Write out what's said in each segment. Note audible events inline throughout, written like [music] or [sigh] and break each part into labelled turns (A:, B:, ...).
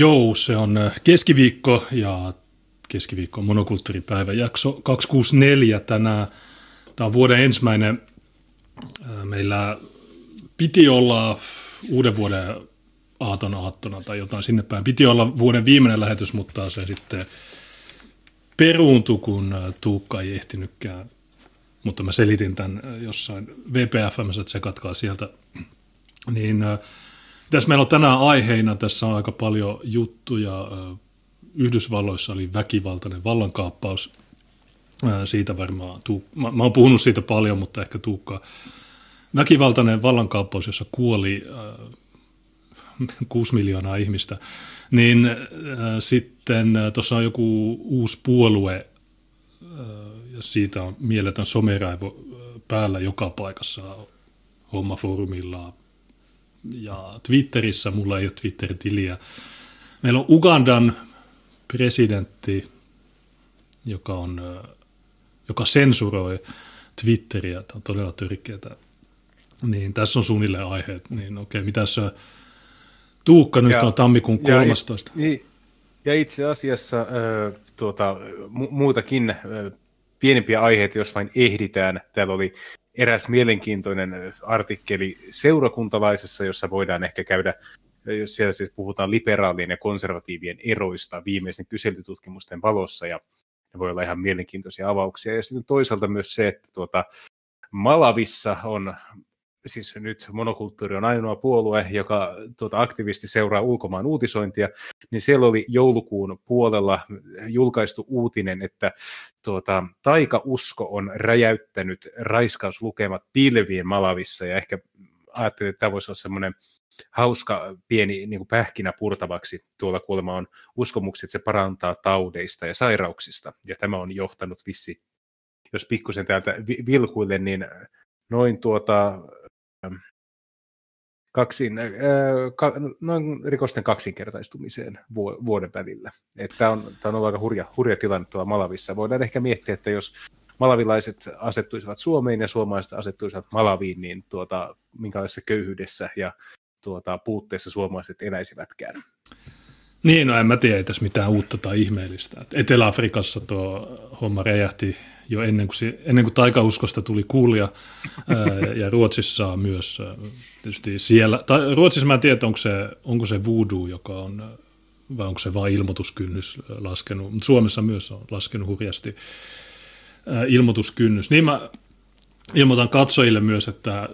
A: Joo, se on äh, keskiviikko ja keskiviikko monokulttuuripäivä jakso 264 tänään. Tämä on vuoden ensimmäinen. Äh, meillä piti olla uuden vuoden aaton aattona tai jotain sinne päin. Piti olla vuoden viimeinen lähetys, mutta se sitten peruuntui, kun äh, Tuukka ei ehtinytkään. Mutta mä selitin tämän jossain VPFM, että se katkaa sieltä. Niin tässä meillä on tänään aiheina, tässä on aika paljon juttuja. Yhdysvalloissa oli väkivaltainen vallankaappaus. Siitä varmaan, mä, mä oon puhunut siitä paljon, mutta ehkä Tuukka. Väkivaltainen vallankaappaus, jossa kuoli äh, 6 miljoonaa ihmistä. Niin äh, sitten äh, tuossa on joku uusi puolue, äh, ja siitä on mieletön someraivo päällä joka paikassa, hommafoorumilla, ja Twitterissä, mulla ei ole Twitter-tiliä. Meillä on Ugandan presidentti, joka, on, joka sensuroi Twitteriä, tämä on todella törkeää. Niin tässä on suunnilleen aiheet, niin okei, mitä se Tuukka nyt ja, on tammikuun 13.
B: Ja, ja itse asiassa äh, tuota, mu- muutakin äh, pienempiä aiheita, jos vain ehditään. Täällä oli eräs mielenkiintoinen artikkeli seurakuntalaisessa, jossa voidaan ehkä käydä, jos siellä siis puhutaan liberaalien ja konservatiivien eroista viimeisen kyselytutkimusten valossa, ja ne voi olla ihan mielenkiintoisia avauksia. Ja sitten toisaalta myös se, että tuota, Malavissa on siis nyt monokulttuuri on ainoa puolue, joka tuota, aktiivisesti seuraa ulkomaan uutisointia, niin siellä oli joulukuun puolella julkaistu uutinen, että tuota, taikausko on räjäyttänyt raiskauslukemat pilviin Malavissa, ja ehkä ajattelin, että tämä voisi olla semmoinen hauska pieni niin kuin pähkinä purtavaksi. Tuolla kuulemma on uskomuksia, että se parantaa taudeista ja sairauksista, ja tämä on johtanut vissi, jos pikkusen täältä vilkuille, niin noin tuota kaksin, äh, noin rikosten kaksinkertaistumiseen vuoden välillä. Tämä on, tämä on ollut aika hurja, hurja tilanne tuolla Malavissa. Voidaan ehkä miettiä, että jos malavilaiset asettuisivat Suomeen ja suomalaiset asettuisivat Malaviin, niin tuota, minkälaisessa köyhyydessä ja tuota, puutteessa suomalaiset eläisivätkään.
A: Niin, no en mä tiedä, tässä mitään uutta tai ihmeellistä. Etelä-Afrikassa tuo homma räjähti jo ennen kuin, ennen kuin taikauskosta tuli kuulia, ja Ruotsissa myös tietysti siellä, tai Ruotsissa mä en tiedä, onko se, onko se voodoo, joka on, vai onko se vain ilmoituskynnys laskenut, mutta Suomessa myös on laskenut hurjasti ilmoituskynnys. Niin mä ilmoitan katsojille myös, että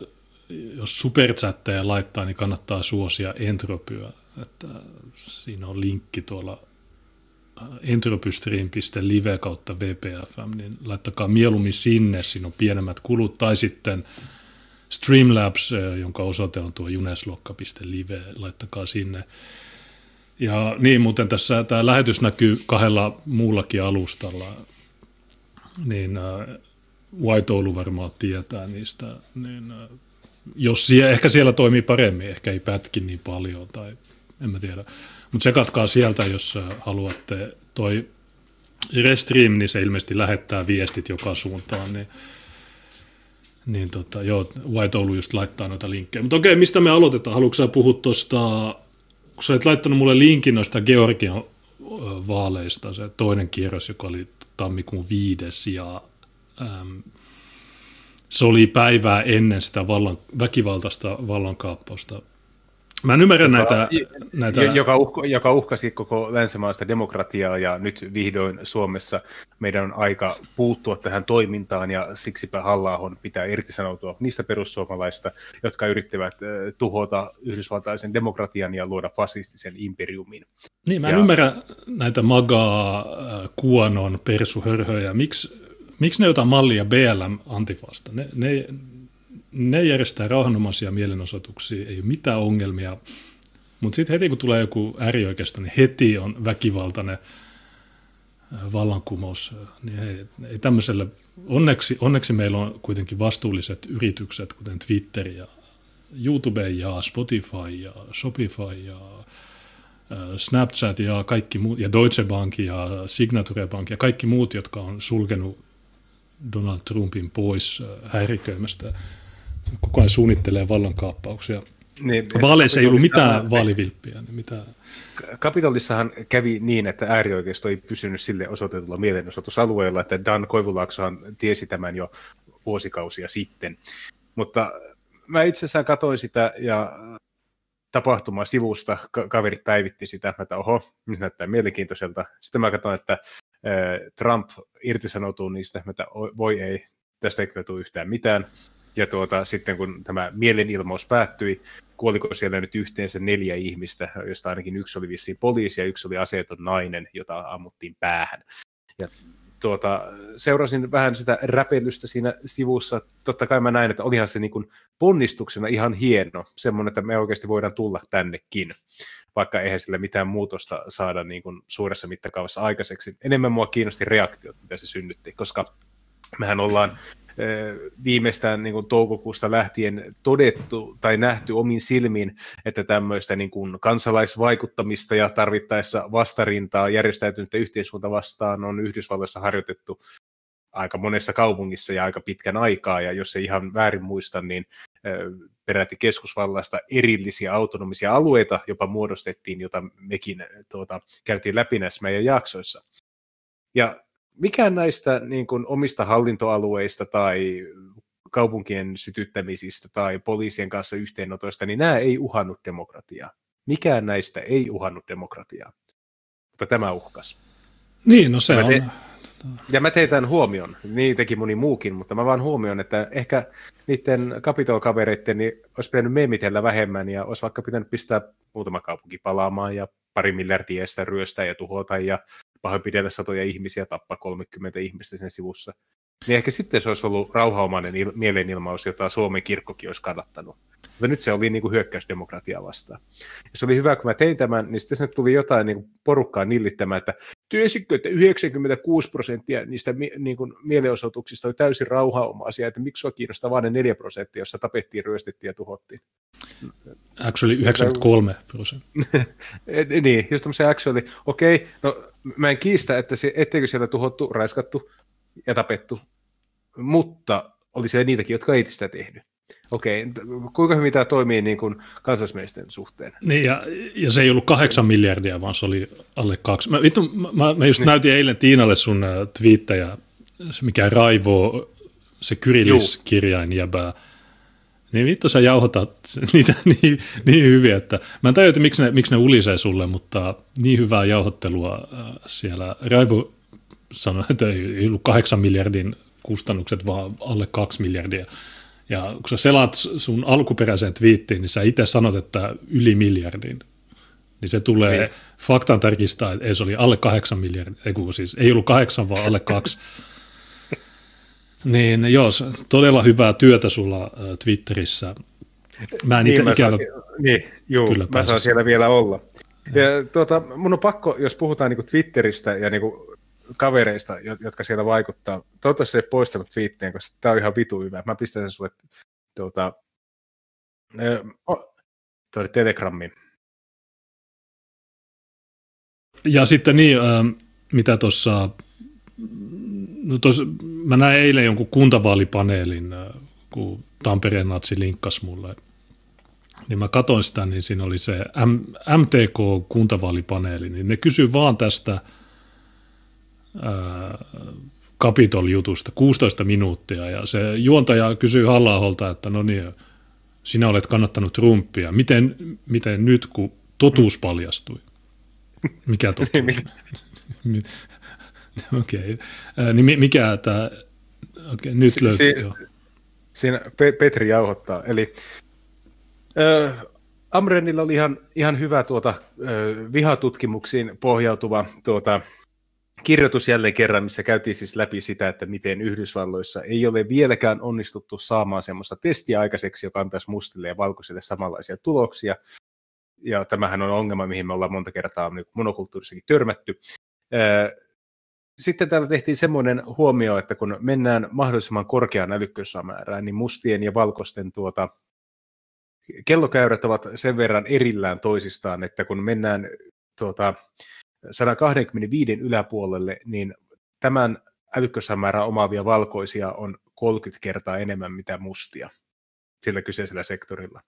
A: jos superchatteja laittaa, niin kannattaa suosia entropyä. Että siinä on linkki tuolla entropystream.live kautta VPFM, niin laittakaa mieluummin sinne, siinä on pienemmät kulut, tai sitten Streamlabs, eh, jonka osoite on tuo juneslokka.live, laittakaa sinne. Ja niin, muuten tässä tämä lähetys näkyy kahdella muullakin alustalla, niin äh, White Oulu varmaan tietää niistä, niin äh, jos sie, ehkä siellä toimii paremmin, ehkä ei pätki niin paljon, tai en mä tiedä. Mutta se katkaa sieltä, jos haluatte. Toi Restream, niin se ilmeisesti lähettää viestit joka suuntaan, niin, niin tota, joo, White Oulu just laittaa noita linkkejä. Mutta okei, mistä me aloitetaan? Haluatko sä puhua tuosta, kun sä et laittanut mulle linkin noista Georgian vaaleista, se toinen kierros, joka oli tammikuun viides, ja äm, se oli päivää ennen sitä vallan, väkivaltaista vallankaappausta Mä en ymmärrä joka, näitä... näitä...
B: Joka, uhka, joka uhkasi koko länsimaista demokratiaa ja nyt vihdoin Suomessa meidän on aika puuttua tähän toimintaan ja siksipä halla pitää irtisanoutua niistä perussuomalaista, jotka yrittävät tuhota yhdysvaltaisen demokratian ja luoda fasistisen imperiumin.
A: Niin, mä en ja... ymmärrä näitä magaa, kuonon, persuhörhöjä. Miksi, miksi ne jotain mallia BLM antifasta? Ne, ne, ne järjestää rauhanomaisia mielenosoituksia, ei ole mitään ongelmia, mutta sitten heti kun tulee joku äärioikeisto, niin heti on väkivaltainen äh, vallankumous. Niin ei, ei tämmöiselle, onneksi, onneksi meillä on kuitenkin vastuulliset yritykset, kuten Twitter ja YouTube ja Spotify ja Shopify ja äh, Snapchat ja kaikki muut, ja Deutsche Bank ja Signature Bank ja kaikki muut, jotka on sulkenut Donald Trumpin pois äh, häiriköimästä koko ajan suunnittelee vallankaappauksia. Niin, Vaaleissa ei ollut mitään vaalivilppiä. Niin mitään.
B: Kapitolissahan kävi niin, että äärioikeisto ei pysynyt sille osoitetulla mielenosoitusalueella, että Dan Koivulaaksohan tiesi tämän jo vuosikausia sitten. Mutta mä itse asiassa katsoin sitä ja tapahtumaa sivusta, ka- kaverit päivitti sitä, että oho, nyt näyttää mielenkiintoiselta. Sitten mä katsoin, että Trump irtisanoutuu niistä, että voi ei, tästä ei kyllä tule yhtään mitään. Ja tuota, sitten kun tämä mielenilmaus päättyi, kuoliko siellä nyt yhteensä neljä ihmistä, joista ainakin yksi oli vissiin poliisi ja yksi oli aseeton nainen, jota ammuttiin päähän. Ja tuota, seurasin vähän sitä räpelystä siinä sivussa. Totta kai mä näin, että olihan se niin kuin ponnistuksena ihan hieno, semmoinen, että me oikeasti voidaan tulla tännekin, vaikka eihän sille mitään muutosta saada niin kuin suuressa mittakaavassa aikaiseksi. Enemmän mua kiinnosti reaktiot, mitä se synnytti, koska mehän ollaan viimeistään niin kuin toukokuusta lähtien todettu tai nähty omin silmin, että tämmöistä niin kuin kansalaisvaikuttamista ja tarvittaessa vastarintaa järjestäytynyttä yhteiskunta vastaan on Yhdysvalloissa harjoitettu aika monessa kaupungissa ja aika pitkän aikaa, ja jos ei ihan väärin muista, niin peräti keskusvallasta erillisiä autonomisia alueita jopa muodostettiin, jota mekin tuota, käytiin läpi näissä meidän jaksoissa. Ja mikään näistä niin kuin, omista hallintoalueista tai kaupunkien sytyttämisistä tai poliisien kanssa yhteenotoista, niin nämä ei uhannut demokratiaa. Mikään näistä ei uhannut demokratiaa, mutta tämä uhkas.
A: Niin, no se
B: ja
A: on. Te...
B: Ja mä tein tämän huomion, niin teki moni muukin, mutta mä vaan huomioon, että ehkä niiden kapitolkavereiden niin olisi pitänyt meemitellä vähemmän ja olisi vaikka pitänyt pistää muutama kaupunki palaamaan ja pari miljardia sitä ryöstää ja tuhota ja pahoinpidellä satoja ihmisiä, tappaa 30 ihmistä sen sivussa. Niin ehkä sitten se olisi ollut rauhaomainen il- mielenilmaus, jota Suomen kirkkokin olisi kannattanut. Mutta nyt se oli niin kuin hyökkäys demokratiaa vastaan. Ja se oli hyvä, kun mä tein tämän, niin sitten tuli jotain niin kuin porukkaa nillittämään, että tiesikö, että 96 prosenttia niistä niin kuin mielenosoituksista oli täysin rauhaomaisia, että miksi sua kiinnostaa vain ne 4 prosenttia, jossa tapettiin, ryöstettiin ja tuhottiin.
A: Actually 93 prosenttia. [laughs]
B: niin, just tämmöisen actually, okei, okay, no mä en kiistä, että se, etteikö siellä tuhottu, raiskattu ja tapettu, mutta oli siellä niitäkin, jotka ei sitä tehnyt. Okei, kuinka hyvin tämä toimii niin kuin kansallismielisten suhteen?
A: Niin, ja, ja se ei ollut kahdeksan miljardia, vaan se oli alle kaksi. Mä, vittu, mä, mä just niin. näytin eilen Tiinalle sun äh, twiittejä, se mikä raivoo, se kyrilliskirjain jäbää. Niin vittu sä jauhotat [laughs] niitä niin, niin hyvin, että mä en tajua, että miksi ne, miksi ne ulisee sulle, mutta niin hyvää jauhottelua äh, siellä. Raivo sanoi, että ei ollut kahdeksan miljardin kustannukset, vaan alle kaksi miljardia. Ja kun sä selaat sun alkuperäiseen twiittiin, niin sä itse sanot, että yli miljardin. Niin se tulee niin. faktan tarkistaa, että ei se oli alle kahdeksan miljardia, ei, siis ei ollut kahdeksan, vaan alle kaksi. [laughs] niin joo, todella hyvää työtä sulla Twitterissä.
B: Mä en niin, mä ikävä... Saan, niin, juu, Kyllä mä saan siellä vielä olla. Ja, tuota, mun on pakko, jos puhutaan niin Twitteristä ja niin kavereista, jotka siellä vaikuttaa. Toivottavasti se ei poistanut twiittejä, koska tämä on ihan vitu hyvä. Mä pistän sen sulle tuota, tuonne Telegrammiin.
A: Ja sitten niin, mitä tuossa, no tos, mä näin eilen jonkun kuntavaalipaneelin, kun Tampereen natsi linkkasi mulle, niin mä katsoin sitä, niin siinä oli se MTK-kuntavaalipaneeli, niin ne kysyy vaan tästä – Capitol-jutusta 16 minuuttia ja se juontaja kysyy halla että no niin, sinä olet kannattanut Trumpia. Miten, miten nyt, kun totuus paljastui? Mikä [laughs] totuus? [laughs] [laughs] Okei. Okay. Niin mikä tämä, okay, nyt si- löytyy. Si-
B: siinä Petri jauhottaa. Eli äh, Amrenilla oli ihan, ihan hyvä tuota, äh, vihatutkimuksiin pohjautuva tuota, kirjoitus jälleen kerran, missä käytiin siis läpi sitä, että miten Yhdysvalloissa ei ole vieläkään onnistuttu saamaan semmoista testiä aikaiseksi, joka antaisi mustille ja valkoisille samanlaisia tuloksia. Ja tämähän on ongelma, mihin me ollaan monta kertaa monokulttuurissakin törmätty. Sitten täällä tehtiin semmoinen huomio, että kun mennään mahdollisimman korkeaan älykkyysamäärään, niin mustien ja valkoisten tuota, kellokäyrät ovat sen verran erillään toisistaan, että kun mennään tuota, 125 yläpuolelle, niin tämän älykkösmäärää omaavia valkoisia on 30 kertaa enemmän mitä mustia sillä kyseisellä sektorilla.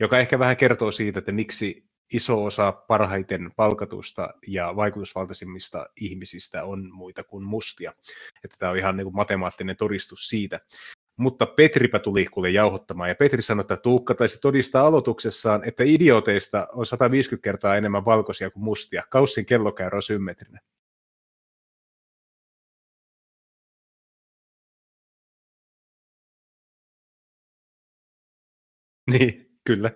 B: joka ehkä vähän kertoo siitä, että miksi iso osa parhaiten palkatusta ja vaikutusvaltaisimmista ihmisistä on muita kuin mustia. Että tämä on ihan niin kuin matemaattinen todistus siitä. Mutta Petripä tuli kuule jauhottamaan, ja Petri sanoi, että Tuukka taisi todistaa aloituksessaan, että idioteista on 150 kertaa enemmän valkoisia kuin mustia. Kaussin kellokäyrä on symmetrinen. Niin, kyllä.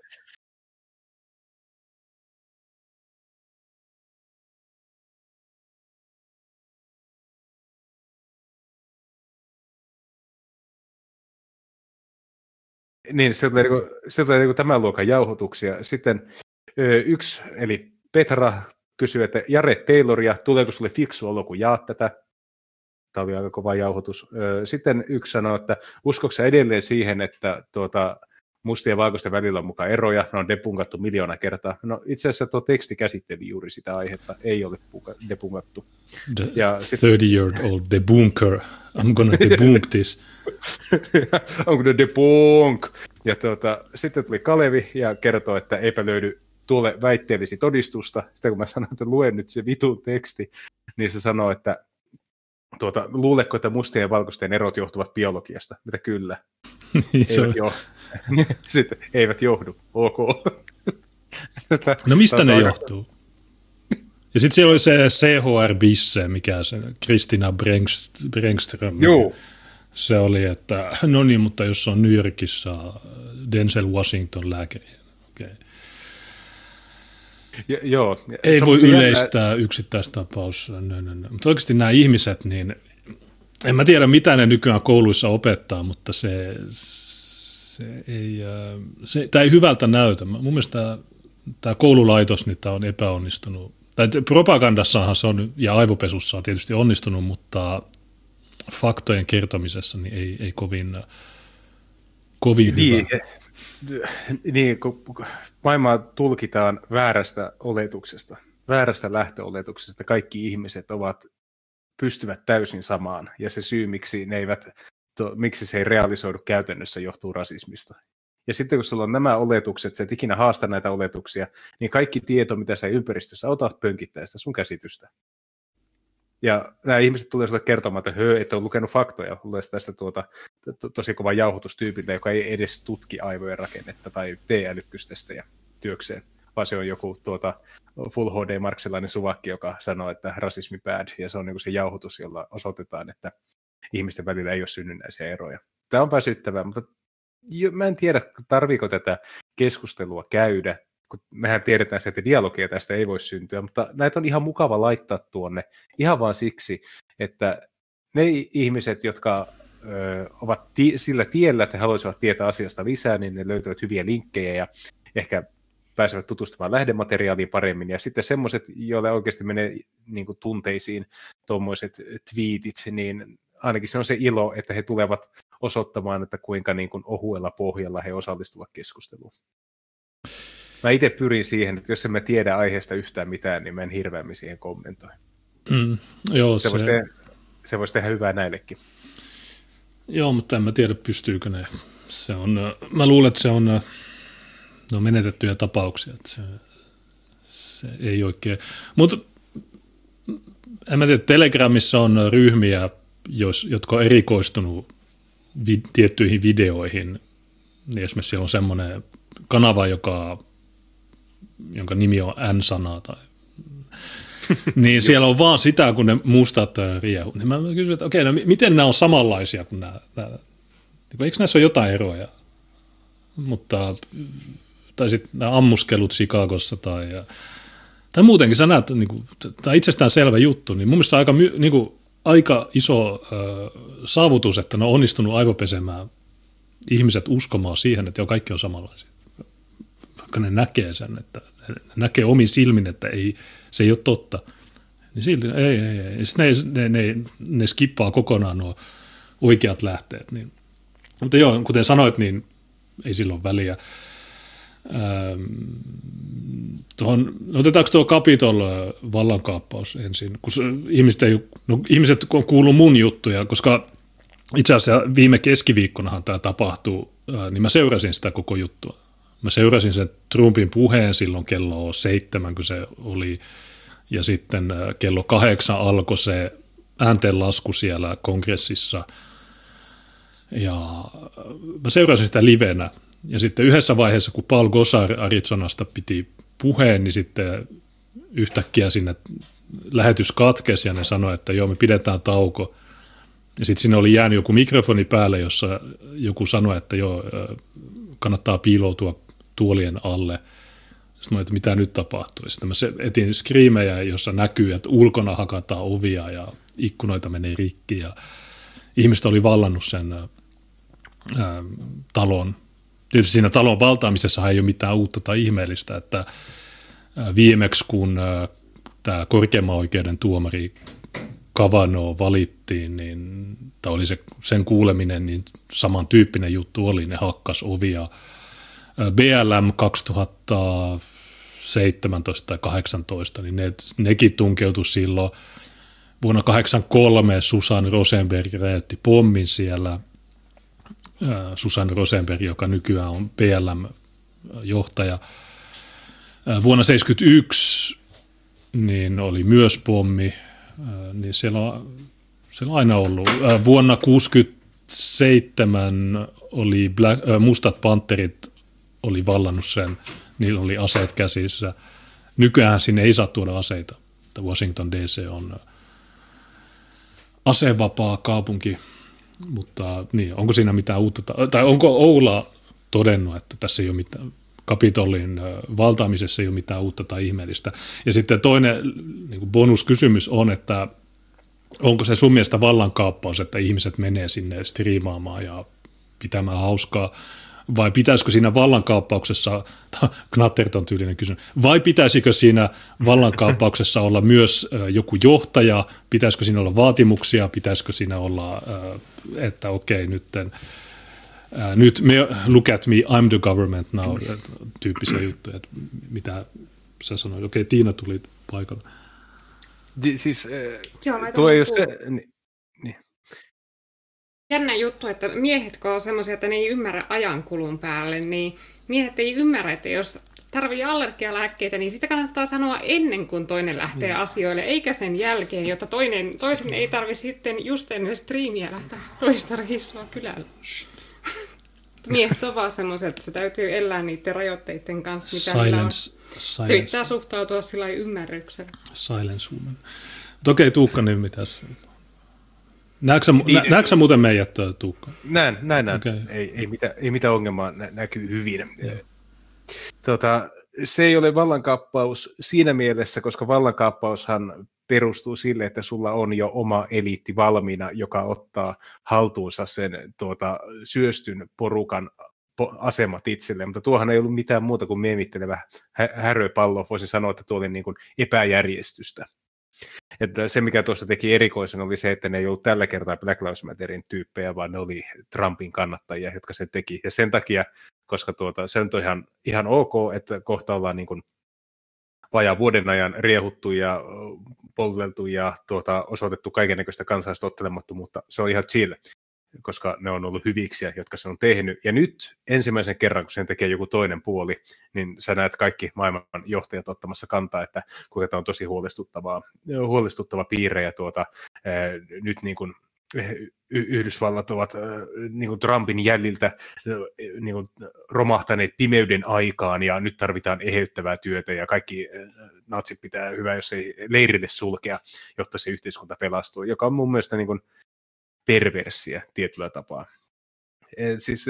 B: Niin, se tulee, niinku, se tulee niinku tämän luokan jauhotuksia. Sitten yksi, eli Petra kysyy, että Jare Tayloria, tuleeko sulle fiksu olo, kun jaat tätä? Tämä oli aika kova jauhotus. Sitten yksi sanoo, että uskoksi edelleen siihen, että tuota, mustien ja valkoisten välillä on mukaan eroja, ne on depunkattu miljoona kertaa. No itse asiassa tuo teksti käsitteli juuri sitä aihetta, ei ole depunkattu.
A: The ja 30-year-old debunker, I'm gonna debunk this. [laughs]
B: I'm gonna debunk. Ja tuota, sitten tuli Kalevi ja kertoi, että eipä löydy tuolle väitteellisi todistusta. Sitten kun mä sanoin, että luen nyt se vitun teksti, niin se sanoi, että tuota, luuleko, että mustien ja valkoisten erot johtuvat biologiasta? Mitä kyllä. [laughs] eivät, jo. [laughs] Sitten, eivät johdu. Ok. [laughs]
A: no mistä ne johtuu? Ja sitten siellä oli se CHR Bisse, mikä se Kristina Brengström.
B: Joo.
A: Se oli, että no niin, mutta jos on New Yorkissa Denzel Washington lääkäri.
B: Joo.
A: Ei voi yleistää jännä... yksittäistapaus. No, no, no. Mutta oikeasti nämä ihmiset, niin en mä tiedä mitä ne nykyään kouluissa opettaa, mutta se, se ei, äh, se, tämä ei hyvältä näytä. Mun mielestä tämä, tämä koululaitos niin tämä on epäonnistunut. Tai propagandassahan se on ja aivopesussa on tietysti onnistunut, mutta faktojen kertomisessa niin ei, ei kovin, kovin
B: niin,
A: hyvä.
B: Niin, kun maailmaa tulkitaan väärästä oletuksesta, väärästä lähtöoletuksesta, kaikki ihmiset ovat pystyvät täysin samaan, ja se syy, miksi, ne eivät, to, miksi se ei realisoidu käytännössä, johtuu rasismista. Ja sitten kun sulla on nämä oletukset, sä et ikinä haasta näitä oletuksia, niin kaikki tieto, mitä sä ympäristössä otat, pönkittää sitä sun käsitystä. Ja nämä ihmiset tulee sulle kertomaan, että höö, et ole lukenut faktoja, tulee tästä tuota, to, tosi kova jauhotustyypiltä, joka ei edes tutki aivojen rakennetta tai tee älykkystestejä työkseen, vaan se on joku tuota, Full HD Marksilainen suvakki, joka sanoo, että rasismi bad, ja se on niin se jauhotus, jolla osoitetaan, että ihmisten välillä ei ole synnynnäisiä eroja. Tämä on väsyttävää, mutta mä en tiedä, tarviiko tätä keskustelua käydä, kun mehän tiedetään että dialogia tästä ei voi syntyä, mutta näitä on ihan mukava laittaa tuonne ihan vain siksi, että ne ihmiset, jotka ö, ovat ti- sillä tiellä, että he haluaisivat tietää asiasta lisää, niin ne löytävät hyviä linkkejä ja ehkä pääsevät tutustumaan lähdemateriaaliin paremmin. Ja sitten semmoiset, joille oikeasti menee niin kuin tunteisiin tuommoiset twiitit, niin ainakin se on se ilo, että he tulevat osoittamaan, että kuinka niin kuin ohuella pohjalla he osallistuvat keskusteluun. Mä itse pyrin siihen, että jos en mä tiedä aiheesta yhtään mitään, niin mä en hirveämmin siihen kommentoi.
A: Mm, joo,
B: se, se... Voisi tehdä, se voisi tehdä hyvää näillekin.
A: Joo, mutta en mä tiedä, pystyykö ne. Se on, mä luulen, että se on, ne on menetettyjä tapauksia, että se, se ei oikein. Mutta en mä tiedä, Telegramissa on ryhmiä, jos, jotka on erikoistunut vi, tiettyihin videoihin. Niin esimerkiksi siellä on semmoinen kanava, joka jonka nimi on N-sana tai [laughs] niin siellä on vaan sitä, kun ne mustat riehu. Niin mä kysyin, että okei, no miten nämä on samanlaisia kuin nämä, nämä niin eikö näissä ole jotain eroja? Mutta, tai sitten nämä ammuskelut Chicagossa tai, tai muutenkin sä näet, niin kuin, tämä itsestään selvä juttu, niin mun mielestä aika, niin kuin, aika iso äh, saavutus, että ne on onnistunut aivopesemään ihmiset uskomaan siihen, että jo kaikki on samanlaisia vaikka ne näkee sen, että ne näkee omin silmin, että ei, se ei ole totta, niin silti ei, ei, ei. Ne, ne, ne, ne skippaa kokonaan nuo oikeat lähteet. Niin. Mutta joo, kuten sanoit, niin ei silloin väliä. Ähm, tuohon, otetaanko tuo Capitol vallankaappaus ensin, kun ihmiset, ei, no, ihmiset on kuullut mun juttuja, koska itse asiassa viime keskiviikkonahan tämä tapahtuu, niin mä seurasin sitä koko juttua Mä seurasin sen Trumpin puheen silloin kello seitsemän, kun se oli, ja sitten kello kahdeksan alkoi se ääntenlasku siellä kongressissa, ja mä seurasin sitä livenä, ja sitten yhdessä vaiheessa, kun Paul Gosar Arizonasta piti puheen, niin sitten yhtäkkiä sinne lähetys katkesi ja ne sanoi, että joo, me pidetään tauko. Ja sitten sinne oli jäänyt joku mikrofoni päälle, jossa joku sanoi, että joo, kannattaa piiloutua tuolien alle. Sitten mä että mitä nyt tapahtuu. Sitten mä etin skriimejä, jossa näkyy, että ulkona hakataan ovia ja ikkunoita menee rikki ja ihmistä oli vallannut sen ää, talon. Tietysti siinä talon valtaamisessa ei ole mitään uutta tai ihmeellistä, että viimeksi kun tämä korkeimman oikeuden tuomari Kavano valittiin, niin, tai oli se, sen kuuleminen, niin samantyyppinen juttu oli, ne hakkas ovia. BLM 2017 tai 2018, niin ne, nekin tunkeutui silloin. Vuonna 1983 Susan Rosenberg räjäytti pommin siellä. Susan Rosenberg, joka nykyään on BLM-johtaja. Vuonna 1971 niin oli myös pommi, niin siellä on, siellä on aina ollut. Vuonna 1967 oli Black, Mustat Panterit oli vallannut sen, niillä oli aseet käsissä. Nykyään sinne ei saa tuoda aseita. Washington DC on asevapaa kaupunki, mutta niin, onko siinä mitään uutta, tai onko Oula todennut, että tässä ei ole mitään, Kapitolin valtaamisessa ei ole mitään uutta tai ihmeellistä. Ja sitten toinen niin bonuskysymys on, että onko se sun mielestä vallankaappaus, että ihmiset menee sinne striimaamaan ja pitämään hauskaa, vai pitäisikö siinä vallankaappauksessa, Knatterton tyylinen kysymys, vai pitäisikö siinä vallankaappauksessa olla myös joku johtaja, pitäisikö siinä olla vaatimuksia, pitäisikö siinä olla, että okei, okay, nytten nyt me, look at me, I'm the government now, tyyppisiä juttuja, että mitä sä sanoit. Okei, okay, Tiina tuli paikalle.
B: Siis, äh, Joo, tuo ei ole niin, niin.
C: Jännä juttu, että miehet, kun on semmoisia, että ne ei ymmärrä ajankulun päälle, niin miehet ei ymmärrä, että jos tarvii allergialääkkeitä, niin sitä kannattaa sanoa ennen kuin toinen lähtee mm. asioille, eikä sen jälkeen, jotta toinen, toisen ei tarvi sitten just ennen striimiä lähteä toista riisua kylällä. Miehet on vaan semmoiset, että se täytyy elää niiden rajoitteiden kanssa, mitä silence, silence. Yrittää suhtautua sillä ymmärryksellä.
A: Silence woman. Okei, Tuukka, niin mitäs? Näetkö sä, niin, nä, näetkö muuten meidät, Tuukka?
B: Näen, näen, näen. Okay. Ei, ei, mitään, ei mitään ongelmaa, nä, näkyy hyvin. Tota, se ei ole vallankaappaus siinä mielessä, koska vallankaappaushan perustuu sille, että sulla on jo oma eliitti valmiina, joka ottaa haltuunsa sen tuota, syöstyn porukan asemat itselleen, mutta tuohan ei ollut mitään muuta kuin miemittelevä hä- häröpallo, voisin sanoa, että tuo oli niin kuin epäjärjestystä. Että se, mikä tuossa teki erikoisen, oli se, että ne ei ollut tällä kertaa Black Lives Matterin tyyppejä, vaan ne oli Trumpin kannattajia, jotka sen teki. Ja sen takia, koska tuota, se on ihan, ihan ok, että kohta ollaan niin kuin vajaa vuoden ajan riehuttu ja polteltu ja tuota, osoitettu kaikenlaista kansalaistottelemattomuutta. Se on ihan chill, koska ne on ollut hyviksiä, jotka se on tehnyt. Ja nyt ensimmäisen kerran, kun sen tekee joku toinen puoli, niin sä näet kaikki maailman johtajat ottamassa kantaa, että kuinka tämä on tosi huolestuttavaa, huolestuttava piirre ja tuota, nyt niin kuin Yhdysvallat ovat niin kuin Trumpin jäljiltä niin kuin romahtaneet pimeyden aikaan ja nyt tarvitaan eheyttävää työtä ja kaikki natsit pitää hyvä, jos ei leirille sulkea, jotta se yhteiskunta pelastuu, joka on mun mielestä niin kuin perversiä tietyllä tapaa. E, siis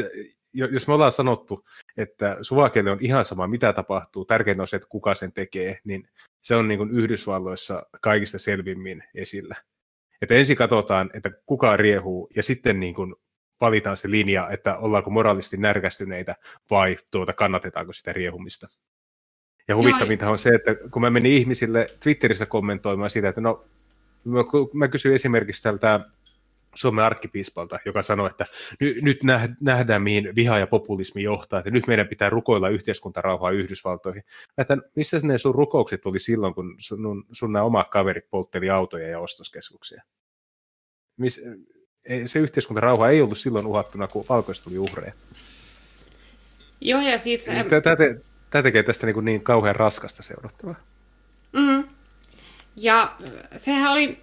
B: jos me ollaan sanottu, että suvakelle on ihan sama, mitä tapahtuu, tärkeintä on se, että kuka sen tekee, niin se on niin kuin Yhdysvalloissa kaikista selvimmin esillä. Että ensin katsotaan, että kuka riehuu, ja sitten niin kuin valitaan se linja, että ollaanko moraalisti närkästyneitä vai tuota, kannatetaanko sitä riehumista. Ja huvittavinta on se, että kun mä menin ihmisille Twitterissä kommentoimaan sitä, että no, mä, mä kysyin esimerkiksi tältä Suomen arkkipiispalta, joka sanoi, että ny, nyt nähdään, mihin viha ja populismi johtaa, että nyt meidän pitää rukoilla yhteiskuntarauhaa Yhdysvaltoihin. Että missä ne sun rukoukset oli silloin, kun sun, sun nämä omat kaverit poltteli autoja ja ostoskeskuksia? Mis, se yhteiskuntarauha ei ollut silloin uhattuna, kun valkoista tuli uhreja.
C: Joo, ja siis...
B: Tämä, te, tämä tekee tästä niin, niin kauhean raskasta seurattavaa.
C: Mm. Ja sehän oli,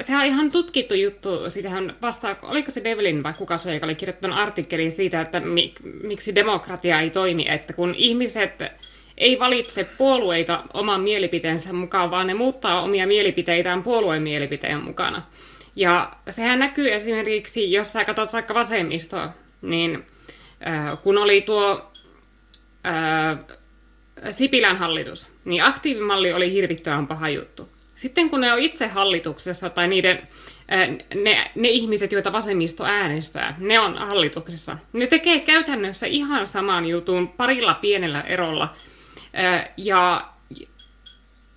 C: sehän oli ihan tutkittu juttu, sitähän vastaa, oliko se Devlin vai kuka se, joka oli kirjoittanut artikkelin siitä, että mi, miksi demokratia ei toimi, että kun ihmiset ei valitse puolueita oman mielipiteensä mukaan, vaan ne muuttaa omia mielipiteitään puolueen mielipiteen mukana. Ja sehän näkyy esimerkiksi, jos sä katsot vaikka vasemmistoa, niin äh, kun oli tuo äh, Sipilän hallitus, niin aktiivimalli oli hirvittävän paha juttu. Sitten kun ne on itse hallituksessa tai niiden, ne, ne ihmiset, joita vasemmisto äänestää, ne on hallituksessa. Ne tekee käytännössä ihan saman jutun parilla pienellä erolla. Ja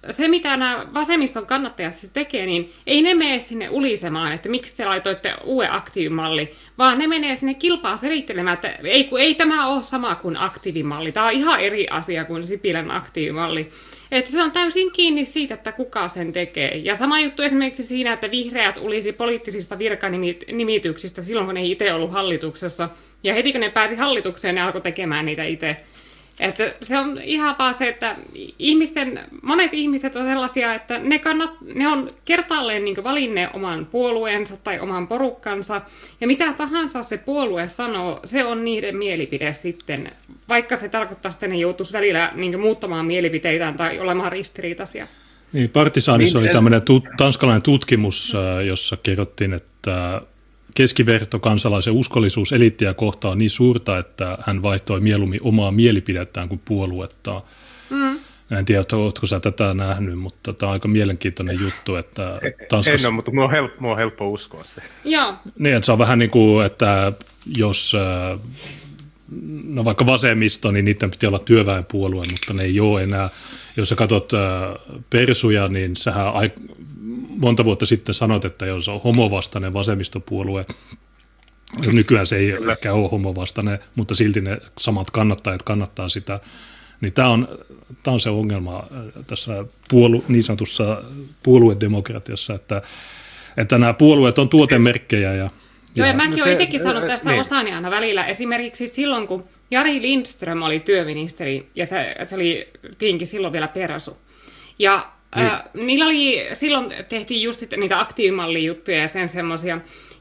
C: se, mitä nämä vasemmiston kannattajat tekee, niin ei ne mene sinne ulisemaan, että miksi te laitoitte uuden aktiivimalli, vaan ne menee sinne kilpaa selittelemään, että ei, kun ei tämä ole sama kuin aktiivimalli. Tämä on ihan eri asia kuin Sipilän aktiivimalli. Että se on täysin kiinni siitä, että kuka sen tekee. Ja sama juttu esimerkiksi siinä, että vihreät ulisi poliittisista virkanimityksistä silloin, kun ne ei itse ollut hallituksessa. Ja heti kun ne pääsi hallitukseen, ne alkoi tekemään niitä itse. Että se on ihan vaan se, että ihmisten, monet ihmiset on sellaisia, että ne, kannat, ne on kertaalleen niin valinneet oman puolueensa tai oman porukkansa, ja mitä tahansa se puolue sanoo, se on niiden mielipide sitten, vaikka se tarkoittaa, että ne joutuisi välillä niin muuttamaan mielipiteitään tai olemaan ristiriitaisia.
A: Niin, Partisaanissa niin, oli tämmöinen tu- tanskalainen tutkimus, äh, jossa kerrottiin, että keskiverto kansalaisen uskollisuus eliittiä kohtaan on niin suurta, että hän vaihtoi mieluummin omaa mielipidettään kuin puoluetta. Mm. En tiedä, oletko sä tätä nähnyt, mutta tämä on aika mielenkiintoinen juttu, että
B: Tanskassa... En ole, mutta minua on helppo, minua on helppo uskoa se.
C: Joo.
A: Niin, että se on vähän niin kuin, että jos äh, no vaikka vasemmisto, niin niiden piti olla työväenpuolue, mutta ne ei ole enää. Jos sä katsot äh, persuja, niin sähän monta vuotta sitten sanot, että jos on homovastainen vasemmistopuolue, nykyään se ei ehkä ole homovastainen, mutta silti ne samat kannattajat kannattaa sitä, niin tämä on, tämä on se ongelma äh, tässä puolu, niin sanotussa puoluedemokratiassa, että, että nämä puolueet on tuotemerkkejä ja
C: Joo, ja mäkin no olen itsekin sanonut tästä niin. osani aina välillä. Esimerkiksi silloin, kun Jari Lindström oli työministeri, ja se, se oli tietenkin silloin vielä perasu. Ja niin. Äh, niillä oli, silloin tehtiin just sitten niitä aktiivimallijuttuja ja sen semmoisia.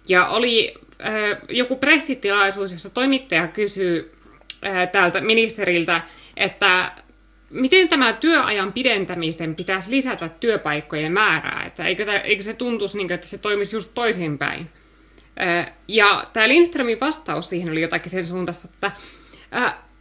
C: Ja oli äh, joku pressitilaisuus, jossa toimittaja kysyy äh, täältä ministeriltä, että miten tämä työajan pidentämisen pitäisi lisätä työpaikkojen määrää, että eikö, eikö se tuntuisi niin kuin, että se toimisi just toisinpäin. Ja tämä Lindströmin vastaus siihen oli jotakin sen suuntaista, että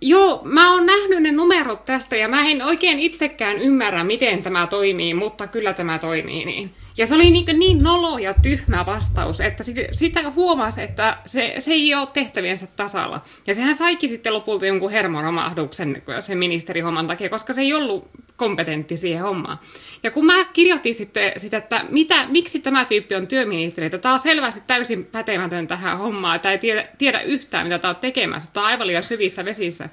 C: Joo, mä oon nähnyt ne numerot tästä ja mä en oikein itsekään ymmärrä, miten tämä toimii, mutta kyllä tämä toimii niin. Ja se oli niin, niin nolo ja tyhmä vastaus, että sit, sitä huomasi, että se, se ei ole tehtäviensä tasalla. Ja sehän saikin sitten lopulta jonkun hermoromahduksen sen ministerihomman takia, koska se ei ollut kompetentti siihen hommaan. Ja kun mä kirjoitin sitten sitä, että mitä, miksi tämä tyyppi on työministeri, että tämä on selvästi täysin pätemätön tähän hommaan, tai ei tiedä, tiedä yhtään, mitä tämä on tekemässä, tämä on aivan liian syvissä vesissä,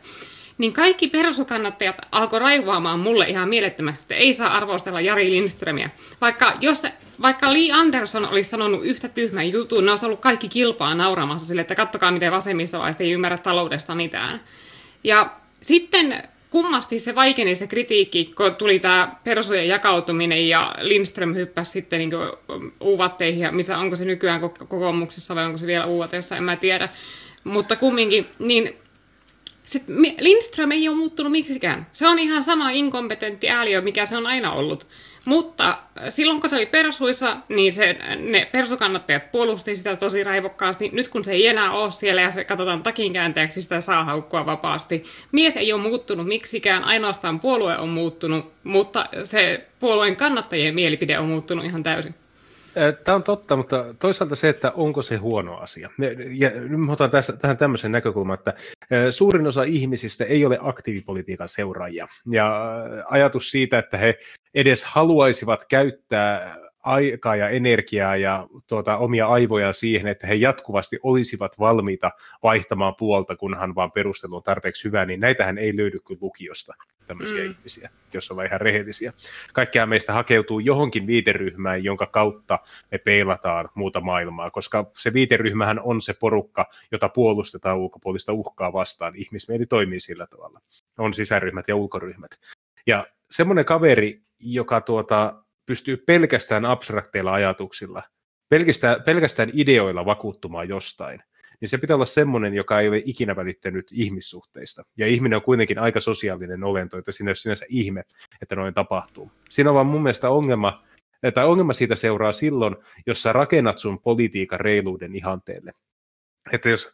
C: niin kaikki perusukannattajat alkoi raivoamaan mulle ihan mielettömästi, että ei saa arvostella Jari Lindströmiä. Vaikka, jos, vaikka Lee Anderson olisi sanonut yhtä tyhmän jutun, ne olisi ollut kaikki kilpaa nauramassa sille, että kattokaa miten vasemmistolaiset ei ymmärrä taloudesta mitään. Ja sitten kummasti se vaikeni se kritiikki, kun tuli tämä persojen jakautuminen ja Lindström hyppäsi sitten niin uuvatteihin, ja missä onko se nykyään kokoomuksessa vai onko se vielä uuvateessa, en mä tiedä. Mutta kumminkin, niin sit Lindström ei ole muuttunut miksikään. Se on ihan sama inkompetentti ääliö, mikä se on aina ollut. Mutta äh, silloin kun se oli persuissa, niin se, ne persukannattajat puolusti sitä tosi raivokkaasti. Nyt kun se ei enää ole siellä ja se katsotaan takin käänteeksi, sitä saa haukkua vapaasti. Mies ei ole muuttunut miksikään, ainoastaan puolue on muuttunut, mutta se puolueen kannattajien mielipide on muuttunut ihan täysin.
B: Tämä on totta, mutta toisaalta se, että onko se huono asia. Ja nyt otan tässä, tähän tämmöisen näkökulman, että suurin osa ihmisistä ei ole aktiivipolitiikan seuraajia. Ja ajatus siitä, että he edes haluaisivat käyttää aikaa ja energiaa ja tuota, omia aivoja siihen, että he jatkuvasti olisivat valmiita vaihtamaan puolta, kunhan vaan perustelu on tarpeeksi hyvä, niin näitähän ei löydy kyllä lukiosta. Tämmöisiä mm. ihmisiä, jos ollaan ihan rehellisiä. Kaikkia meistä hakeutuu johonkin viiteryhmään, jonka kautta me peilataan muuta maailmaa, koska se viiteryhmähän on se porukka, jota puolustetaan ulkopuolista uhkaa vastaan. Ihmismieli toimii sillä tavalla. On sisäryhmät ja ulkoryhmät. Ja semmoinen kaveri, joka tuota, pystyy pelkästään abstrakteilla ajatuksilla, pelkästään, pelkästään ideoilla vakuuttumaan jostain, niin se pitää olla semmoinen, joka ei ole ikinä välittänyt ihmissuhteista. Ja ihminen on kuitenkin aika sosiaalinen olento, että siinä ei ole sinänsä ihme, että noin tapahtuu. Siinä on vaan mun mielestä ongelma, tai ongelma siitä seuraa silloin, jos sä rakennat sun politiikan reiluuden ihanteelle. Että jos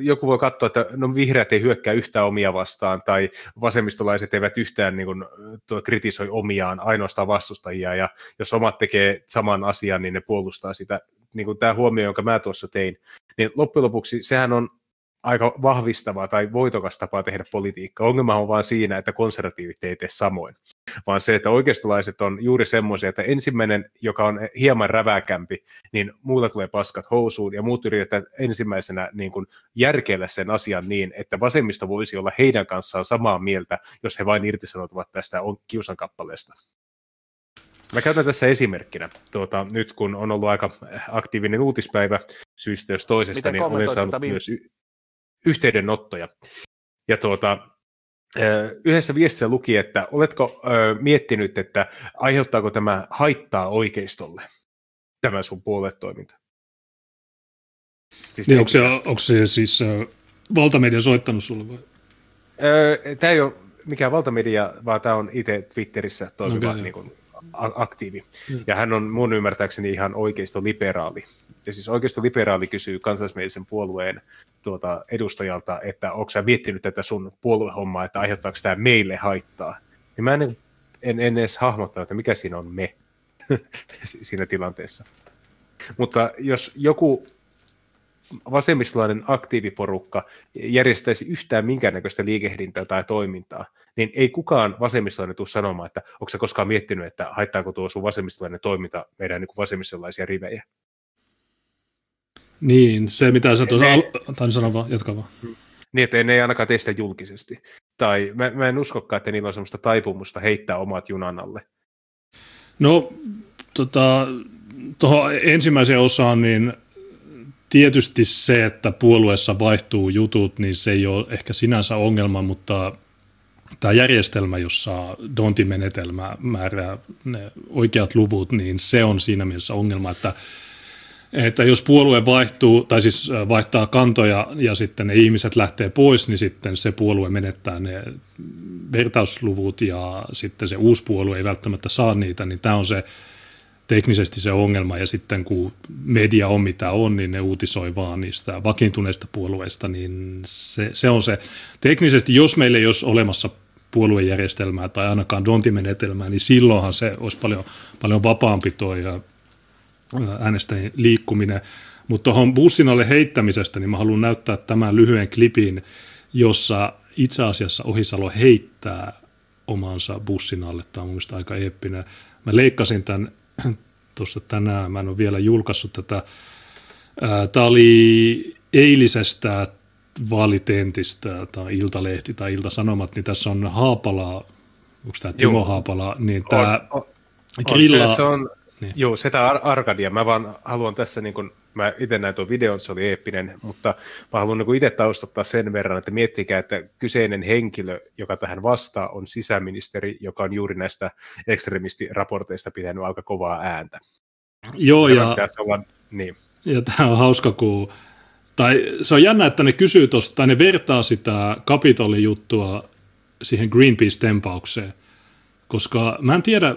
B: joku voi katsoa, että no vihreät ei hyökkää yhtään omia vastaan, tai vasemmistolaiset eivät yhtään niin kuin, tuo, kritisoi omiaan, ainoastaan vastustajia, ja jos omat tekee saman asian, niin ne puolustaa sitä. Niin kuin tämä huomio, jonka mä tuossa tein, niin loppujen lopuksi sehän on aika vahvistava tai voitokas tapa tehdä politiikkaa. Ongelma on vaan siinä, että konservatiivit ei tee samoin, vaan se, että oikeistolaiset on juuri semmoisia, että ensimmäinen, joka on hieman räväkämpi, niin muilla tulee paskat housuun ja muut yritetään ensimmäisenä niin kuin järkeillä sen asian niin, että vasemmista voisi olla heidän kanssaan samaa mieltä, jos he vain irtisanoutuvat tästä on kiusan kappaleesta. Mä käytän tässä esimerkkinä, tuota, nyt kun on ollut aika aktiivinen uutispäivä syystä jos toisesta, Miten niin olen saanut myös y- yhteydenottoja. Ja tuota, yhdessä viestissä luki, että oletko miettinyt, että aiheuttaako tämä haittaa oikeistolle, tämä sun puoletoiminta?
A: Siis niin, onko, se, onko se siis valtamedia soittanut sulle vai?
B: Tämä ei ole mikään valtamedia, vaan tämä on itse Twitterissä toimiva okay, niin kuin, aktiivi. Mm. Ja hän on mun ymmärtääkseni ihan oikeisto-liberaali. Ja siis oikeisto-liberaali kysyy kansallismielisen puolueen tuota, edustajalta, että onko sä miettinyt tätä sun puoluehommaa, että aiheuttaako tämä meille haittaa. Niin mä en, en, en edes hahmottaa, että mikä siinä on me [laughs] siinä tilanteessa. Mutta jos joku vasemmistolainen aktiiviporukka järjestäisi yhtään minkäännäköistä liikehdintää tai toimintaa, niin ei kukaan vasemmistolainen tule sanomaan, että onko se koskaan miettinyt, että haittaako tuo sun vasemmistolainen toiminta meidän niin vasemmistolaisia rivejä.
A: Niin, se mitä sä tuossa, al- tai sano vaan, jatka vaan.
B: Niin, että ne ei ainakaan tee sitä julkisesti. Tai mä, mä en uskokaan, että niillä on semmoista taipumusta heittää omat junan alle.
A: No, tota, tuohon ensimmäiseen osaan, niin tietysti se, että puolueessa vaihtuu jutut, niin se ei ole ehkä sinänsä ongelma, mutta tämä järjestelmä, jossa Donti-menetelmä määrää ne oikeat luvut, niin se on siinä mielessä ongelma, että että jos puolue vaihtuu, tai siis vaihtaa kantoja ja sitten ne ihmiset lähtee pois, niin sitten se puolue menettää ne vertausluvut ja sitten se uusi puolue ei välttämättä saa niitä, niin tämä on se teknisesti se ongelma ja sitten kun media on mitä on, niin ne uutisoi vaan niistä vakiintuneista puolueista, niin se, se on se. Teknisesti, jos meillä ei olisi olemassa puoluejärjestelmää tai ainakaan dontimenetelmää, niin silloinhan se olisi paljon, paljon vapaampi tuo äänestäjien liikkuminen. Mutta tuohon bussin alle heittämisestä, niin mä haluan näyttää tämän lyhyen klipin, jossa itse asiassa Ohisalo heittää omansa bussin alle. Tämä on mun aika eeppinen. Mä leikkasin tämän [clears throat] tuossa tänään, mä en ole vielä julkaissut tätä. Tämä oli eilisestä vaalitentistä tai Iltalehti tai Iltasanomat, niin tässä on Haapala, onko tämä Timo Joo. Haapala, niin tämä on, on, grilla...
B: Se, se on, niin. Joo, sitä Ar- Arkadia. Mä vaan haluan tässä, niin kun, mä itse näin tuon videon, se oli eeppinen, mutta mä haluan niin itse taustottaa sen verran, että miettikää, että kyseinen henkilö, joka tähän vastaa, on sisäministeri, joka on juuri näistä ekstremistiraporteista pitänyt aika kovaa ääntä.
A: Joo, ja,
B: olla, niin.
A: ja tämä on hauska, kun tai se on jännä, että ne kysyy tuosta, tai ne vertaa sitä Capitolin-juttua siihen Greenpeace-tempaukseen, koska mä en tiedä,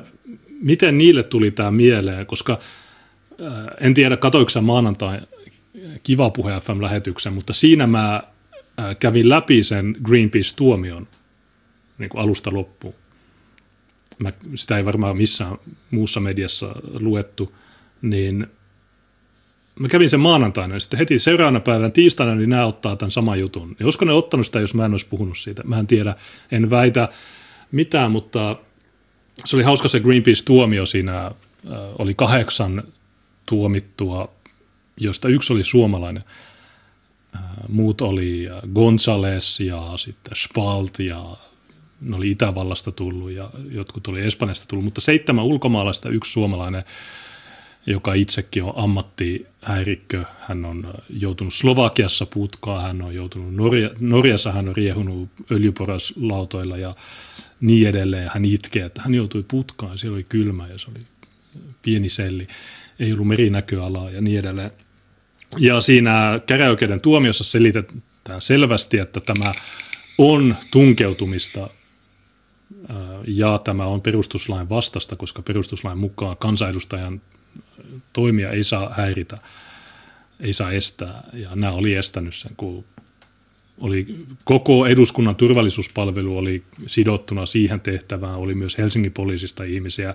A: miten niille tuli tämä mieleen, koska äh, en tiedä, katoiko sä maanantai Kiva Puhe FM-lähetyksen, mutta siinä mä äh, kävin läpi sen Greenpeace-tuomion niin kuin alusta loppuun. Mä, sitä ei varmaan missään muussa mediassa luettu, niin mä kävin sen maanantaina ja sitten heti seuraavana päivänä tiistaina niin nämä ottaa tämän saman jutun. Ja olisiko ne ottanut sitä, jos mä en olisi puhunut siitä? Mä en tiedä, en väitä mitään, mutta se oli hauska se Greenpeace-tuomio siinä, äh, oli kahdeksan tuomittua, josta yksi oli suomalainen. Äh, muut oli Gonzales ja sitten Spalt ja ne oli Itävallasta tullut ja jotkut oli Espanjasta tullut, mutta seitsemän ulkomaalaista, yksi suomalainen, joka itsekin on ammattihäirikkö. Hän on joutunut Slovakiassa putkaan, hän on joutunut Norja, Norjassa, hän on riehunut öljyporaslautoilla ja niin edelleen. Hän itkee, että hän joutui putkaan, siellä oli kylmä ja se oli pieni selli, ei ollut merinäköalaa ja niin edelleen. Ja siinä käräjäoikeuden tuomiossa selitetään selvästi, että tämä on tunkeutumista ja tämä on perustuslain vastasta, koska perustuslain mukaan kansanedustajan toimia ei saa häiritä, ei saa estää. Ja nämä oli estänyt sen, kun oli koko eduskunnan turvallisuuspalvelu oli sidottuna siihen tehtävään, oli myös Helsingin poliisista ihmisiä.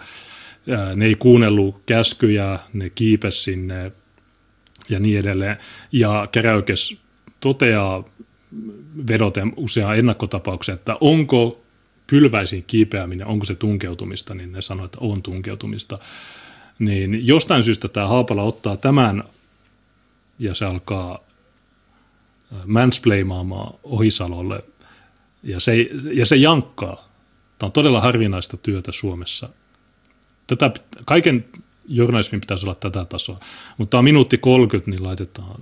A: Ne ei kuunnellut käskyjä, ne kiipesi sinne ja niin edelleen. Ja käräykeys toteaa vedoten useaan ennakkotapaukseen, että onko pylväisiin kiipeäminen, onko se tunkeutumista, niin ne sanoo, että on tunkeutumista. Niin jostain syystä tämä Haapala ottaa tämän ja se alkaa mansplaimaamaan Ohisalolle ja se, ja se jankkaa. Tämä on todella harvinaista työtä Suomessa. Tätä, kaiken journalismin pitäisi olla tätä tasoa, mutta tämä on minuutti 30, niin laitetaan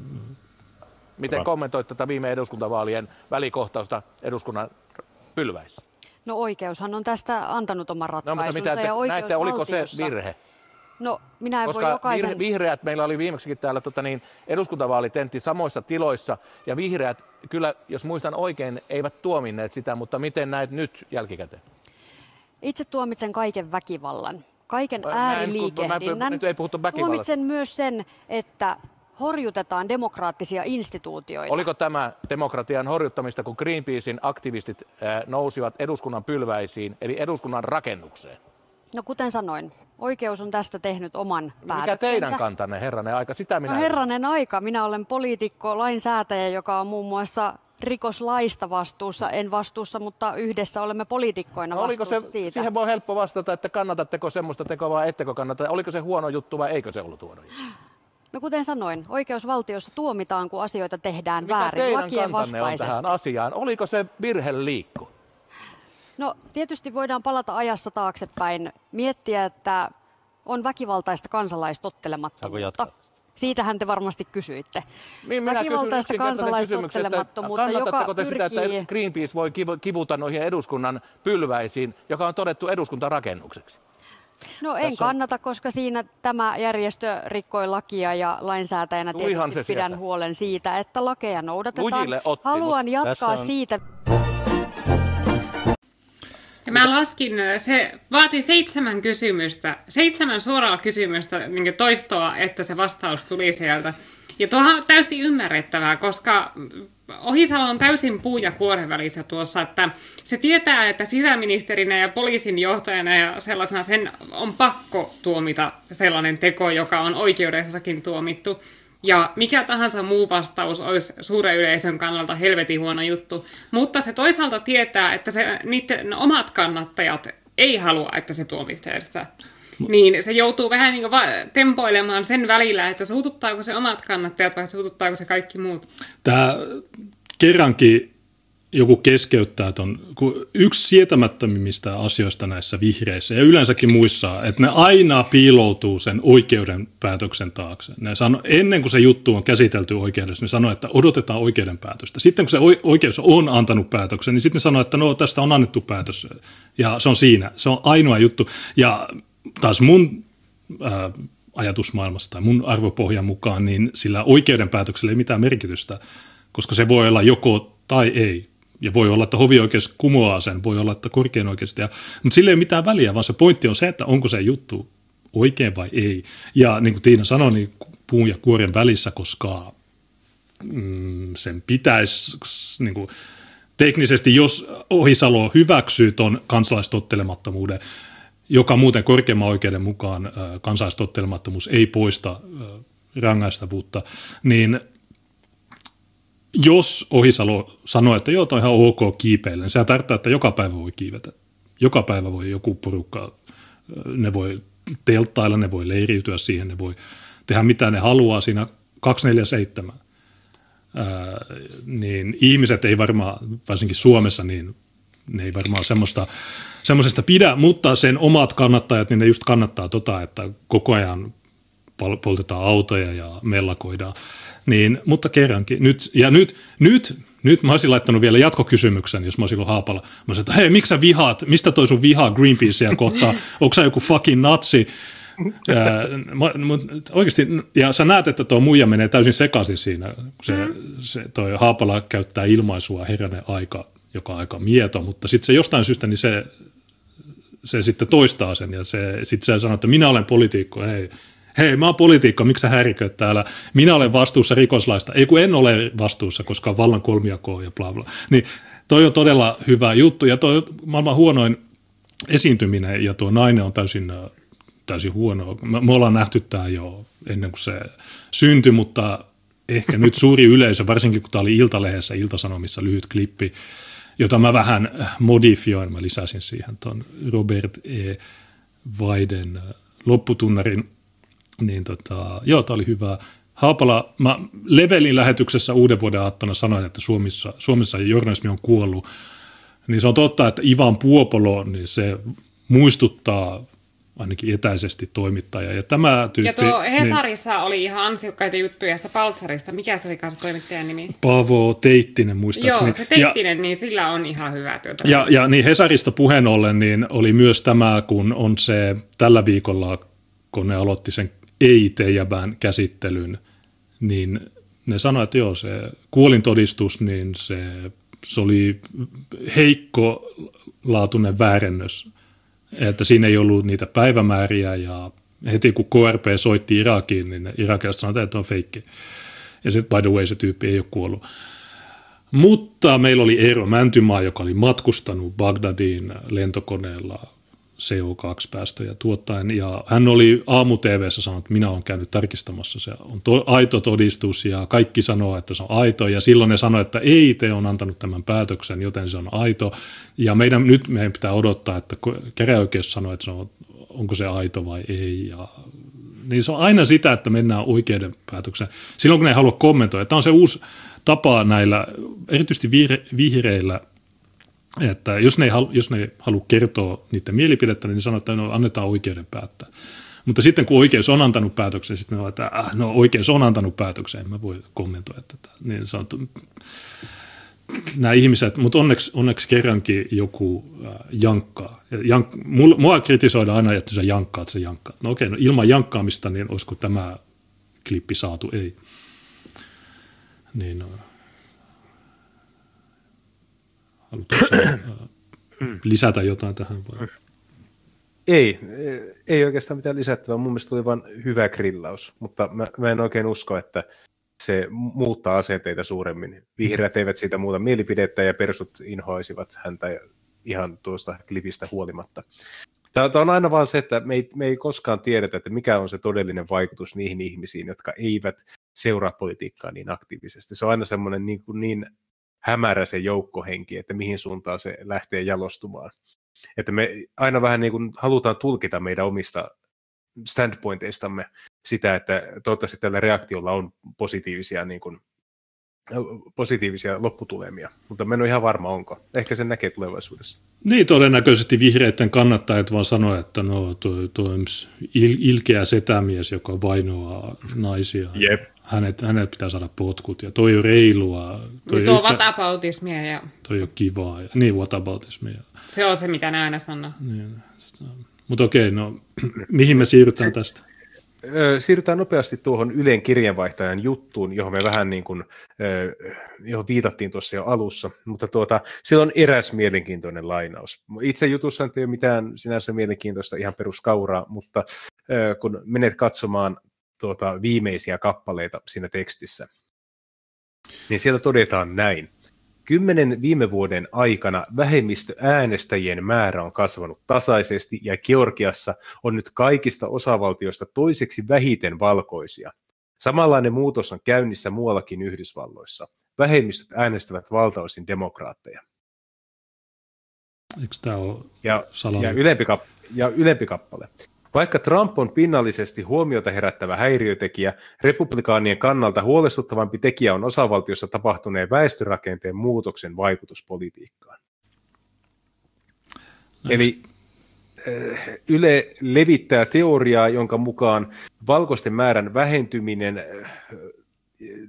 D: Miten kommentoit tätä viime eduskuntavaalien välikohtausta eduskunnan pylväissä?
E: No oikeushan on tästä antanut oman ratkaisunsa.
D: No, mutta mitä te,
E: ja
D: näette, oliko se virhe?
E: No minä en
D: Koska
E: voi jokaisen...
D: vihreät, meillä oli viimeksikin täällä tota niin, eduskuntavaalitentti samoissa tiloissa, ja vihreät kyllä, jos muistan oikein, eivät tuominneet sitä, mutta miten näet nyt jälkikäteen?
E: Itse tuomitsen kaiken väkivallan, kaiken ääriliikehdinnän.
D: Nyt ei puhuttu
E: Tuomitsen myös sen, että horjutetaan demokraattisia instituutioita.
D: Oliko tämä demokratian horjuttamista, kun Greenpeacein aktivistit nousivat eduskunnan pylväisiin, eli eduskunnan rakennukseen?
E: No kuten sanoin, oikeus on tästä tehnyt oman
D: Mikä
E: päätöksensä.
D: teidän kantanne, herranen aika? Sitä minä
E: No herranen aika, minä olen poliitikko, lainsäätäjä, joka on muun muassa rikoslaista vastuussa, en vastuussa, mutta yhdessä olemme poliitikkoina
D: no, oliko
E: vastuussa
D: se,
E: siitä.
D: Siihen voi helppo vastata, että kannatatteko semmoista tekoa vai ettekö kannata. Oliko se huono juttu vai eikö se ollut huono juttu?
E: No kuten sanoin, oikeusvaltiossa tuomitaan, kun asioita tehdään
D: Mikä
E: väärin,
D: teidän
E: lakien
D: kantanne on tähän asiaan? Oliko se virheliikku?
E: No tietysti voidaan palata ajassa taaksepäin, miettiä, että on väkivaltaista kansalaistottelemattomuutta. Siitähän te varmasti kysyitte.
D: Niin minä kysyn
E: Väkivaltaista kansalaistottelemattomuutta, joka
D: te sitä,
E: pyrkii...
D: että Greenpeace voi kivu- kivuta noihin eduskunnan pylväisiin, joka on todettu eduskuntarakennukseksi?
E: No en
D: Tässä on-
E: kannata, koska siinä tämä järjestö rikkoi lakia ja lainsäätäjänä
D: Tulihan
E: tietysti pidän
D: sieltä.
E: huolen siitä, että lakeja noudatetaan.
D: Lujille otti,
E: Haluan jatkaa
F: on-
E: siitä
C: Ja mä laskin, se vaati seitsemän kysymystä, seitsemän suoraa kysymystä niin toistoa, että se vastaus tuli sieltä. Ja tuohan on täysin ymmärrettävää, koska Ohisalo on täysin puu ja kuoren välissä tuossa, että se tietää, että sisäministerinä ja poliisin johtajana ja sellaisena sen on pakko tuomita sellainen teko, joka on oikeudessakin tuomittu. Ja mikä tahansa muu vastaus olisi suuren yleisön kannalta helvetin huono juttu. Mutta se toisaalta tietää, että se, niiden omat kannattajat ei halua, että se tuomitsee sitä. Niin se joutuu vähän niin va- tempoilemaan sen välillä, että suututtaako se omat kannattajat vai suututtaako se kaikki muut.
A: Tämä kerrankin joku keskeyttää ton, kun yksi sietämättömimmistä asioista näissä vihreissä ja yleensäkin muissa, että ne aina piiloutuu sen oikeuden päätöksen taakse. Ne sano, ennen kuin se juttu on käsitelty oikeudessa, ne sanoo, että odotetaan oikeuden päätöstä. Sitten kun se oi- oikeus on antanut päätöksen, niin sitten ne sanoo, että no tästä on annettu päätös ja se on siinä. Se on ainoa juttu. Ja taas mun ää, ajatusmaailmassa tai mun arvopohjan mukaan, niin sillä oikeuden päätöksellä ei mitään merkitystä, koska se voi olla joko tai ei. Ja voi olla, että hovioikeus kumoaa sen, voi olla, että korkein oikeus. Ja, mutta sillä ei ole mitään väliä, vaan se pointti on se, että onko se juttu oikein vai ei. Ja niin kuin Tiina sanoi, niin puun ja kuoren välissä, koska mm, sen pitäisi niin kuin, teknisesti, jos Ohisalo hyväksyy tuon kansalaistottelemattomuuden, joka muuten korkeimman oikeuden mukaan kansalaistottelemattomuus ei poista rangaistavuutta, niin jos Ohisalo sanoo, että joo, toi on ihan ok kiipeillä, niin sehän tarkoittaa, että joka päivä voi kiivetä. Joka päivä voi joku porukka, ne voi telttailla, ne voi leiriytyä siihen, ne voi tehdä mitä ne haluaa siinä 247. Ää, niin ihmiset ei varmaan, varsinkin Suomessa, niin ne ei varmaan semmoista, semmoisesta pidä, mutta sen omat kannattajat, niin ne just kannattaa tota, että koko ajan poltetaan autoja ja mellakoidaan. Niin, mutta kerrankin, nyt, ja nyt, nyt, nyt mä olisin laittanut vielä jatkokysymyksen, jos mä olisin ollut haapalla. Mä olisin, että hei, miksi sä vihaat, mistä toi sun vihaa Greenpeacea kohtaan, [laughs] onko sä joku fucking natsi? Ja, oikeasti, ja sä näet, että tuo muija menee täysin sekaisin siinä, kun se, mm. se toi Haapala käyttää ilmaisua herranen aika, joka on aika mieto, mutta sitten se jostain syystä, niin se, se sitten toistaa sen ja se, sitten se sanoo, että minä olen poliitikko, hei, hei mä oon poliitikko, miksi sä häiriköt täällä, minä olen vastuussa rikoslaista, ei kun en ole vastuussa, koska on vallan kolmiakoa ja bla bla. Niin toi on todella hyvä juttu ja toi maailman huonoin esiintyminen ja tuo nainen on täysin, täysin huono. Me, me ollaan nähty tämä jo ennen kuin se syntyi, mutta ehkä nyt suuri yleisö, varsinkin kun tämä oli Iltalehdessä, Iltasanomissa lyhyt klippi, jota mä vähän modifioin, mä lisäsin siihen tuon Robert E. Vaiden lopputunnarin niin tota, joo, tämä oli hyvä. Haapala, mä Levelin lähetyksessä uuden vuoden aattona sanoin, että Suomessa, Suomessa journalismi on kuollut. Niin se on totta, että Ivan Puopolo, niin se muistuttaa ainakin etäisesti toimittaja. Ja tämä tyyppi...
C: Ja tuo niin- Hesarissa niin, oli ihan ansiokkaita juttuja se Paltsarista. Mikä se oli se toimittajan nimi?
A: Paavo Teittinen muistaakseni.
C: Joo, se Teittinen, ja, niin sillä on ihan hyvä työtä.
A: Ja, ja niin Hesarista puheen ollen, niin oli myös tämä, kun on se tällä viikolla, kun ne aloitti sen ei-teijäbään käsittelyn, niin ne sanoivat, että joo, se kuolintodistus, niin se, se oli heikko laatuinen väärennös, että siinä ei ollut niitä päivämääriä ja heti kun KRP soitti Irakiin, niin Irakilaiset sanoivat, että on feikki. Ja sitten by the way se tyyppi ei ole kuollut. Mutta meillä oli Eero Mäntymaa, joka oli matkustanut Bagdadiin lentokoneella CO2-päästöjä tuottaen. Ja hän oli aamu TVssä sanonut, että minä olen käynyt tarkistamassa, se on to- aito todistus ja kaikki sanoo, että se on aito. Ja silloin ne sanoi, että ei, te on antanut tämän päätöksen, joten se on aito. Ja meidän, nyt meidän pitää odottaa, että käräjäoikeus sanoo, että se on, onko se aito vai ei. Ja niin se on aina sitä, että mennään oikeuden päätökseen. Silloin kun ne ei halua kommentoida. Tämä on se uusi tapa näillä, erityisesti vihreillä, että jos ne ei, halu, jos ne halua kertoa niiden mielipidettä, niin sanotaan, että no, annetaan oikeuden päättää. Mutta sitten kun oikeus on antanut päätöksen, sitten ne on, että äh, no oikeus on antanut päätöksen, en mä voi kommentoida tätä. Niin sanottu, nämä ihmiset, mutta onneksi, onneksi kerrankin joku äh, jankkaa. Ja jank, mua kritisoidaan aina, että sä jankkaat, sä jankkaat. No okei, no ilman jankkaamista, niin olisiko tämä klippi saatu? Ei. Niin, no, Haluatko lisätä jotain tähän vai?
B: Ei, ei oikeastaan mitään lisättävää. Mun mielestä oli vain hyvä grillaus, mutta mä, mä en oikein usko, että se muuttaa asenteita suuremmin. Vihreät eivät siitä muuta mielipidettä ja persut inhoisivat häntä ihan tuosta klipistä huolimatta. Tämä on aina vaan se, että me ei, me ei koskaan tiedetä, että mikä on se todellinen vaikutus niihin ihmisiin, jotka eivät seuraa politiikkaa niin aktiivisesti. Se on aina semmoinen niin, kuin niin hämärä se joukkohenki, että mihin suuntaan se lähtee jalostumaan. Että me aina vähän niin kuin halutaan tulkita meidän omista standpointeistamme sitä, että toivottavasti tällä reaktiolla on positiivisia, niin kuin, positiivisia lopputulemia, mutta mä en ole ihan varma onko. Ehkä sen näkee tulevaisuudessa.
A: Niin, todennäköisesti vihreiden kannattajat vaan sanoa, että no, tuo, tuo il, ilkeä setämies, joka vainoaa naisia.
B: Jep.
A: Hänet, hänet pitää saada potkut ja toi on reilua.
C: Toi, tuo on yhtä, whataboutismia. Ja...
A: Toi on kivaa. Ja, niin, whataboutismia.
C: Se on se, mitä ne aina sanoo. Niin,
A: mutta okei, no mihin me siirrytään tästä?
B: Siirrytään nopeasti tuohon Ylen kirjanvaihtajan juttuun, johon me vähän niin kuin, johon viitattiin tuossa jo alussa, mutta tuota, siellä on eräs mielenkiintoinen lainaus. Itse jutussa ei ole mitään sinänsä mielenkiintoista ihan peruskauraa, mutta kun menet katsomaan tuota, viimeisiä kappaleita siinä tekstissä, niin siellä todetaan näin. Kymmenen viime vuoden aikana vähemmistöäänestäjien määrä on kasvanut tasaisesti ja Georgiassa on nyt kaikista osavaltioista toiseksi vähiten valkoisia. Samanlainen muutos on käynnissä muuallakin Yhdysvalloissa. Vähemmistöt äänestävät valtaosin demokraatteja.
A: Eikö tämä ole
B: ja, ja, ylempi, kap, ja ylempi kappale. Vaikka Trump on pinnallisesti huomiota herättävä häiriötekijä, republikaanien kannalta huolestuttavampi tekijä on osavaltiossa tapahtuneen väestörakenteen muutoksen vaikutus politiikkaan. Eli Yle levittää teoriaa, jonka mukaan valkoisten määrän vähentyminen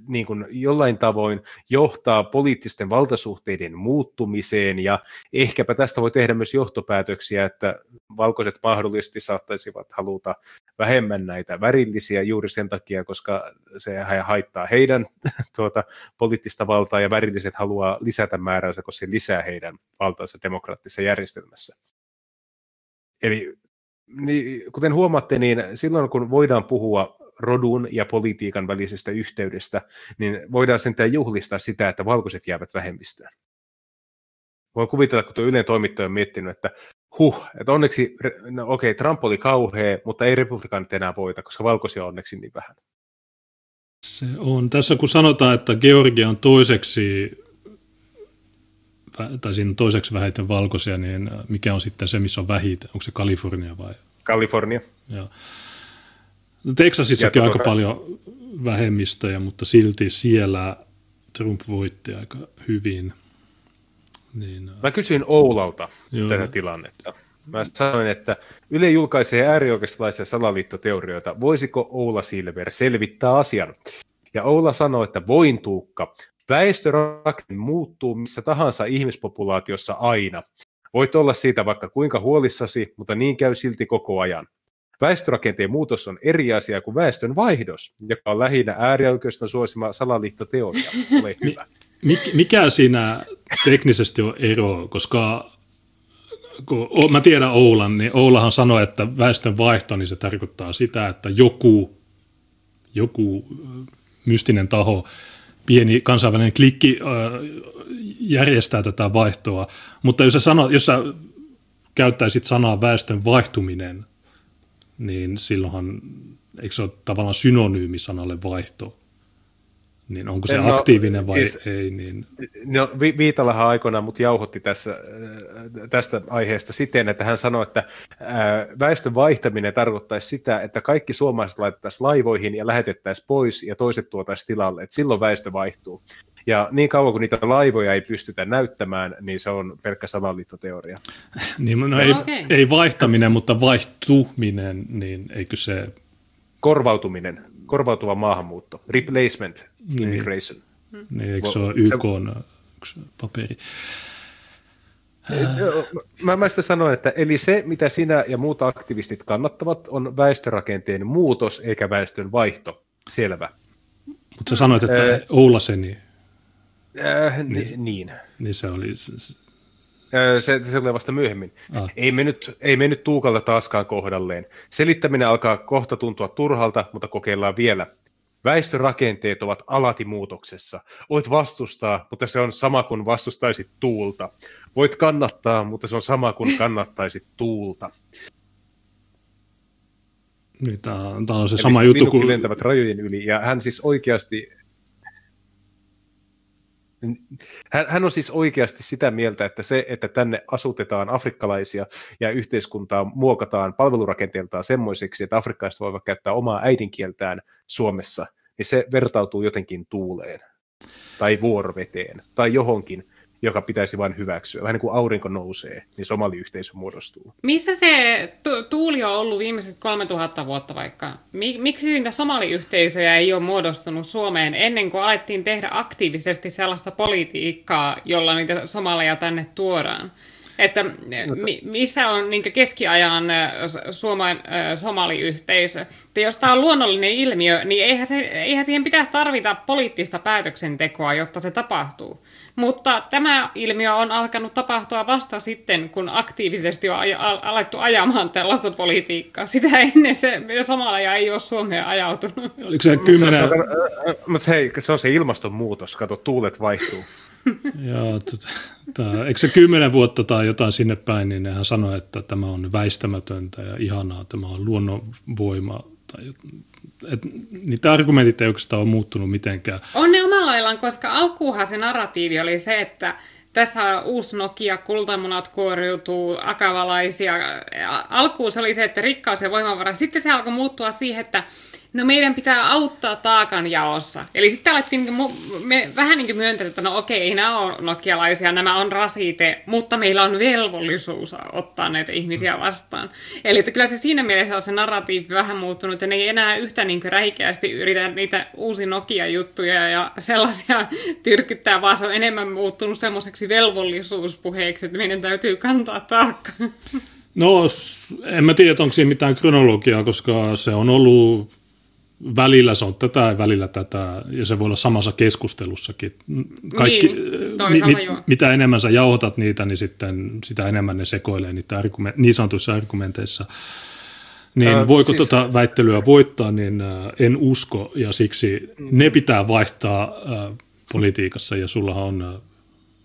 B: niin kuin jollain tavoin johtaa poliittisten valtasuhteiden muuttumiseen, ja ehkäpä tästä voi tehdä myös johtopäätöksiä, että valkoiset mahdollisesti saattaisivat haluta vähemmän näitä värillisiä juuri sen takia, koska se haittaa heidän [laughs] tuota, poliittista valtaa, ja värilliset haluaa lisätä määränsä, koska se lisää heidän valtaansa demokraattisessa järjestelmässä. Eli niin, kuten huomaatte, niin silloin kun voidaan puhua rodun ja politiikan välisestä yhteydestä, niin voidaan sentään juhlistaa sitä, että valkoiset jäävät vähemmistöön. Voin kuvitella, kun tuo Ylen toimittaja on miettinyt, että huh, että onneksi, no okei, okay, Trump oli kauhea, mutta ei republikaanit enää voita, koska valkoisia on onneksi niin vähän.
A: Se on. Tässä kun sanotaan, että Georgia on toiseksi, tai siinä on toiseksi vähiten valkoisia, niin mikä on sitten se, missä on vähiten? Onko se Kalifornia vai?
B: Kalifornia.
A: Joo. Texasissakin on aika paljon vähemmistöjä, mutta silti siellä Trump voitti aika hyvin. Niin,
B: Mä kysyin Oulalta joo. tätä tilannetta. Mä sanoin, että Yle julkaisee äärioikeistolaisia salaliittoteorioita. Voisiko Oula Silver selvittää asian? Ja Oula sanoi, että voin Tuukka. Väestörakenne muuttuu missä tahansa ihmispopulaatiossa aina. Voit olla siitä vaikka kuinka huolissasi, mutta niin käy silti koko ajan. Väestörakenteen muutos on eri asia kuin väestön vaihdos, joka on lähinnä äärioikeiston suosima salaliittoteoria. Ole hyvä.
A: Mikä siinä teknisesti on ero, koska kun mä tiedän Oulan, niin Oulahan sanoi, että väestön vaihto, niin se tarkoittaa sitä, että joku, joku mystinen taho, pieni kansainvälinen klikki järjestää tätä vaihtoa. Mutta jos sä, sano, jos sä käyttäisit sanaa väestön vaihtuminen, niin silloinhan, eikö se ole tavallaan synonyymi sanalle vaihto? Niin onko se no, aktiivinen vai siis, ei? Niin...
B: No, Vi- Viitalahan aikoinaan mut jauhotti tässä, äh, tästä aiheesta siten, että hän sanoi, että äh, väestön vaihtaminen tarkoittaisi sitä, että kaikki suomalaiset laitettaisiin laivoihin ja lähetettäisiin pois ja toiset tuotaisiin tilalle, että silloin väestö vaihtuu. Ja niin kauan kuin niitä laivoja ei pystytä näyttämään, niin se on pelkkä salaliittoteoria. [laughs]
A: niin, no, no ei, okay. ei vaihtaminen, mutta vaihtuminen, niin eikö se...
B: Korvautuminen, korvautuva maahanmuutto, replacement niin. immigration.
A: Niin, eikö se ole YK on yksi paperi?
B: Mä, mä sitä sanoin, että eli se, mitä sinä ja muut aktivistit kannattavat, on väestörakenteen muutos eikä väestön vaihto. Selvä.
A: Mutta sä sanoit, että Oulaseni
B: Äh, niin, niin.
A: Niin se oli...
B: Äh, se, se tulee vasta myöhemmin. Ah. Ei, mennyt, ei mennyt Tuukalta taaskaan kohdalleen. Selittäminen alkaa kohta tuntua turhalta, mutta kokeillaan vielä. Väestörakenteet ovat alati muutoksessa. Voit vastustaa, mutta se on sama kuin vastustaisit tuulta. Voit kannattaa, mutta se on sama kuin kannattaisit tuulta.
A: Niin, tämä on se Eli sama siis juttu
B: kuin... lentävät rajojen yli, ja hän siis oikeasti hän, hän on siis oikeasti sitä mieltä, että se, että tänne asutetaan afrikkalaisia ja yhteiskuntaa muokataan palvelurakenteeltaan semmoiseksi, että afrikkalaiset voivat käyttää omaa äidinkieltään Suomessa, niin se vertautuu jotenkin tuuleen tai vuoroveteen tai johonkin, joka pitäisi vain hyväksyä. Vähän niin kuin aurinko nousee, niin somaliyhteisö muodostuu.
C: Missä se tu- tuuli on ollut viimeiset 3000 vuotta vaikka? Miksi niitä somaliyhteisöjä ei ole muodostunut Suomeen ennen kuin alettiin tehdä aktiivisesti sellaista politiikkaa, jolla niitä somaleja tänne tuodaan? Että missä on niin keskiajan Suomen somaliyhteisö. Että jos tämä on luonnollinen ilmiö, niin eihän, se, eihän siihen pitäisi tarvita poliittista päätöksentekoa, jotta se tapahtuu. Mutta tämä ilmiö on alkanut tapahtua vasta sitten, kun aktiivisesti on alettu ajamaan tällaista politiikkaa. Sitä ennen se Somalia ei ole Suomeen ajautunut.
A: Oliko se kymmenen...
B: Mutta hei, se on se ilmastonmuutos. Kato, tuulet vaihtuu. [laughs]
A: Joo, tota, eikö se kymmenen vuotta tai jotain sinne päin, niin nehän sanoi, että tämä on väistämätöntä ja ihanaa, tämä on luonnonvoima. Et, niitä argumentit ei oikeastaan ole muuttunut mitenkään.
C: On ne omalla laillaan, koska alkuuhan se narratiivi oli se, että tässä on uusi Nokia, kultamunat kuoriutuu, akavalaisia. Alkuun se oli se, että rikkaus ja voimavara. Sitten se alkoi muuttua siihen, että no meidän pitää auttaa taakanjaossa. Eli sitten alettiin niin me vähän niin myöntää, että no okei, ei nämä ole nokialaisia, nämä on rasite, mutta meillä on velvollisuus ottaa näitä ihmisiä vastaan. Eli että kyllä se siinä mielessä on se narratiivi vähän muuttunut, että ne ei enää yhtä niin räikeästi yritä niitä uusia Nokia-juttuja ja sellaisia [laughs] tyrkyttää, vaan se on enemmän muuttunut semmoiseksi velvollisuuspuheeksi, että meidän täytyy kantaa taakka.
A: No, en mä tiedä, onko siinä mitään kronologiaa, koska se on ollut välillä se on tätä ja välillä tätä, ja se voi olla samassa keskustelussakin. Kaikki,
C: niin,
A: mi, mi, mitä enemmän sä jauhotat niitä, niin sitten sitä enemmän ne sekoilee niitä argument, niin sanotuissa argumenteissa. Niin äh, voiko siis... tuota väittelyä voittaa, niin äh, en usko, ja siksi ne pitää vaihtaa äh, politiikassa, ja sulla on äh,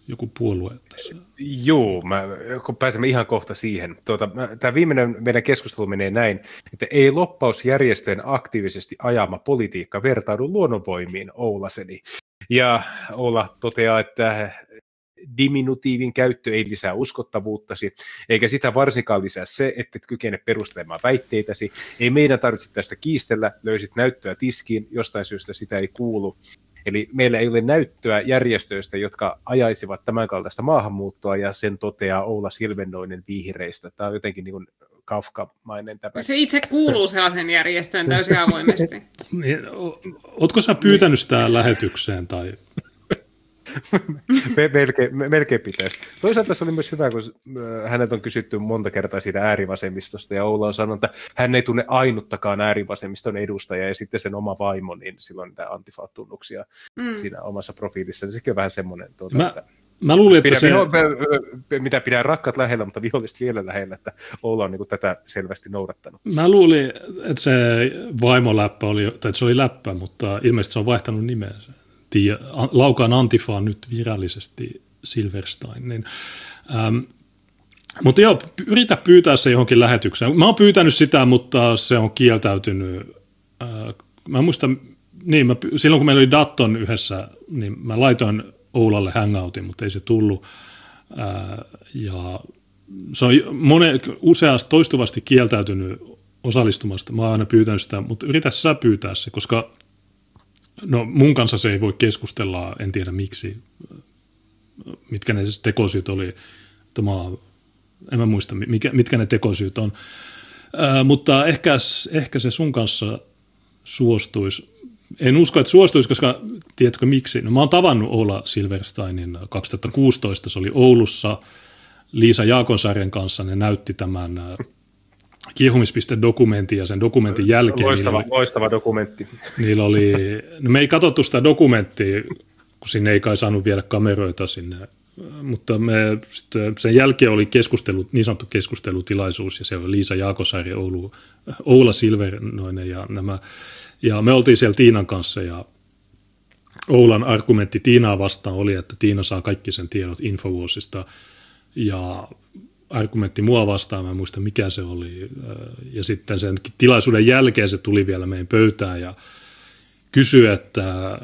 A: joku puolue tässä.
B: Joo, mä, kun pääsemme ihan kohta siihen. Tuota, tämä viimeinen meidän keskustelu menee näin, että ei loppausjärjestöjen aktiivisesti ajama politiikka vertaudu luonnonvoimiin, Oulaseni. Ja Oula toteaa, että diminutiivin käyttö ei lisää uskottavuuttasi, eikä sitä varsinkaan lisää se, että et kykene perustelemaan väitteitäsi. Ei meidän tarvitse tästä kiistellä, löysit näyttöä tiskiin, jostain syystä sitä ei kuulu. Eli meillä ei ole näyttöä järjestöistä, jotka ajaisivat tämänkaltaista maahanmuuttoa, ja sen toteaa Oula Silvennoinen vihreistä. Tämä on jotenkin niin kuin Kafka-mainen tämä.
C: Se itse kuuluu sellaisen järjestöön täysin avoimesti.
A: Oletko sä pyytänyt sitä lähetykseen tai
B: melkein, melkein pitäisi. Toisaalta se oli myös hyvä, kun äh, hänet on kysytty monta kertaa siitä äärivasemmistosta, ja Oula on sanonut, että hän ei tunne ainuttakaan äärivasemmiston edustajaa, ja sitten sen oma vaimo, niin silloin niitä antifa-tunnuksia mm. siinä omassa profiilissa. Niin sekin on vähän semmoinen, tuota,
A: Mä... että Mä luulin, että pidä, se... Viho,
B: mitä pidää rakkaat lähellä, mutta viholliset vielä lähellä, että Oula on niin kuin tätä selvästi noudattanut.
A: Mä luulin, että se vaimoläppä oli, tai että se oli läppä, mutta ilmeisesti se on vaihtanut nimensä tiedä, Laukaan Antifa on nyt virallisesti Silverstein. Niin, ähm, mutta joo, yritä pyytää se johonkin lähetykseen. Mä oon pyytänyt sitä, mutta se on kieltäytynyt. Äh, mä muistan, niin mä, silloin kun meillä oli Datton yhdessä, niin mä laitoin Oulalle hangoutin, mutta ei se tullut. Äh, ja se on monen, useasti toistuvasti kieltäytynyt osallistumasta. Mä oon aina pyytänyt sitä, mutta yritä sä pyytää se, koska No mun kanssa se ei voi keskustella, en tiedä miksi, mitkä ne siis tekosyyt oli. Tämä, en mä muista, mikä, mitkä ne tekosyyt on. Ää, mutta ehkä, ehkä se sun kanssa suostuisi. En usko, että suostuisi, koska tiedätkö miksi? No mä oon tavannut Ola Silversteinin 2016, se oli Oulussa Liisa Jaakonsaaren kanssa, ne näytti tämän kiehumispiste-dokumentin ja sen dokumentin jälkeen.
B: Loistava, oli, loistava dokumentti. [laughs]
A: Niillä oli, no me ei katsottu sitä dokumenttia, kun sinne ei kai saanut viedä kameroita sinne, mutta me, sitten sen jälkeen oli keskustelu, niin sanottu keskustelutilaisuus ja se oli Liisa Jaakosaari, Oulu, Oula Silvernoinen ja nämä. Ja me oltiin siellä Tiinan kanssa ja Oulan argumentti Tiinaa vastaan oli, että Tiina saa kaikki sen tiedot Infovuosista ja argumentti mua vastaan, mä en muista mikä se oli. Ja sitten sen tilaisuuden jälkeen se tuli vielä meidän pöytään ja kysyi, että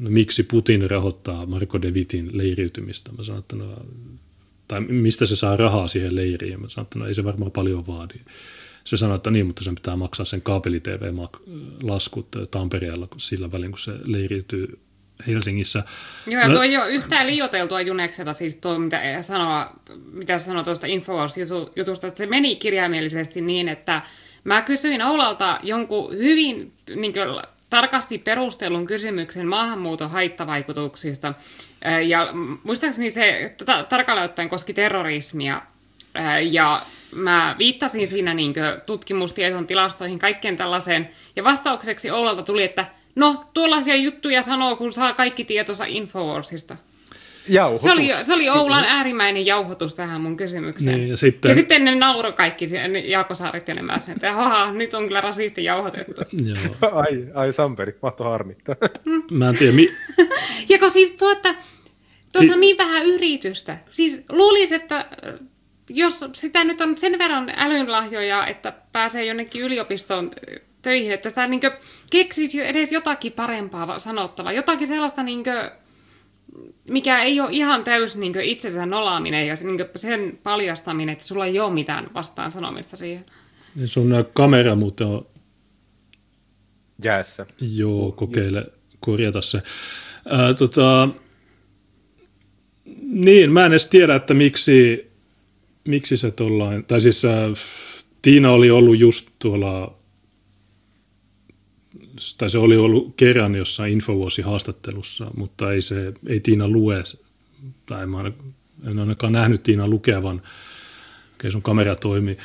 A: no, miksi Putin rahoittaa Marko De Vitin leiriytymistä. Mä sanoin, että no, tai mistä se saa rahaa siihen leiriin. Mä sanoin, että no, ei se varmaan paljon vaadi. Se sanoi, että niin, mutta sen pitää maksaa sen kaapeli-TV-laskut Tampereella sillä välin, kun se leiriytyy Helsingissä.
C: Joo, ja no, tuo ei ole yhtään liioteltua Junekseta, siis tuo, mitä sanoa, mitä sanoi tuosta Infowars-jutusta, että se meni kirjaimellisesti niin, että mä kysyin Oulalta jonkun hyvin niin kuin, tarkasti perustellun kysymyksen maahanmuuton haittavaikutuksista, ja muistaakseni se tarkalleen ottaen koski terrorismia, ja mä viittasin siinä niin tutkimustieton tilastoihin, kaikkeen tällaiseen, ja vastaukseksi Oulalta tuli, että No, tuollaisia juttuja sanoo, kun saa kaikki tietonsa Infowarsista.
B: Jauhotus.
C: Se oli, se oli Oulan äärimmäinen jauhotus tähän mun kysymykseen.
A: Niin, ja, sitten...
C: ja sitten ne nauro kaikki, ne Jaakko Saaret ja ne mä sen, että haha, nyt on kyllä rasisti jauhotettu.
B: Joo. ai, ai Samperi, mahto harmittaa.
A: Mm. Mä en tiedä, mi... [laughs]
C: ja kun siis tuota, tuossa on niin vähän yritystä. Siis luulisi, että äh, jos sitä nyt on sen verran älynlahjoja, että pääsee jonnekin yliopistoon töihin, että sitä niin keksisi edes jotakin parempaa sanottavaa, jotakin sellaista niin kuin, mikä ei ole ihan täysin niin itsensä nolaaminen ja niin sen paljastaminen, että sulla ei ole mitään vastaan sanomista siihen.
A: Ja sun kamera muuten on...
B: Jäässä.
A: Joo, kokeile korjata se. Ää, tota, niin, mä en edes tiedä, että miksi, miksi se tollain, tai siis äh, Tiina oli ollut just tuolla, tai se oli ollut kerran jossain Infovuosi-haastattelussa, mutta ei, se, ei Tiina lue, tai mä en ainakaan nähnyt Tiina lukevan, okei sun kamera toimii,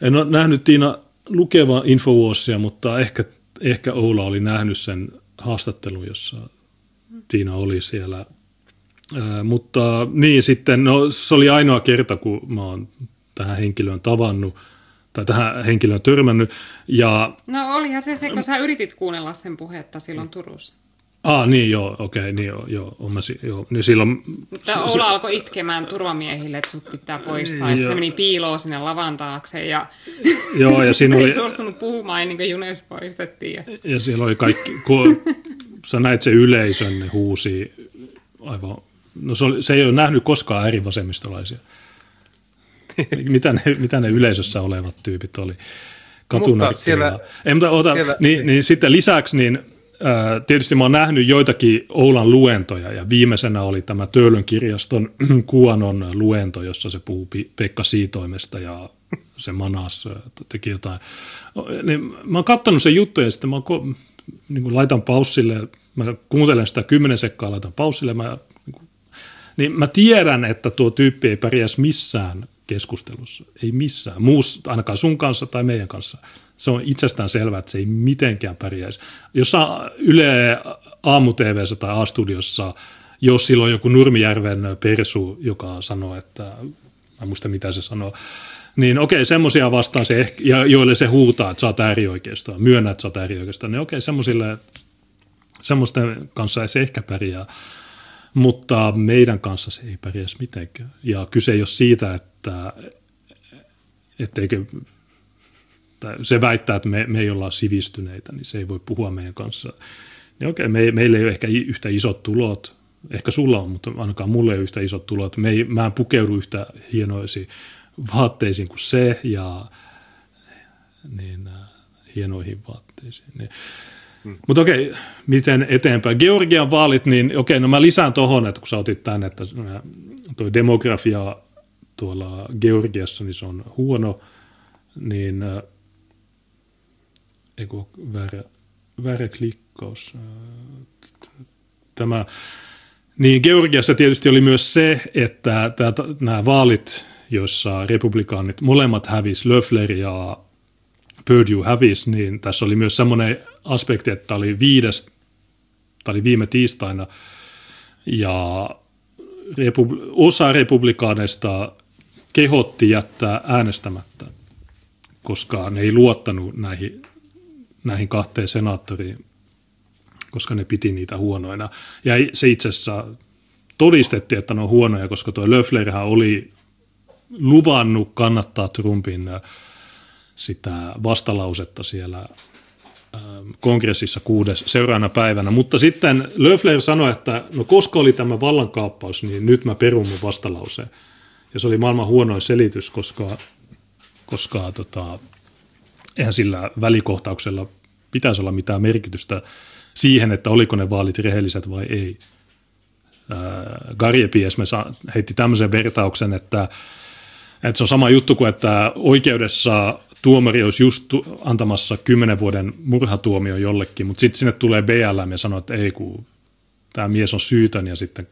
A: en ole nähnyt Tiina lukevan Infovuosia, mutta ehkä, ehkä Oula oli nähnyt sen haastattelun, jossa Tiina oli siellä. Mutta niin sitten, no se oli ainoa kerta, kun mä oon tähän henkilöön tavannut tai tähän henkilöön törmännyt. Ja,
C: no olihan se se, kun sä yritit kuunnella sen puhetta silloin Turussa.
A: Ah, niin joo, okei, okay, niin joo, joo, on mä, joo. Niin silloin,
C: Mutta Oula se, alkoi itkemään turvamiehille, että sut pitää poistaa, että se meni piiloon sinne lavan taakse ja, [laughs]
A: joo, ja [laughs] siinä
C: se
A: oli,
C: ei suostunut puhumaan ennen kuin Junes poistettiin. Ja,
A: ja siellä oli kaikki, kun [laughs] sä näit se yleisön, ne huusi aivan No se, oli, se ei ole nähnyt koskaan äärivasemmistolaisia. mitä, ne, mitä ne yleisössä olevat tyypit oli? Katunarkkeja. Siellä, ei, mutta ota, siellä, niin, niin sitten lisäksi niin ää, tietysti mä oon nähnyt joitakin Oulan luentoja ja viimeisenä oli tämä Töölön kirjaston [clears throat] Kuanon luento, jossa se puhuu Pekka Siitoimesta ja se Manas teki jotain. Niin, mä oon katsonut sen juttuja ja sitten mä oon, niin kuin laitan paussille, mä kuuntelen sitä kymmenen sekkaa, laitan paussille, mä niin mä tiedän, että tuo tyyppi ei pärjäisi missään keskustelussa. Ei missään. Muus, ainakaan sun kanssa tai meidän kanssa. Se on itsestään selvää, että se ei mitenkään pärjäisi. Jos Yle aamu tai A-studiossa, jos silloin joku Nurmijärven persu, joka sanoo, että, mä muista mitä se sanoo, niin okei, semmoisia vastaan se ehkä, ja joille se huutaa, että sä oot äärioikeistoa, myönnät, että sä oot äärioikeistoa, niin okei, semmoisille, semmoisten kanssa se ehkä pärjää. Mutta meidän kanssa se ei pärjäisi mitenkään. Ja kyse ei ole siitä, että etteikö, tai se väittää, että me, me ei olla sivistyneitä, niin se ei voi puhua meidän kanssa. Niin okei, me, meillä ei ole ehkä yhtä isot tulot, ehkä sulla on, mutta ainakaan mulle ei ole yhtä isot tulot. Me ei, mä en pukeudu yhtä hienoisiin vaatteisiin kuin se ja niin, äh, hienoihin vaatteisiin. Niin, Mm. Mutta okei, miten eteenpäin? Georgian vaalit, niin okei, no mä lisään tuohon, että kun sä otit tänne, että tuo demografia tuolla Georgiassa, niin se on huono, niin äh, eikö väärä, väärä klikkaus. Äh, tämä, niin Georgiassa tietysti oli myös se, että nämä vaalit, joissa republikaanit molemmat hävis, Löffler ja Purdue hävisi, niin tässä oli myös semmoinen aspekti, että oli viides, tämä oli viime tiistaina, ja republi- osa republikaaneista kehotti jättää äänestämättä, koska ne ei luottanut näihin, näihin kahteen senaattoriin, koska ne piti niitä huonoina. Ja se itse asiassa todistettiin, että ne on huonoja, koska tuo Löfflerhän oli luvannut kannattaa Trumpin sitä vastalausetta siellä Ähm, kongressissa kuudes seuraavana päivänä. Mutta sitten Löffler sanoi, että no koska oli tämä vallankaappaus, niin nyt mä perun mun vastalauseen. Ja se oli maailman huonoin selitys, koska, koska tota, eihän sillä välikohtauksella pitäisi olla mitään merkitystä siihen, että oliko ne vaalit rehelliset vai ei. Garje Piesme heitti tämmöisen vertauksen, että, että se on sama juttu kuin, että oikeudessa tuomari olisi just antamassa kymmenen vuoden murhatuomio jollekin, mutta sitten sinne tulee BLM ja sanoo, että ei kun tämä mies on syytön ja sitten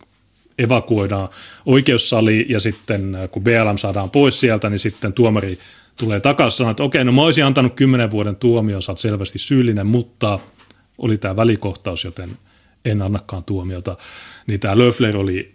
A: evakuoidaan oikeussali ja sitten äh, kun BLM saadaan pois sieltä, niin sitten tuomari tulee takaisin sanoa, että okei, no mä olisin antanut kymmenen vuoden tuomion, sä oot selvästi syyllinen, mutta oli tämä välikohtaus, joten en annakaan tuomiota. Niin tämä Löffler oli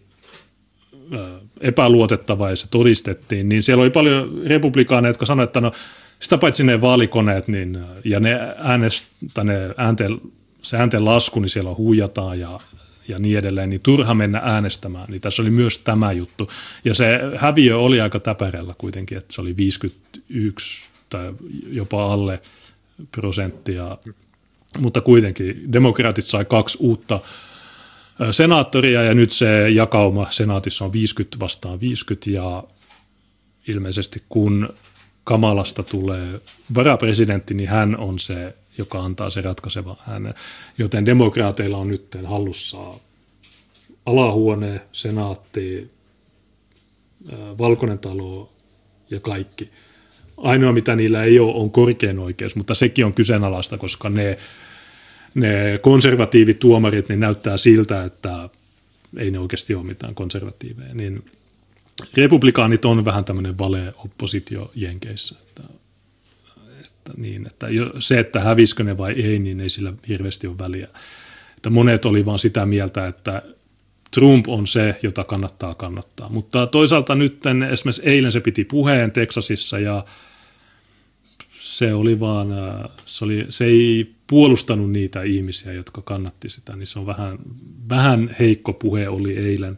A: äh, epäluotettava ja se todistettiin, niin siellä oli paljon republikaaneja, jotka sanoivat, että no sitä paitsi ne vaalikoneet niin, ja ne, äänest, ne äänten, se äänten lasku, niin siellä huijataan ja, ja niin edelleen, niin turha mennä äänestämään. Niin tässä oli myös tämä juttu. Ja se häviö oli aika täpärällä kuitenkin, että se oli 51 tai jopa alle prosenttia. Mutta kuitenkin demokraatit sai kaksi uutta senaattoria ja nyt se jakauma senaatissa on 50 vastaan 50 ja ilmeisesti kun Kamalasta tulee varapresidentti, niin hän on se, joka antaa se ratkaiseva äänen. Joten demokraateilla on nyt hallussa alahuone, senaatti, valkoinen talo ja kaikki. Ainoa, mitä niillä ei ole, on korkein oikeus, mutta sekin on kyseenalaista, koska ne, ne konservatiivituomarit niin näyttää siltä, että ei ne oikeasti ole mitään konservatiiveja. Niin republikaanit on vähän tämmöinen vale-oppositio Jenkeissä. Että, että niin, että se, että hävisikö ne vai ei, niin ei sillä hirveästi ole väliä. Että monet oli vaan sitä mieltä, että Trump on se, jota kannattaa kannattaa. Mutta toisaalta nyt esimerkiksi eilen se piti puheen Teksasissa ja se oli vaan, se, oli, se ei puolustanut niitä ihmisiä, jotka kannatti sitä, niin se on vähän, vähän heikko puhe oli eilen.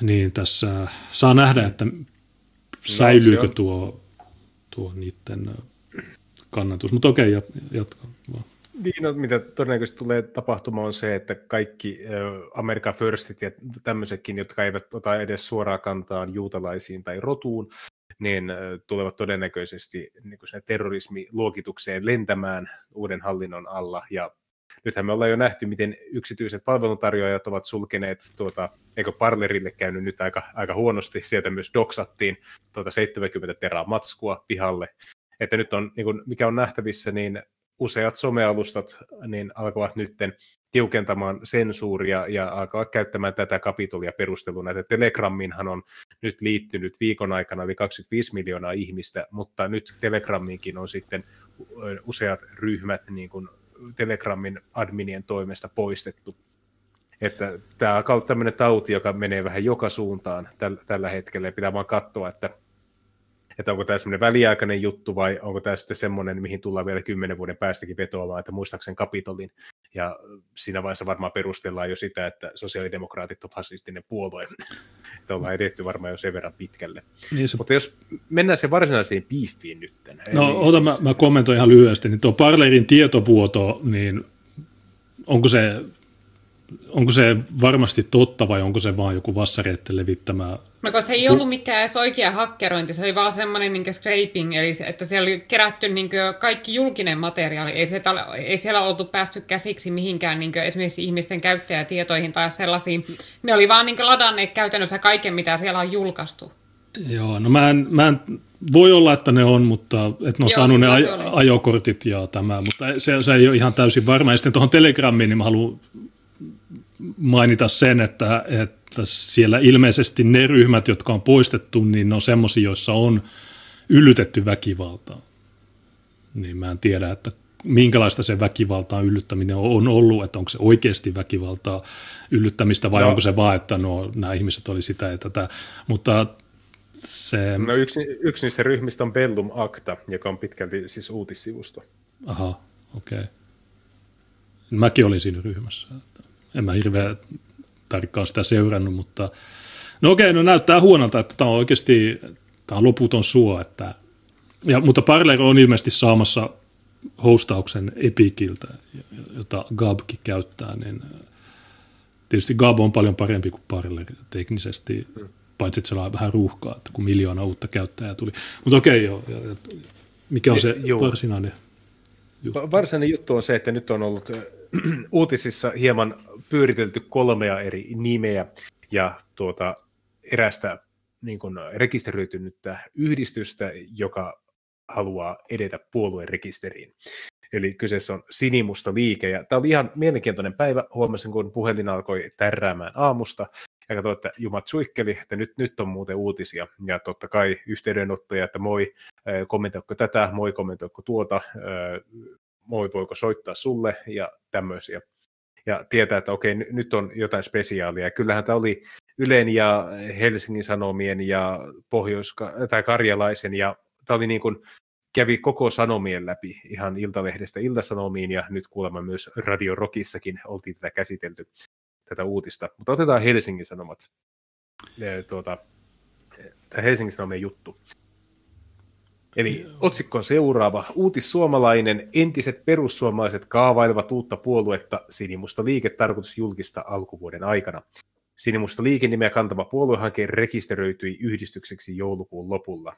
A: Niin tässä saa nähdä, että säilyykö no, tuo, tuo niiden kannatus. Mutta okei, jatka vaan.
B: Niin, no, mitä todennäköisesti tulee tapahtumaan on se, että kaikki Amerikan Firstit ja tämmöisetkin, jotka eivät ota edes suoraan kantaan juutalaisiin tai rotuun, niin tulevat todennäköisesti niin terrorismiluokitukseen lentämään uuden hallinnon alla. Ja nythän me ollaan jo nähty, miten yksityiset palveluntarjoajat ovat sulkeneet, tuota, eikö Parlerille käynyt nyt aika, aika huonosti, sieltä myös doksattiin tuota 70 teraa matskua pihalle. Että nyt on, niin kuin, mikä on nähtävissä, niin useat somealustat niin alkavat nytten tiukentamaan sensuuria ja alkaa käyttämään tätä kapitolia perusteluna, että Telegramminhan on nyt liittynyt viikon aikana yli 25 miljoonaa ihmistä, mutta nyt Telegramminkin on sitten useat ryhmät niin kuin Telegrammin adminien toimesta poistettu. Että tämä on tämmöinen tauti, joka menee vähän joka suuntaan tällä hetkellä ja pitää vaan katsoa, että että onko tämä semmoinen väliaikainen juttu vai onko tämä sitten semmoinen, mihin tullaan vielä kymmenen vuoden päästäkin vetoamaan, että muistaakseni kapitolin. Ja siinä vaiheessa varmaan perustellaan jo sitä, että sosiaalidemokraatit on fasistinen puolue. [laughs] että ollaan edetty varmaan jo sen verran pitkälle. Niin se... Mutta jos mennään sen varsinaiseen piiffiin nyt.
A: No ota, siis... mä, mä kommentoin ihan lyhyesti. Niin tuo Parlerin tietovuoto, niin onko se onko se varmasti totta vai onko se vaan joku vassareitten levittämä?
C: No kun se ei ollut mikään edes oikea hakkerointi, se oli vaan semmoinen niin scraping, eli se, että siellä oli kerätty niin kaikki julkinen materiaali. Ei, se, ei siellä oltu päästy käsiksi mihinkään niin esimerkiksi ihmisten käyttäjätietoihin tai sellaisiin. Ne oli vaan niin ladanneet käytännössä kaiken, mitä siellä on julkaistu.
A: Joo, no mä en, mä en voi olla, että ne on, mutta et ne on Joo, saanut ne aj- ajokortit ja tämä, mutta se, se ei ole ihan täysin varma. Ja sitten tuohon Telegrammiin, niin mä haluan mainita sen, että, että siellä ilmeisesti ne ryhmät, jotka on poistettu, niin ne on semmoisia, joissa on yllytetty väkivaltaa. Niin mä en tiedä, että minkälaista se väkivaltaan yllyttäminen on ollut, että onko se oikeasti väkivaltaa yllyttämistä vai no. onko se vaan, että no, nämä ihmiset oli sitä ja tätä. Mutta se...
B: No yksi, yksi niistä ryhmistä on Bellum Acta, joka on pitkälti siis uutissivusto.
A: Aha, okei. Okay. Mäkin olin siinä ryhmässä en mä hirveän tarkkaan sitä seurannut, mutta no okei, no näyttää huonolta, että tämä on oikeasti tämä on loputon suo, että, ja, mutta Parler on ilmeisesti saamassa hostauksen Epikiltä, jota Gabkin käyttää, niin tietysti Gab on paljon parempi kuin Parler teknisesti, paitsi että se on vähän ruuhkaa, että kun miljoona uutta käyttäjää tuli. Mutta okei, joo, mikä on se joo. varsinainen
B: juttu? Varsinainen juttu on se, että nyt on ollut [clears throat] uutisissa hieman pyöritelty kolmea eri nimeä ja tuota, erästä niin kuin rekisteröitynyttä yhdistystä, joka haluaa edetä puolueen rekisteriin. Eli kyseessä on Sinimusta liike. Ja tämä oli ihan mielenkiintoinen päivä. Huomasin, kun puhelin alkoi tärräämään aamusta. Ja katsoin, että Jumat suikkeli, että nyt, nyt on muuten uutisia. Ja totta kai yhteydenottoja, että moi, kommentoiko tätä, moi, kommentoiko tuota, moi, voiko soittaa sulle ja tämmöisiä ja tietää, että okei, nyt on jotain spesiaalia. Ja kyllähän tämä oli Ylen ja Helsingin Sanomien ja Pohjois- tai Karjalaisen, ja tämä oli niin kuin, kävi koko Sanomien läpi ihan Iltalehdestä Iltasanomiin, ja nyt kuulemma myös Radio Rockissakin oltiin tätä käsitelty, tätä uutista. Mutta otetaan Helsingin Sanomat, tuota, tämä Helsingin Sanomien juttu. Eli otsikko on seuraava. Uutissuomalainen. Entiset perussuomalaiset kaavailevat uutta puoluetta. Sinimusta liike tarkoitus julkista alkuvuoden aikana. Sinimusta liikenimeä kantava puoluehanke rekisteröityi yhdistykseksi joulukuun lopulla.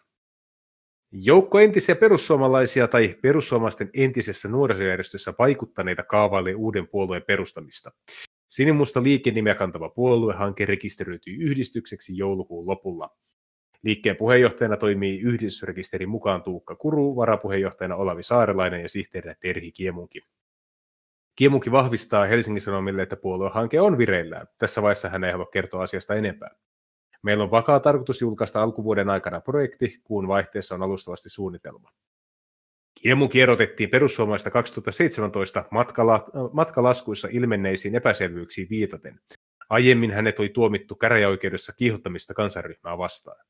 B: Joukko entisiä perussuomalaisia tai perussuomalaisten entisessä nuorisojärjestössä vaikuttaneita kaavailee uuden puolueen perustamista. Sinimusta liikenimeä kantava puoluehanke rekisteröityi yhdistykseksi joulukuun lopulla. Liikkeen puheenjohtajana toimii yhdistysrekisterin mukaan Tuukka Kuru, varapuheenjohtajana Olavi Saarelainen ja sihteerinä Terhi Kiemunki. Kiemunki vahvistaa Helsingin Sanomille, että puoluehanke on vireillään. Tässä vaiheessa hän ei halua kertoa asiasta enempää. Meillä on vakaa tarkoitus julkaista alkuvuoden aikana projekti, kuun vaihteessa on alustavasti suunnitelma. Kiemunki erotettiin perussuomalaista 2017 matkala, matkalaskuissa ilmenneisiin epäselvyyksiin viitaten. Aiemmin hänet oli tuomittu käräjäoikeudessa kiihottamista kansanryhmää vastaan.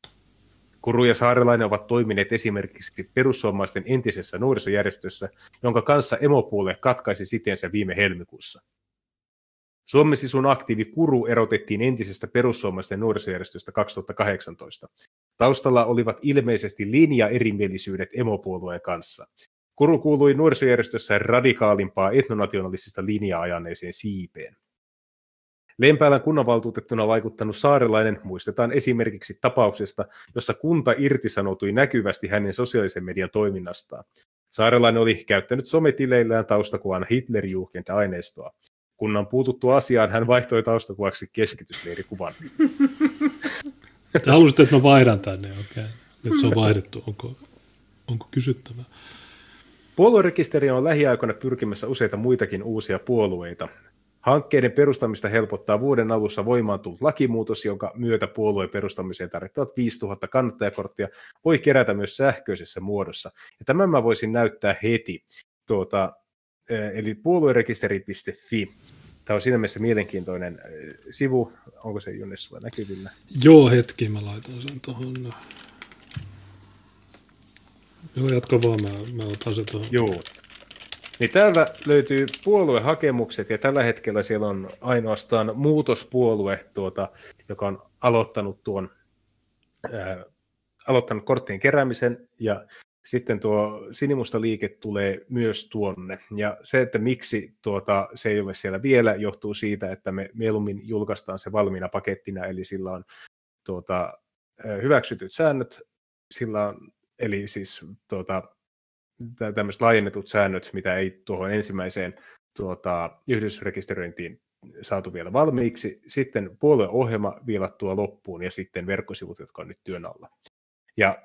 B: Kuru ja Saarelainen ovat toimineet esimerkiksi perussuomalaisten entisessä nuorisojärjestössä, jonka kanssa emopuolue katkaisi siteensä viime helmikuussa. Suomen sisun aktiivi Kuru erotettiin entisestä perussuomalaisten nuorisojärjestöstä 2018. Taustalla olivat ilmeisesti linja-erimielisyydet emopuolueen kanssa. Kuru kuului nuorisojärjestössä radikaalimpaa etnonationalistista linjaa ajaneeseen siipeen. Lempäälän kunnanvaltuutettuna vaikuttanut saarelainen muistetaan esimerkiksi tapauksesta, jossa kunta irtisanoutui näkyvästi hänen sosiaalisen median toiminnastaan. Saarelainen oli käyttänyt sometileillään taustakuvan Hitlerjugend-aineistoa. Kunnan puututtu asiaan hän vaihtoi taustakuvaksi keskitysleirikuvan.
A: Te halusitte, että mä vaihdan tänne, okei. Okay. Nyt se on vaihdettu, onko, onko kysyttävää?
B: Puoluerekisteri on lähiaikoina pyrkimässä useita muitakin uusia puolueita. Hankkeiden perustamista helpottaa vuoden alussa voimaan tullut lakimuutos, jonka myötä puolueen perustamiseen tarvittavat 5000 kannattajakorttia voi kerätä myös sähköisessä muodossa. Ja tämän mä voisin näyttää heti. Tuota, eli puoluerekisteri.fi. Tämä on siinä mielessä mielenkiintoinen sivu. Onko se Junnes sulla näkyvillä?
A: Joo, hetki, mä laitan sen tuohon. Joo, jatko vaan, mä, mä otan sen tuohon.
B: Joo, niin täältä löytyy puoluehakemukset ja tällä hetkellä siellä on ainoastaan muutospuolue, tuota, joka on aloittanut tuon ää, aloittanut korttien keräämisen ja sitten tuo sinimusta liike tulee myös tuonne. Ja se, että miksi tuota, se ei ole siellä vielä, johtuu siitä, että me mieluummin julkaistaan se valmiina pakettina, eli sillä on tuota, hyväksytyt säännöt, sillä on, eli siis tuota, tämmöiset laajennetut säännöt, mitä ei tuohon ensimmäiseen tuota, yhdysrekisteröintiin saatu vielä valmiiksi, sitten puolueohjelma viilattua loppuun ja sitten verkkosivut, jotka on nyt työn alla. Ja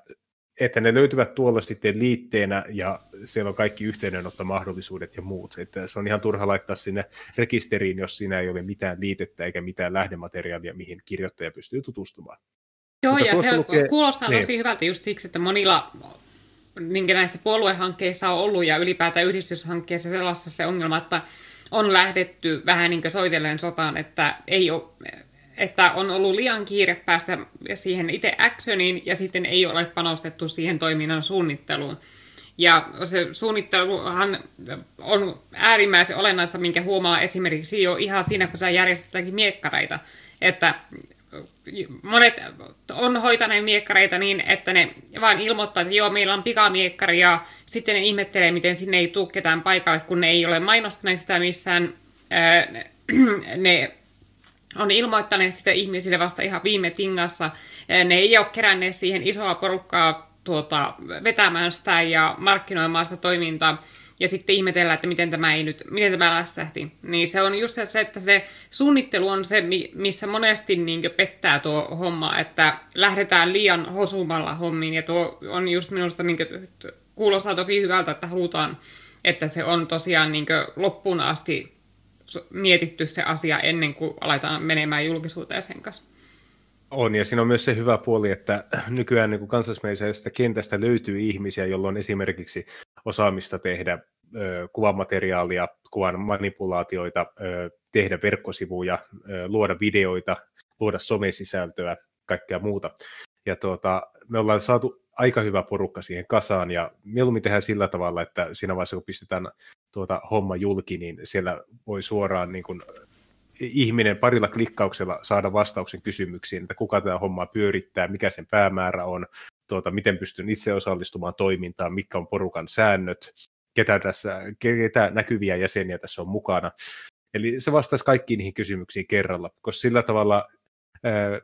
B: että ne löytyvät tuolla sitten liitteenä ja siellä on kaikki yhteydenottomahdollisuudet ja muut. Että se on ihan turha laittaa sinne rekisteriin, jos siinä ei ole mitään liitettä eikä mitään lähdemateriaalia, mihin kirjoittaja pystyy tutustumaan.
C: Joo, Mutta ja se lukee, kuulostaa niin. tosi hyvältä just siksi, että monilla minkä näissä puoluehankkeissa on ollut ja ylipäätään yhdistyshankkeissa sellaisessa se ongelma, että on lähdetty vähän niin soitellen sotaan, että, ei ole, että on ollut liian kiire päästä siihen itse actioniin ja sitten ei ole panostettu siihen toiminnan suunnitteluun. Ja se suunnitteluhan on äärimmäisen olennaista, minkä huomaa esimerkiksi jo ihan siinä, kun sä järjestetään miekkareita, että monet on hoitaneet miekkareita niin, että ne vaan ilmoittaa, että joo, meillä on pikamiekkari ja sitten ne ihmettelee, miten sinne ei tule ketään paikalle, kun ne ei ole mainostaneet sitä missään. [clears throat] Ne on ilmoittaneet sitä ihmisille vasta ihan viime tingassa. Ne ei ole keränneet siihen isoa porukkaa tuota, vetämään sitä ja markkinoimaan sitä toimintaa ja sitten ihmetellä, että miten tämä, ei nyt, miten tämä lässähti. Niin se on just se, että se suunnittelu on se, missä monesti niin pettää tuo homma, että lähdetään liian hosumalla hommiin, ja tuo on just minusta, niin kuulostaa tosi hyvältä, että halutaan, että se on tosiaan niin loppuun asti mietitty se asia ennen kuin aletaan menemään julkisuuteen sen kanssa.
B: On, ja siinä on myös se hyvä puoli, että nykyään niin kansallismielisestä kentästä löytyy ihmisiä, joilla on esimerkiksi osaamista tehdä ö, kuvamateriaalia, kuvan manipulaatioita, ö, tehdä verkkosivuja, ö, luoda videoita, luoda somesisältöä, kaikkea muuta. Ja tuota, me ollaan saatu aika hyvä porukka siihen kasaan, ja mieluummin tehdään sillä tavalla, että siinä vaiheessa, kun pistetään tuota homma julki, niin siellä voi suoraan niin kuin, ihminen parilla klikkauksella saada vastauksen kysymyksiin, että kuka tämä homma pyörittää, mikä sen päämäärä on, tuota, miten pystyn itse osallistumaan toimintaan, mitkä on porukan säännöt, ketä, tässä, ketä näkyviä jäseniä tässä on mukana. Eli se vastaisi kaikkiin niihin kysymyksiin kerralla, koska sillä tavalla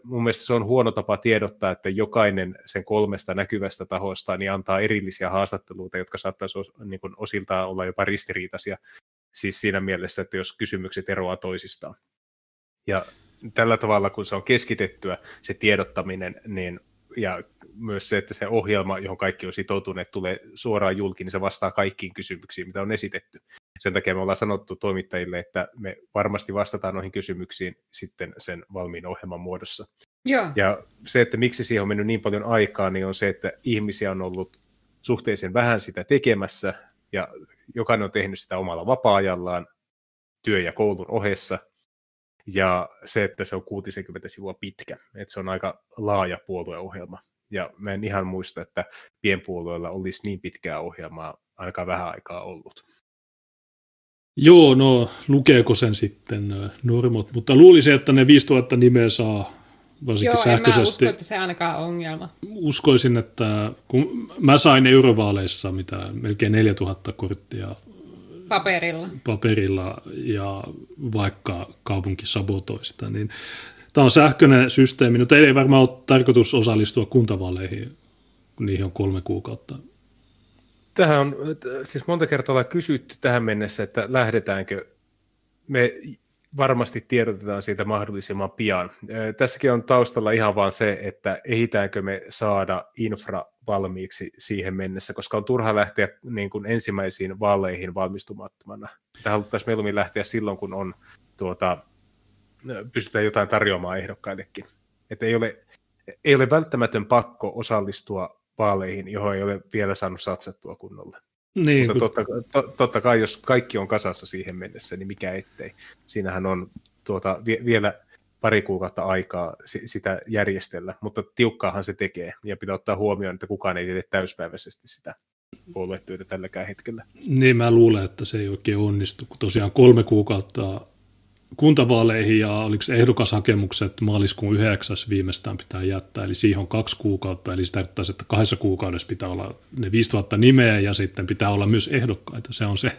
B: mun mielestä se on huono tapa tiedottaa, että jokainen sen kolmesta näkyvästä tahosta niin antaa erillisiä haastatteluita, jotka saattaisi niin osiltaan olla jopa ristiriitaisia. Siis siinä mielessä, että jos kysymykset eroaa toisistaan. Ja tällä tavalla, kun se on keskitettyä, se tiedottaminen, niin, ja myös se, että se ohjelma, johon kaikki on sitoutuneet, tulee suoraan julki, niin se vastaa kaikkiin kysymyksiin, mitä on esitetty. Sen takia me ollaan sanottu toimittajille, että me varmasti vastataan noihin kysymyksiin sitten sen valmiin ohjelman muodossa.
C: Joo.
B: Ja se, että miksi siihen on mennyt niin paljon aikaa, niin on se, että ihmisiä on ollut suhteellisen vähän sitä tekemässä, ja jokainen on tehnyt sitä omalla vapaa-ajallaan, työ- ja koulun ohessa, ja se, että se on 60 sivua pitkä, että se on aika laaja puolueohjelma. Ja mä en ihan muista, että pienpuolueella olisi niin pitkää ohjelmaa ainakaan vähän aikaa ollut.
A: Joo, no lukeeko sen sitten normot, mutta luulisin, että ne 5000 nimeä saa varsinkin
C: Joo,
A: sähköisesti.
C: Joo, usko, että se ainakaan on ongelma.
A: Uskoisin, että kun mä sain eurovaaleissa mitä melkein 4000 korttia
C: paperilla.
A: paperilla ja vaikka kaupunki sabotoista, niin tämä on sähköinen systeemi. No teillä ei varmaan ole tarkoitus osallistua kuntavaaleihin, kun niihin on kolme kuukautta
B: Tähän on siis monta kertaa ollaan kysytty tähän mennessä, että lähdetäänkö. Me varmasti tiedotetaan siitä mahdollisimman pian. Tässäkin on taustalla ihan vaan se, että ehitäänkö me saada infra valmiiksi siihen mennessä, koska on turha lähteä niin kuin ensimmäisiin vaaleihin valmistumattomana. Tähän haluttaisiin mieluummin lähteä silloin, kun on tuota, pystytään jotain tarjoamaan ehdokkaillekin. Että ei ole, ei ole välttämätön pakko osallistua vaaleihin, johon ei ole vielä saanut satsattua kunnolla.
A: Niin,
B: Mutta totta, to, totta kai, jos kaikki on kasassa siihen mennessä, niin mikä ettei. Siinähän on tuota, vie, vielä pari kuukautta aikaa sitä järjestellä, mutta tiukkaahan se tekee, ja pitää ottaa huomioon, että kukaan ei tee täyspäiväisesti sitä puoluetyötä tälläkään hetkellä.
A: Niin, mä luulen, että se ei oikein onnistu, kun tosiaan kolme kuukautta kuntavaaleihin ja oliko ehdokashakemukset maaliskuun 9. viimeistään pitää jättää, eli siihen on kaksi kuukautta, eli se tarkoittaa, että kahdessa kuukaudessa pitää olla ne 5000 nimeä ja sitten pitää olla myös ehdokkaita. Se on se,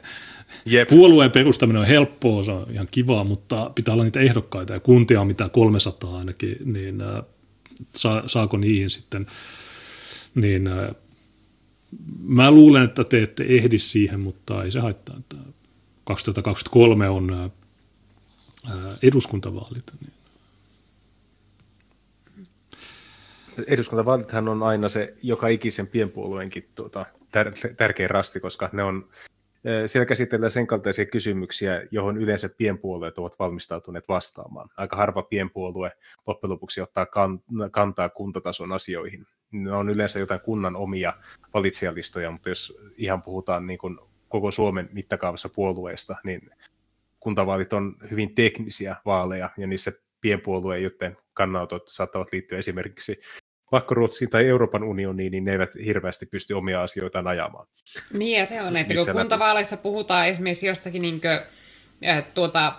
A: Jep. puolueen perustaminen on helppoa, se on ihan kivaa, mutta pitää olla niitä ehdokkaita ja kuntia on mitä 300 ainakin, niin äh, saa, saako niihin sitten, niin äh, mä luulen, että te ette ehdi siihen, mutta ei se haittaa, että 2023 on äh, eduskuntavaalit. Niin.
B: Eduskuntavaalithan on aina se joka ikisen pienpuolueenkin tuota, tär- tärkein rasti, koska ne on siellä käsitellään sen kaltaisia kysymyksiä, johon yleensä pienpuolueet ovat valmistautuneet vastaamaan. Aika harva pienpuolue loppujen lopuksi ottaa kantaa kuntatason asioihin. Ne on yleensä jotain kunnan omia valitsijalistoja, mutta jos ihan puhutaan niin kuin koko Suomen mittakaavassa puolueesta, niin kuntavaalit on hyvin teknisiä vaaleja, ja niissä pienpuolueen, joten kannautot saattavat liittyä esimerkiksi Vakkoruotsiin tai Euroopan unioniin, niin ne eivät hirveästi pysty omia asioitaan ajamaan.
C: Niin, ja se on, että kun kuntavaaleissa puhutaan esimerkiksi jostakin niin kuin, tuota,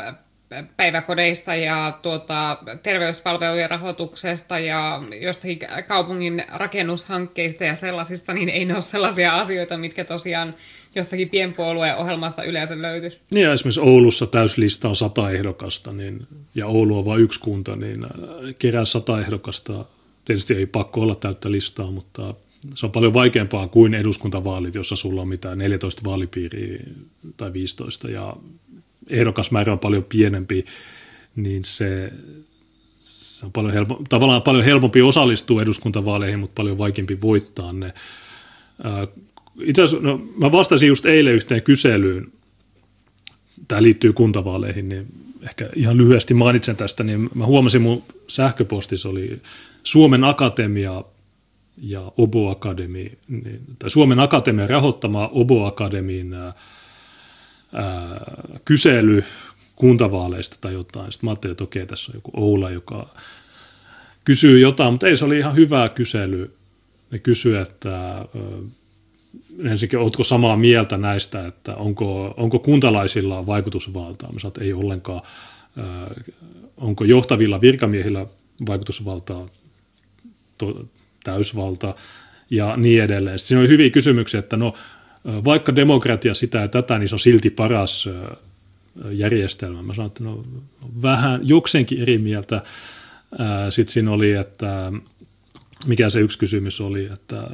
C: päiväkodeista ja tuota, terveyspalvelujen rahoituksesta ja jostakin kaupungin rakennushankkeista ja sellaisista, niin ei ne ole sellaisia asioita, mitkä tosiaan jostakin pienpuolueen ohjelmasta yleensä löytyisi.
A: Niin ja esimerkiksi Oulussa täyslista on sata ehdokasta, niin, ja Oulu on vain yksi kunta, niin äh, kerää sata ehdokasta. Tietysti ei pakko olla täyttä listaa, mutta se on paljon vaikeampaa kuin eduskuntavaalit, jossa sulla on mitään 14 vaalipiiriä tai 15 ja ehdokasmäärä on paljon pienempi, niin se, se on paljon helpo, tavallaan paljon helpompi osallistua eduskuntavaaleihin, mutta paljon vaikeampi voittaa ne. Itse asiassa, no, mä vastasin just eilen yhteen kyselyyn, tämä liittyy kuntavaaleihin, niin ehkä ihan lyhyesti mainitsen tästä, niin mä huomasin mun sähköpostissa oli Suomen Akatemia ja Obo Akademi, niin, tai Suomen Akatemia rahoittama Obo Akademin kysely kuntavaaleista tai jotain. Sitten mä ajattelin, että okei, tässä on joku Oula, joka kysyy jotain, mutta ei se oli ihan hyvä kysely. Ne kysyivät, että ensinnäkin, oletko samaa mieltä näistä, että onko, onko kuntalaisilla vaikutusvaltaa? Mä sanoin, ei ollenkaan. Onko johtavilla virkamiehillä vaikutusvaltaa, to, täysvalta? ja niin edelleen. Siinä on hyviä kysymyksiä, että no vaikka demokratia sitä ja tätä, niin se on silti paras järjestelmä. Mä sanoin, että no vähän jokseenkin eri mieltä. Sitten siinä oli, että mikä se yksi kysymys oli, että,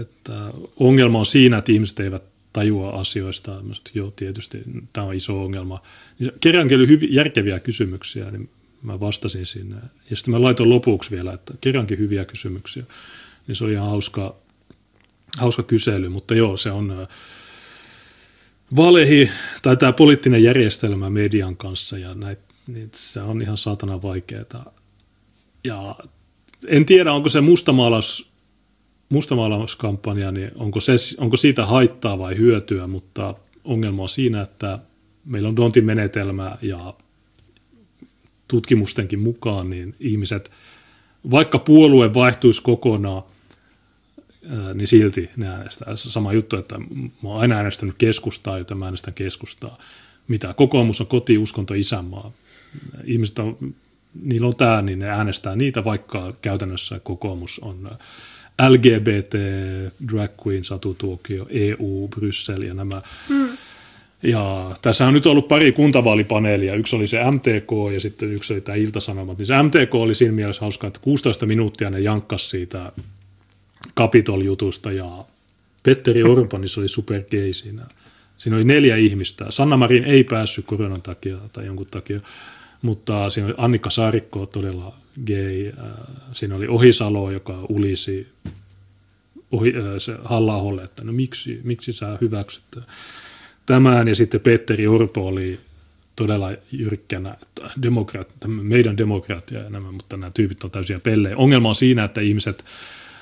A: että ongelma on siinä, että ihmiset eivät tajua asioista. Mä sanoin, joo, tietysti tämä on iso ongelma. Niin kerrankin oli hyviä, järkeviä kysymyksiä, niin mä vastasin sinne. Ja sitten mä laitoin lopuksi vielä, että kerrankin hyviä kysymyksiä. Niin se oli ihan hauska, hauska kysely, mutta joo, se on valehi tai tämä poliittinen järjestelmä median kanssa ja näitä, niin se on ihan saatana vaikeaa. Ja en tiedä, onko se mustamaalaus, mustamaalauskampanja, niin onko, se, onko siitä haittaa vai hyötyä, mutta ongelma on siinä, että meillä on Dontin menetelmä ja tutkimustenkin mukaan, niin ihmiset, vaikka puolue vaihtuisi kokonaan, niin silti ne äänestää. Sama juttu, että mä oon aina äänestänyt keskustaa, joten mä äänestän keskustaa. Mitä? Kokoomus on koti, uskonto, isänmaa. Ihmiset on, niillä on tämä, niin ne äänestää niitä, vaikka käytännössä kokoomus on LGBT, drag queen, satutuokio, EU, Bryssel ja nämä. Mm. Ja tässä on nyt ollut pari kuntavaalipaneelia. Yksi oli se MTK ja sitten yksi oli tämä Iltasanomat. Niin se MTK oli siinä mielessä hauska, että 16 minuuttia ne jankkas siitä Capitol-jutusta ja Petteri Orpo, se oli super gay siinä. Siinä oli neljä ihmistä. Sanna Marin ei päässyt koronan takia tai jonkun takia, mutta siinä oli Annika Saarikko todella gay. Äh, siinä oli Ohisalo, joka ulisi ohi, äh, se halla että no miksi, miksi sä hyväksyt tämän. Ja sitten Petteri Orpo oli todella jyrkkänä, että demokraat, meidän demokratia ja nämä, mutta nämä tyypit on täysiä pellejä. Ongelma on siinä, että ihmiset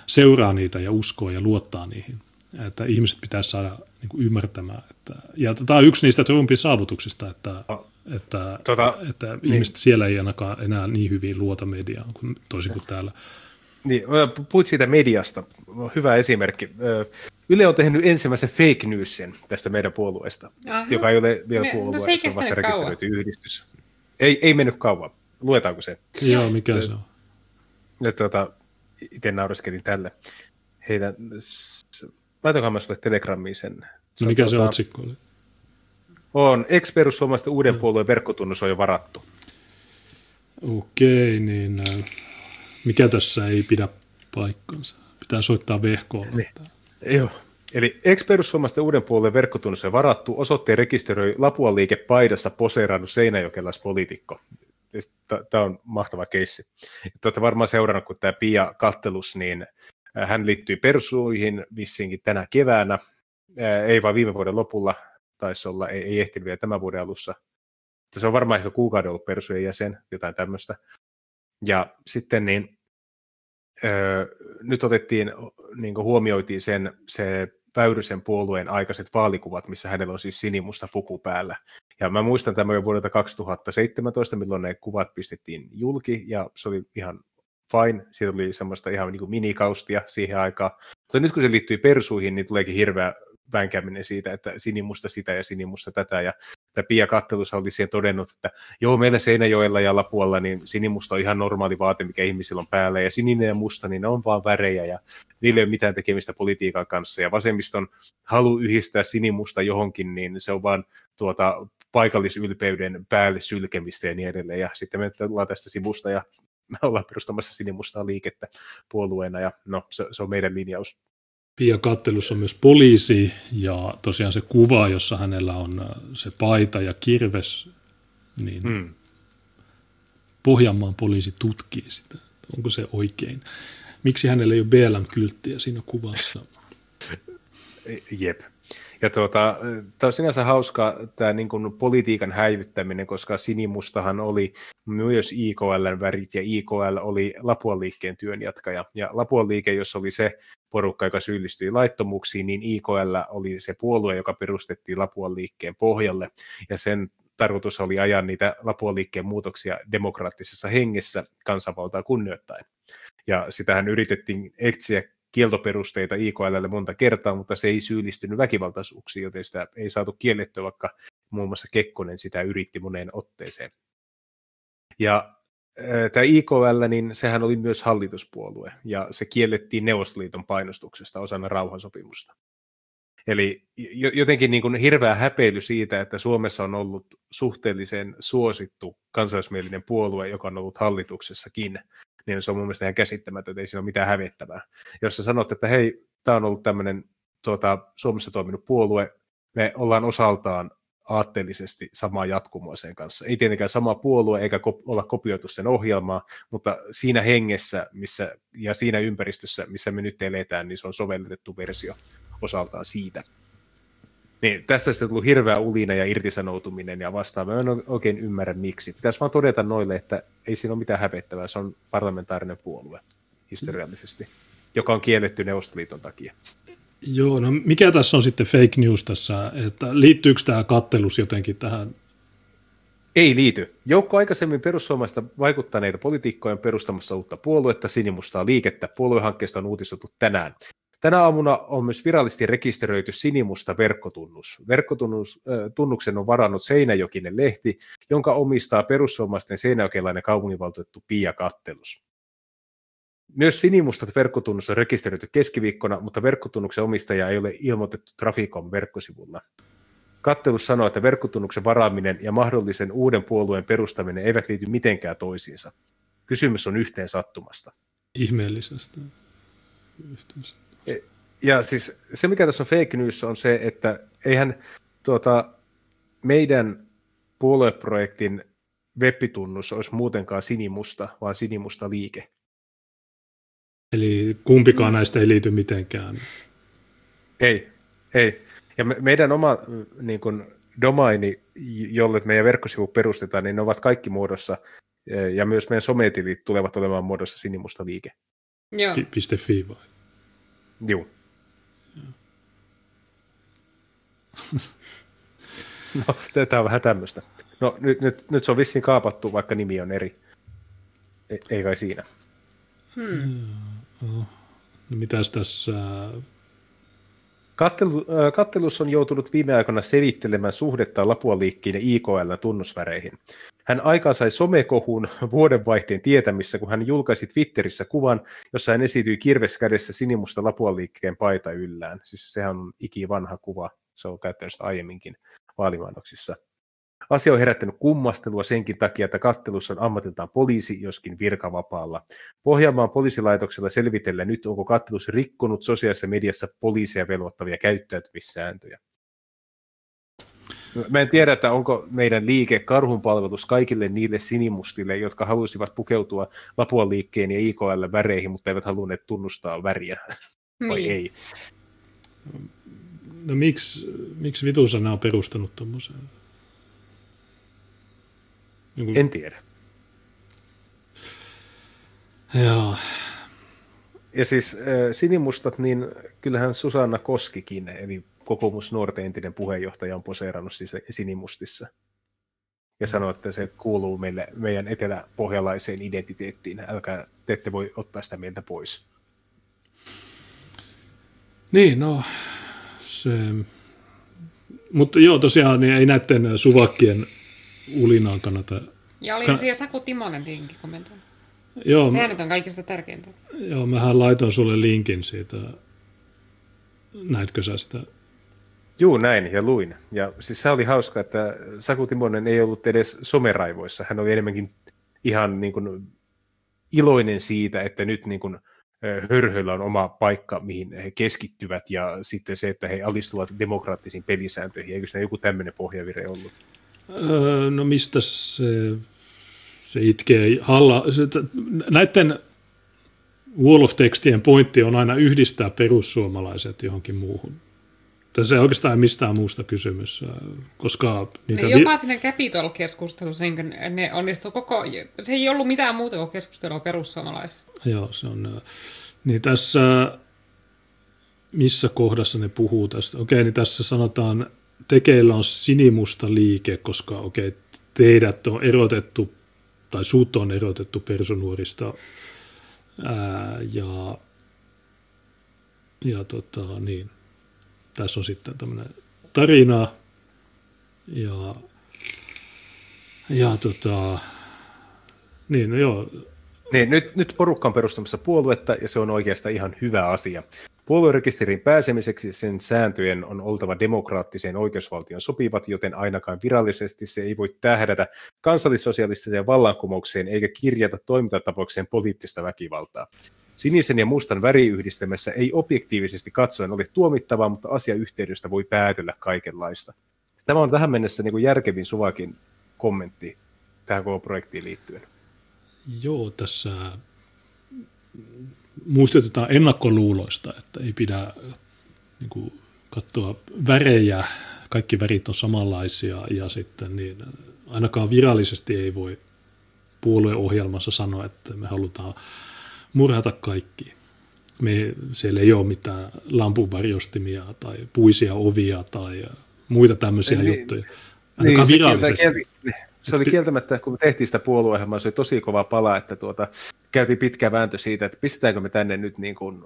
A: seuraa niitä ja uskoo ja luottaa niihin. Että ihmiset pitäisi saada niin kuin ymmärtämään. Että, ja tämä on yksi niistä Trumpin saavutuksista, että, että, tota, että niin. ihmiset siellä ei ainakaan enää niin hyvin luota mediaan kuin toisin kuin täällä.
B: Niin, puhuit siitä mediasta. Hyvä esimerkki. Yle on tehnyt ensimmäisen fake newsin tästä meidän puolueesta, Aha. joka ei ole vielä puolue, no, se, se on vasta rekisteröity yhdistys. Ei, ei mennyt kauan. Luetaanko se?
A: Joo, mikä se on?
B: Ja, tuota, itse naureskelin tälle. Heitä, laitoinkohan mä sulle Telegrammiin sen.
A: No mikä se otsikko oli?
B: On, ex-perussuomalaisten uuden puolueen verkkotunnus on jo varattu.
A: Okei, niin äh, mikä tässä ei pidä paikkansa? Pitää soittaa vehkoon. Niin.
B: Joo. Eli ex-perussuomalaisten uuden puolueen verkkotunnus on varattu, osoitteen rekisteröi Lapua liike paidassa poseerannut seinäjokelaispoliitikko. Tämä on mahtava keissi. Te olette varmaan seurannut, kun tämä Pia Kattelus, niin hän liittyy persuihin vissinkin tänä keväänä, ei vaan viime vuoden lopulla, taisi olla, ei, ei ehtinyt vielä tämän vuoden alussa. Se on varmaan ehkä kuukauden ollut persujen jäsen, jotain tämmöistä. Ja sitten niin, öö, nyt otettiin, niin huomioitiin sen, se Väyrysen puolueen aikaiset vaalikuvat, missä hänellä on siis sinimusta puku päällä. Ja mä muistan tämän jo vuodelta 2017, milloin ne kuvat pistettiin julki, ja se oli ihan fine. Siitä oli semmoista ihan niin kuin minikaustia siihen aikaan. Mutta nyt kun se liittyy persuihin, niin tuleekin hirveä vänkäminen siitä, että sinimusta sitä ja sinimusta tätä. Ja tämä Pia Kattelussa oli siihen todennut, että joo, meillä Seinäjoella ja Lapualla niin sinimusta on ihan normaali vaate, mikä ihmisillä on päällä, ja sininen ja musta, niin ne on vaan värejä, ja niillä ei ole mitään tekemistä politiikan kanssa, ja vasemmiston halu yhdistää sinimusta johonkin, niin se on vaan tuota, paikallisylpeyden päälle sylkemistä ja niin edelleen, ja sitten me tullaan tästä sivusta, ja me ollaan perustamassa sinimustaa liikettä puolueena, ja no, se, se on meidän linjaus.
A: Pia Kattelussa on myös poliisi ja tosiaan se kuva, jossa hänellä on äh, se paita ja kirves, niin hmm. Pohjanmaan poliisi tutkii sitä. Onko se oikein? Miksi hänellä ei ole BLM-kylttiä siinä kuvassa? [laughs]
B: Jep. Ja tuota, tämä on sinänsä hauska tämä niin kuin politiikan häivyttäminen, koska sinimustahan oli myös IKLn värit ja IKL oli Lapuan liikkeen työnjatkaja. Ja Lapuan liike, jos oli se porukka, joka syyllistyi laittomuuksiin, niin IKL oli se puolue, joka perustettiin Lapuan liikkeen pohjalle. Ja sen tarkoitus oli ajaa niitä Lapuan liikkeen muutoksia demokraattisessa hengessä kansanvaltaa kunnioittain. Ja sitähän yritettiin etsiä kieltoperusteita IKLlle monta kertaa, mutta se ei syyllistynyt väkivaltaisuuksiin, joten sitä ei saatu kiellettyä, vaikka muun muassa Kekkonen sitä yritti moneen otteeseen. Ja tämä IKL, niin sehän oli myös hallituspuolue, ja se kiellettiin Neuvostoliiton painostuksesta osana rauhansopimusta. Eli jotenkin niin kuin hirveä häpeily siitä, että Suomessa on ollut suhteellisen suosittu kansallismielinen puolue, joka on ollut hallituksessakin, niin se on mun mielestä ihan käsittämätöntä, ei siinä ole mitään hävettävää. Jos sä sanot, että hei, tämä on ollut tämmöinen tuota, Suomessa toiminut puolue, me ollaan osaltaan aatteellisesti samaa jatkumoa sen kanssa. Ei tietenkään sama puolue eikä kop- olla kopioitu sen ohjelmaa, mutta siinä hengessä missä, ja siinä ympäristössä, missä me nyt eletään, niin se on sovellettu versio osaltaan siitä. Niin, tästä sitten tullut hirveä ulina ja irtisanoutuminen ja vastaava. En oikein ymmärrä miksi. Pitäisi vaan todeta noille, että ei siinä ole mitään häpettävää. Se on parlamentaarinen puolue historiallisesti, joka on kielletty Neuvostoliiton takia.
A: Joo, no mikä tässä on sitten fake news tässä, että liittyykö tämä kattelus jotenkin tähän?
B: Ei liity. Joukko aikaisemmin perussuomalaista vaikuttaneita poliitikkoja perustamassa uutta puoluetta, sinimustaa liikettä. Puoluehankkeesta on uutistettu tänään. Tänä aamuna on myös virallisesti rekisteröity sinimusta verkkotunnus. Verkkotunnuksen on varannut Seinäjokinen lehti, jonka omistaa perussuomalaisten seinäjokelainen kaupunginvaltuutettu Pia Kattelus. Myös sinimustat verkkotunnus on rekisteröity keskiviikkona, mutta verkkotunnuksen omistaja ei ole ilmoitettu Traficom verkkosivulla. Kattelus sanoo, että verkkotunnuksen varaaminen ja mahdollisen uuden puolueen perustaminen eivät liity mitenkään toisiinsa. Kysymys on yhteen sattumasta.
A: Ihmeellisestä.
B: E, ja siis se, mikä tässä on fake news, on se, että eihän tuota, meidän puolueprojektin web-tunnus olisi muutenkaan sinimusta, vaan sinimusta liike.
A: Eli kumpikaan mm. näistä ei liity mitenkään.
B: Ei, ei. Ja me, meidän oma niin kuin, domaini, jolle meidän verkkosivu perustetaan, niin ne ovat kaikki muodossa, ja myös meidän sometilit tulevat olemaan muodossa sinimusta liike.
C: Joo.
A: .fi vai?
B: Joo. [laughs] no, tämä on vähän tämmöistä. No, nyt, nyt, nyt se on vissiin kaapattu, vaikka nimi on eri. Ei, ei kai siinä.
A: Hmm. No, mitäs tässä...
B: Kattelu, äh, kattelus on joutunut viime aikoina selittelemään suhdetta Lapualiikkiin ja IKL tunnusväreihin. Hän aikaan sai somekohun vuodenvaihteen tietämissä, kun hän julkaisi Twitterissä kuvan, jossa hän esiintyi kirves kädessä sinimusta Lapualiikkeen paita yllään. Siis sehän on ikivanha kuva, se on käyttänyt sitä aiemminkin vaalimainoksissa. Asia on herättänyt kummastelua senkin takia, että kattelussa on ammatiltaan poliisi, joskin virkavapaalla. Pohjanmaan poliisilaitoksella selvitellään nyt, onko kattelus rikkonut sosiaalisessa mediassa poliisia velvoittavia käyttäytymissääntöjä. Mä en tiedä, että onko meidän liike karhunpalvelus kaikille niille sinimustille, jotka halusivat pukeutua Lapuan liikkeen ja IKL väreihin, mutta eivät halunneet tunnustaa väriä. Vai niin. ei?
A: No miksi, miksi vitusana on perustanut tuommoisen?
B: Niin kuin... En tiedä.
A: Joo.
B: Ja siis äh, sinimustat, niin kyllähän Susanna Koskikin, eli kokoomus nuorten entinen puheenjohtaja, on poseerannut siis sinimustissa. Ja sanoi, että se kuuluu meille, meidän eteläpohjalaiseen identiteettiin. Älkää, te ette voi ottaa sitä meiltä pois.
A: Niin, no se... Mutta joo, tosiaan niin ei näiden suvakkien ulinaan kannata...
C: Ja oli kan... siellä Saku Timonen tietenkin kommentoinut.
A: Joo,
C: Sehän mä... nyt on kaikista tärkeintä.
A: Joo, mähän laitoin sulle linkin siitä. Näitkö sä sitä?
B: Juu, näin, ja luin. Ja siis se oli hauska, että Saku Timonen ei ollut edes someraivoissa. Hän oli enemmänkin ihan niin kuin iloinen siitä, että nyt niin kuin hörhöillä on oma paikka, mihin he keskittyvät, ja sitten se, että he alistuvat demokraattisiin pelisääntöihin. Eikö se joku tämmöinen pohjavire ollut?
A: Öö, no mistä se, se itkee? Halla, se, näiden wall of textien pointti on aina yhdistää perussuomalaiset johonkin muuhun. Tässä ei oikeastaan mistään muusta kysymys, koska...
C: Niitä ne jopa sinne Capitol-keskustelussa niin ne onnistu koko... Se ei ollut mitään muuta kuin keskustelua perussuomalaisista.
A: Joo, se on... Niin tässä... Missä kohdassa ne puhuu tästä? Okei, niin tässä sanotaan tekeillä on sinimusta liike, koska okei, okay, teidät on erotettu, tai suut on erotettu personuorista, ää, ja, ja tota, niin, tässä on sitten tämmöinen tarina, ja, ja tota, Niin, no joo.
B: Niin, nyt, nyt porukka on perustamassa puoluetta ja se on oikeastaan ihan hyvä asia. Puoluerekisteriin pääsemiseksi sen sääntöjen on oltava demokraattiseen oikeusvaltion sopivat, joten ainakaan virallisesti se ei voi tähdätä kansallissosialistiseen vallankumoukseen eikä kirjata toimintatapaukseen poliittista väkivaltaa. Sinisen ja mustan väriyhdistelmässä ei objektiivisesti katsoen ole tuomittavaa, mutta asiayhteydestä voi päätellä kaikenlaista. Tämä on tähän mennessä niin kuin järkevin Suvakin kommentti tähän koko projektiin liittyen.
A: Joo, tässä muistutetaan ennakkoluuloista, että ei pidä niin kuin, katsoa värejä, kaikki värit on samanlaisia ja sitten niin ainakaan virallisesti ei voi puolueohjelmassa sanoa, että me halutaan murhata kaikki. Me, siellä ei ole mitään lampunvarjostimia tai puisia ovia tai muita tämmöisiä niin, juttuja. Ainakaan niin, virallisesti. Se,
B: kieltä, se oli kieltämättä, kun me tehtiin sitä puolueohjelmaa, se oli tosi kova pala, että tuota, käytiin pitkä vääntö siitä, että pistetäänkö me tänne nyt niin kuin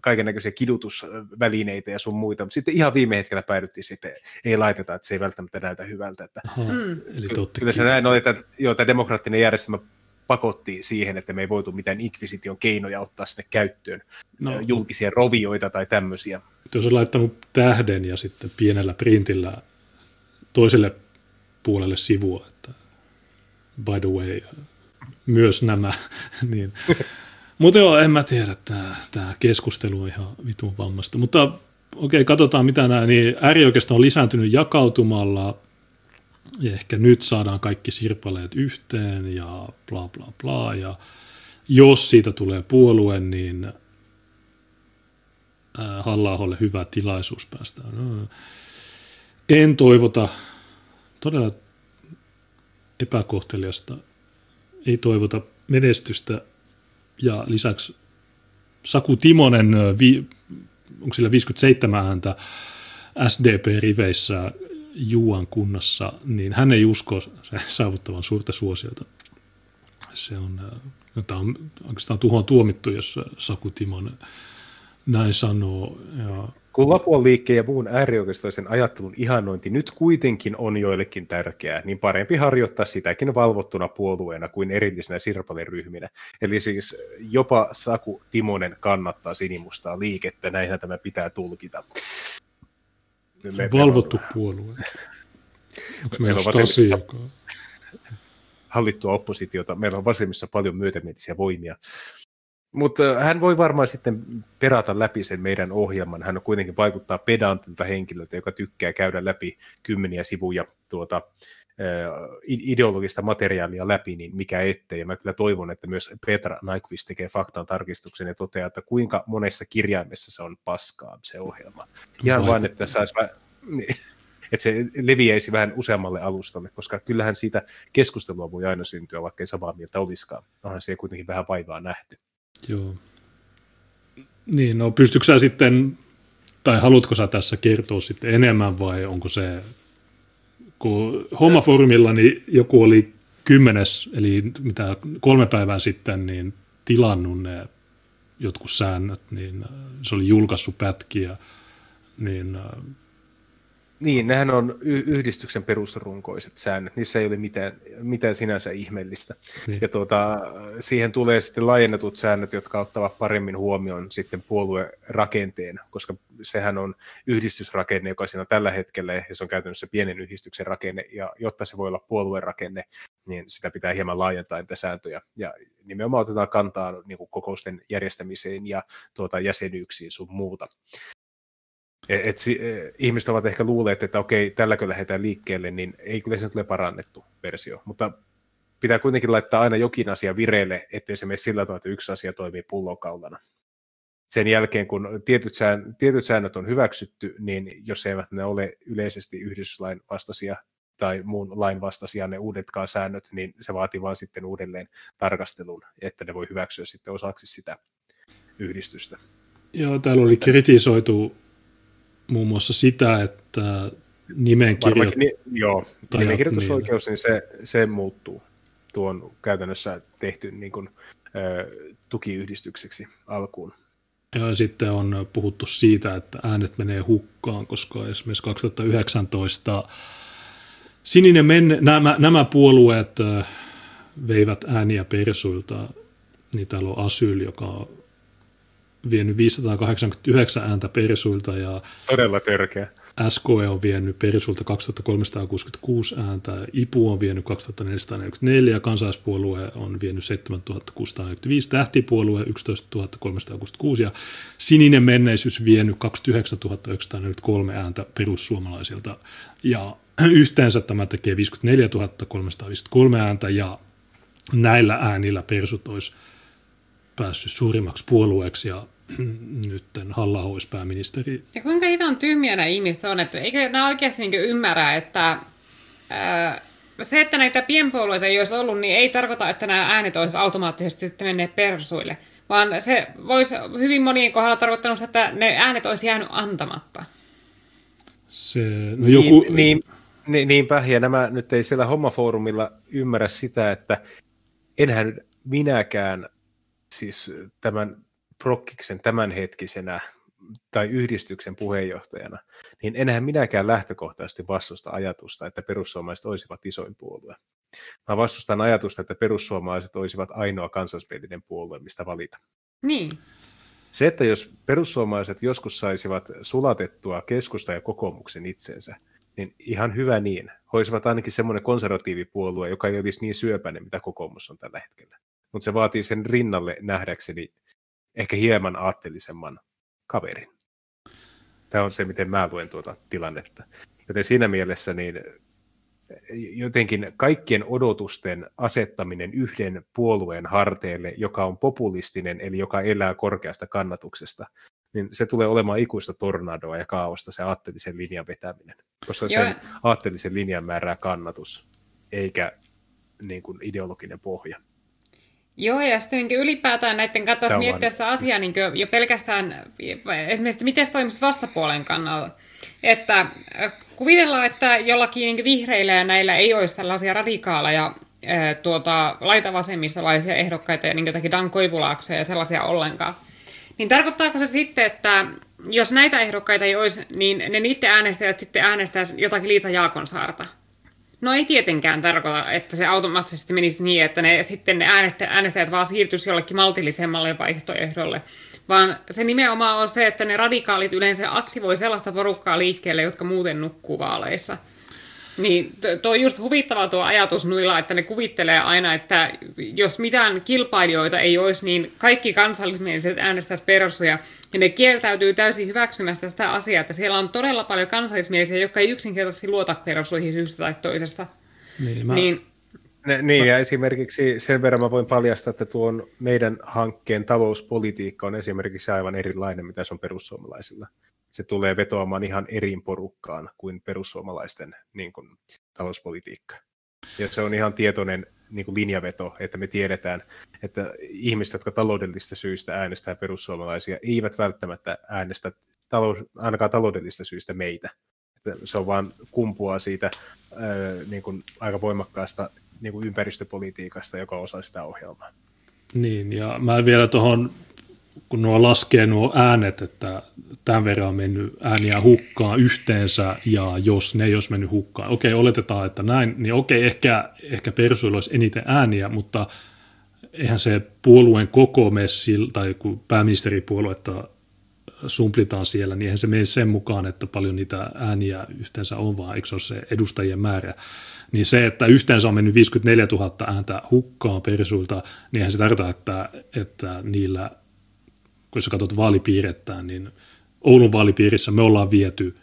B: kaiken näköisiä kidutusvälineitä ja sun muita, mutta sitten ihan viime hetkellä päädyttiin sitten, ei laiteta, että se ei välttämättä näytä hyvältä. Että
A: mm. Eli
B: Kyllä se näin oli, että joo, tämä demokraattinen järjestelmä pakotti siihen, että me ei voitu mitään inkvisition keinoja ottaa sinne käyttöön, no, julkisia rovioita tai tämmöisiä.
A: Jos on laittanut tähden ja sitten pienellä printillä toiselle puolelle sivua, että by the way, myös nämä, [laughs] niin. Mutta joo, en mä tiedä, tämä, keskustelu on ihan vitun vammasta. Mutta okei, okay, katsotaan mitä nämä, niin äärioikeisto on lisääntynyt jakautumalla, ja ehkä nyt saadaan kaikki sirpaleet yhteen ja bla bla bla, ja jos siitä tulee puolue, niin halla hyvä tilaisuus päästä. No, en toivota todella epäkohteliasta, ei toivota menestystä ja lisäksi Saku Timonen, onko sillä 57 ääntä SDP-riveissä Juan kunnassa, niin hän ei usko [laughs] saavuttavan suurta suosiota. Se on, tämä on oikeastaan tuhoon tuomittu, jos Saku Timonen näin sanoo. Ja
B: kun Lapuan liikkeen ja muun äärioikeistoisen ajattelun ihannointi nyt kuitenkin on joillekin tärkeää, niin parempi harjoittaa sitäkin valvottuna puolueena kuin erillisenä sirpaleryhminä. Eli siis jopa Saku Timonen kannattaa sinimustaa liikettä, näinhän tämä pitää tulkita.
A: Me, Valvottu on... puolue. Onko meillä Stasi, joka...
B: Hallittua oppositiota. Meillä on vasemmissa paljon myötämielisiä voimia. Mutta äh, hän voi varmaan sitten perata läpi sen meidän ohjelman. Hän on kuitenkin vaikuttaa pedantilta henkilöltä, joka tykkää käydä läpi kymmeniä sivuja tuota, äh, ideologista materiaalia läpi, niin mikä ettei. Ja mä kyllä toivon, että myös Petra Nyquist tekee faktan tarkistuksen ja toteaa, että kuinka monessa kirjaimessa se on paskaa se ohjelma. Ihan vain, että saisi [laughs] niin, että se leviäisi vähän useammalle alustalle, koska kyllähän siitä keskustelua voi aina syntyä, vaikka ei samaa mieltä olisikaan. Onhan se kuitenkin vähän vaivaa nähty.
A: Joo. Niin, no pystytkö sä sitten, tai haluatko sä tässä kertoa sitten enemmän vai onko se, kun hommaformilla niin joku oli kymmenes, eli mitä kolme päivää sitten, niin tilannut ne jotkut säännöt, niin se oli julkaissut pätkiä, niin
B: niin, nehän on yhdistyksen perusrunkoiset säännöt, niissä ei ole mitään, mitään sinänsä ihmeellistä. Niin. Ja tuota, siihen tulee sitten laajennetut säännöt, jotka ottavat paremmin huomioon sitten puoluerakenteen, koska sehän on yhdistysrakenne, joka siinä on tällä hetkellä, ja se on käytännössä pienen yhdistyksen rakenne, ja jotta se voi olla puoluerakenne, niin sitä pitää hieman laajentaa niitä sääntöjä. Ja nimenomaan otetaan kantaa niin kuin kokousten järjestämiseen ja tuota, jäsenyyksiin sun muuta. Et, et, e, ihmiset ovat ehkä luulleet, että okei, tälläkö lähdetään liikkeelle, niin ei kyllä se nyt ole parannettu versio. Mutta pitää kuitenkin laittaa aina jokin asia vireille, ettei se mene sillä tavalla, että yksi asia toimii pullonkaulana. Sen jälkeen, kun tietyt, sään, tietyt säännöt on hyväksytty, niin jos eivät ne ole yleisesti yhdistyslain vastaisia tai muun lain vastaisia ne uudetkaan säännöt, niin se vaatii vain sitten uudelleen tarkastelun, että ne voi hyväksyä sitten osaksi sitä yhdistystä.
A: Joo, täällä oli kritisoitu muun muassa sitä, että nimenkirjo...
B: Ni, joo, nimenkirjoitusoikeus, niin, niin se, se muuttuu. Tuo on käytännössä tehty niin kuin, ö, tukiyhdistykseksi alkuun.
A: Ja sitten on puhuttu siitä, että äänet menee hukkaan, koska esimerkiksi 2019 sininen menne, nämä, nämä puolueet veivät ääniä persuilta, niin täällä on Asyl, joka on vienyt 589 ääntä persuilta ja
B: Todella törkeä.
A: SKE on vienyt Perisulta 2366 ääntä, IPU on vienyt 2444, kansallispuolue on vienyt 7645, tähtipuolue 11366 ja sininen menneisyys vienyt 29943 ääntä perussuomalaisilta. Ja [clears throat] yhteensä tämä tekee 54 353 ääntä ja näillä äänillä persut olisi päässyt suurimmaksi puolueeksi ja [clears throat] nyt halla olisi pääministeri.
C: Ja kuinka on tyhmiä nämä ihmiset on, että eikö nämä oikeasti niin ymmärrä, että ää, se, että näitä pienpuolueita ei olisi ollut, niin ei tarkoita, että nämä äänet olisi automaattisesti sitten menneet persuille, vaan se voisi hyvin monien kohdalla tarkoittanut, että ne äänet olisi jäänyt antamatta.
A: Se, no joku...
B: niin, niin, niin, niinpä, ja nämä nyt ei siellä hommafoorumilla ymmärrä sitä, että enhän minäkään siis tämän Prokkiksen tämänhetkisenä tai yhdistyksen puheenjohtajana, niin enhän minäkään lähtökohtaisesti vastusta ajatusta, että perussuomalaiset olisivat isoin puolue. Mä vastustan ajatusta, että perussuomalaiset olisivat ainoa kansallismielinen puolue, mistä valita.
C: Niin.
B: Se, että jos perussuomalaiset joskus saisivat sulatettua keskusta ja kokoomuksen itsensä, niin ihan hyvä niin. He olisivat ainakin semmoinen konservatiivipuolue, joka ei olisi niin syöpäinen, mitä kokoomus on tällä hetkellä. Mutta se vaatii sen rinnalle nähdäkseni ehkä hieman aatteellisemman kaverin. Tämä on se, miten mä luen tuota tilannetta. Joten siinä mielessä niin jotenkin kaikkien odotusten asettaminen yhden puolueen harteille, joka on populistinen, eli joka elää korkeasta kannatuksesta, niin se tulee olemaan ikuista tornadoa ja kaaosta se aatteellisen linjan vetäminen, koska Joo. sen aatteellisen linjan määrää kannatus, eikä niin kuin ideologinen pohja.
C: Joo, ja sitten niin ylipäätään näiden kannattaisi miettiä sitä asiaa niin jo pelkästään esimerkiksi, miten se toimisi vastapuolen kannalta. Että kuvitellaan, että jollakin niin vihreillä ja näillä ei olisi sellaisia radikaaleja tuota, laitavasemmistolaisia ehdokkaita ja niin jotakin Dan Koivulaaksoja ja sellaisia ollenkaan. Niin tarkoittaako se sitten, että jos näitä ehdokkaita ei olisi, niin ne niiden äänestäjät sitten äänestäisi jotakin Liisa Jaakonsaarta? No ei tietenkään tarkoita, että se automaattisesti menisi niin, että ne sitten ne äänestäjät vaan siirtyisi jollekin maltillisemmalle vaihtoehdolle, vaan se nimenomaan on se, että ne radikaalit yleensä aktivoi sellaista porukkaa liikkeelle, jotka muuten nukkuu vaaleissa – niin tuo on just huvittava tuo ajatus nuilla, että ne kuvittelee aina, että jos mitään kilpailijoita ei olisi, niin kaikki kansallismieliset äänestäisivät persuja. Ja ne kieltäytyy täysin hyväksymästä sitä asiaa, että siellä on todella paljon kansallismielisiä, jotka ei yksinkertaisesti luota persuihin syystä tai toisesta.
A: Niin, mä... niin
B: Ne, niin, ja esimerkiksi sen verran mä voin paljastaa, että tuon meidän hankkeen talouspolitiikka on esimerkiksi aivan erilainen, mitä se on perussuomalaisilla se tulee vetoamaan ihan eri porukkaan kuin perussuomalaisten niin kuin, talouspolitiikka. Ja se on ihan tietoinen niin kuin linjaveto, että me tiedetään, että ihmiset, jotka taloudellista syistä äänestää perussuomalaisia, eivät välttämättä äänestä talous, ainakaan taloudellista syistä meitä. Että se on vaan kumpua siitä ää, niin kuin aika voimakkaasta niin kuin ympäristöpolitiikasta, joka on osa sitä ohjelmaa.
A: Niin, ja mä vielä tuohon kun nuo laskee nuo äänet, että tämän verran on mennyt ääniä hukkaan yhteensä, ja jos ne ei olisi mennyt hukkaan, okei, oletetaan, että näin, niin okei, ehkä, ehkä persuilla olisi eniten ääniä, mutta eihän se puolueen koko messi, tai kun pääministeripuoluetta sumplitaan siellä, niin eihän se mene sen mukaan, että paljon niitä ääniä yhteensä on, vaan eikö se ole se edustajien määrä. Niin se, että yhteensä on mennyt 54 000 ääntä hukkaan persuilta, niin eihän se tarkoita, että, että niillä kun jos katsot vaalipiirettään, niin Oulun vaalipiirissä me ollaan viety,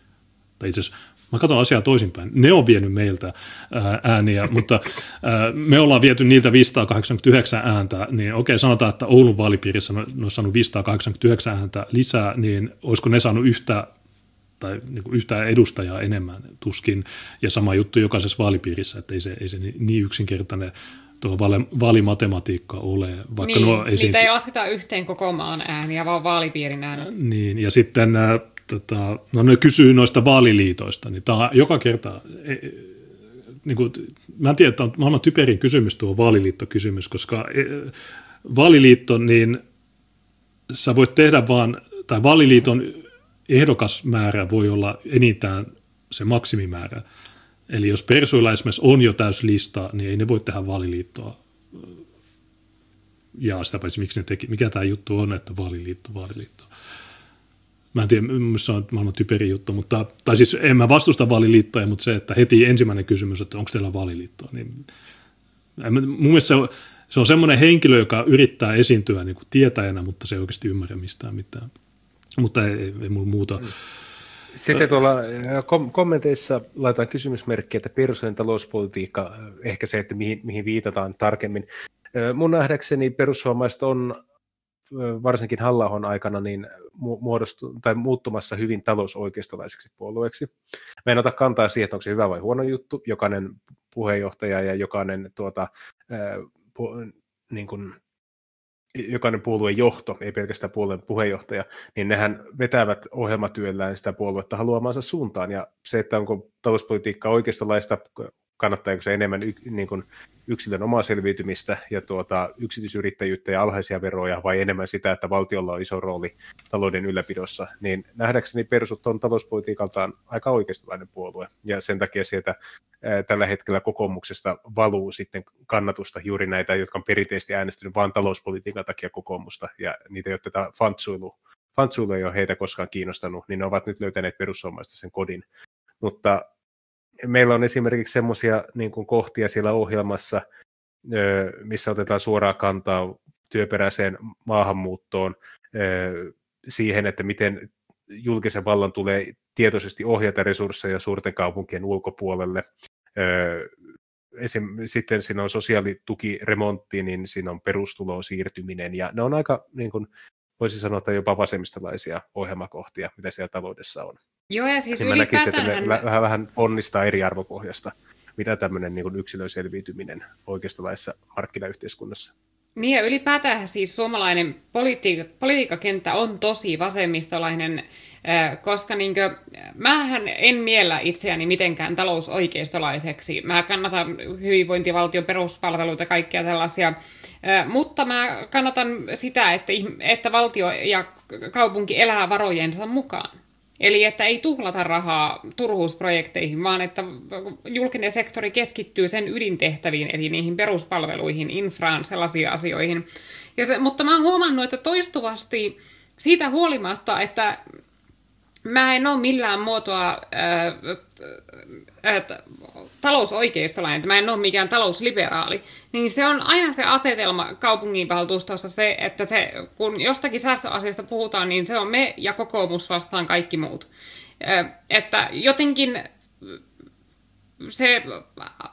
A: tai itse asiassa Mä katson asiaa toisinpäin. Ne on vienyt meiltä ääniä, [laughs] mutta me ollaan viety niiltä 589 ääntä, niin okei, sanotaan, että Oulun vaalipiirissä ne on saanut 589 ääntä lisää, niin olisiko ne saanut yhtä tai niin kuin yhtä edustajaa enemmän tuskin, ja sama juttu jokaisessa vaalipiirissä, että ei se, ei se niin yksinkertainen tuo vaalimatematiikka ole. Vaikka
C: niin,
A: nuo esiinty...
C: niitä ei lasketa yhteen koko maan ääniä, vaan vaalipiirin äänet.
A: Niin, ja sitten äh, tota, no ne kysyy noista vaaliliitoista, niin tämä joka kerta, e, e, niin kuin, mä en tiedä, että on maailman typerin kysymys tuo vaaliliittokysymys, koska e, vaaliliitto, niin sä voit tehdä vaan, tai vaaliliiton ehdokasmäärä voi olla enintään se maksimimäärä, Eli jos Persuilla esimerkiksi on jo täys lista, niin ei ne voi tehdä vaaliliittoa ja sitä paitsi miksi ne teki, mikä tämä juttu on, että vaaliliitto, vaaliliitto. Mä en tiedä, se on maailman typeri juttu, mutta, tai siis en mä vastusta vaaliliittoja, mutta se, että heti ensimmäinen kysymys, että onko teillä vaaliliittoa, niin mun mielestä se on, se on semmoinen henkilö, joka yrittää esiintyä niin kuin tietäjänä, mutta se ei oikeasti ymmärrä mistään mitään. Mutta ei, ei, ei mulla muuta.
B: Sitten tuolla kom- kommenteissa laitetaan kysymysmerkki, että perussuomalainen talouspolitiikka, ehkä se, että mihin, mihin viitataan tarkemmin. Mun nähdäkseni perussuomalaiset on varsinkin halla aikana niin muodostu, tai muuttumassa hyvin talousoikeistolaiseksi puolueeksi. Mä en ota kantaa siihen, että onko se hyvä vai huono juttu. Jokainen puheenjohtaja ja jokainen, tuota, pu, niin kuin, jokainen puolueen johto, ei pelkästään puolueen puheenjohtaja, niin nehän vetävät ohjelmatyöllään sitä puoluetta haluamansa suuntaan. Ja se, että onko talouspolitiikka oikeistolaista kannattaako se enemmän y, niin kuin yksilön omaa selviytymistä ja tuota, yksityisyrittäjyyttä ja alhaisia veroja, vai enemmän sitä, että valtiolla on iso rooli talouden ylläpidossa, niin nähdäkseni persut on talouspolitiikaltaan aika oikeistolainen puolue, ja sen takia sieltä ää, tällä hetkellä kokoomuksesta valuu sitten kannatusta juuri näitä, jotka on perinteisesti äänestynyt vain talouspolitiikan takia kokoomusta, ja niitä, joita tätä fantsuilu, fantsuilu ei ole heitä koskaan kiinnostanut, niin ne ovat nyt löytäneet perussuomalaista sen kodin. Mutta meillä on esimerkiksi semmoisia niin kohtia siellä ohjelmassa, missä otetaan suoraa kantaa työperäiseen maahanmuuttoon, siihen, että miten julkisen vallan tulee tietoisesti ohjata resursseja suurten kaupunkien ulkopuolelle. Sitten siinä on sosiaalitukiremontti, niin siinä on perustuloon siirtyminen, ja ne on aika niin kuin, voisi sanoa, että jopa vasemmistolaisia ohjelmakohtia, mitä siellä taloudessa on.
C: Joo, ja siis
B: niin näkisin, että ne vähän, vähän onnistaa eri arvopohjasta, mitä tämmöinen niin yksilön selviytyminen oikeistolaisessa markkinayhteiskunnassa.
C: Niin ja ylipäätään siis suomalainen politiik- politiikkakenttä on tosi vasemmistolainen, koska niinkö, mähän en miellä itseäni mitenkään talousoikeistolaiseksi. Mä kannatan hyvinvointivaltion peruspalveluita ja kaikkia tällaisia, mutta mä kannatan sitä, että, että valtio ja kaupunki elää varojensa mukaan. Eli että ei tuhlata rahaa turhuusprojekteihin, vaan että julkinen sektori keskittyy sen ydintehtäviin, eli niihin peruspalveluihin, infraan, sellaisiin asioihin. Ja se, mutta mä oon huomannut, että toistuvasti siitä huolimatta, että mä en ole millään muotoa että talousoikeistolainen, että mä en ole mikään talousliberaali, niin se on aina se asetelma kaupunginvaltuustossa se, että se, kun jostakin säästöasiasta puhutaan, niin se on me ja kokoomus vastaan kaikki muut. Että jotenkin se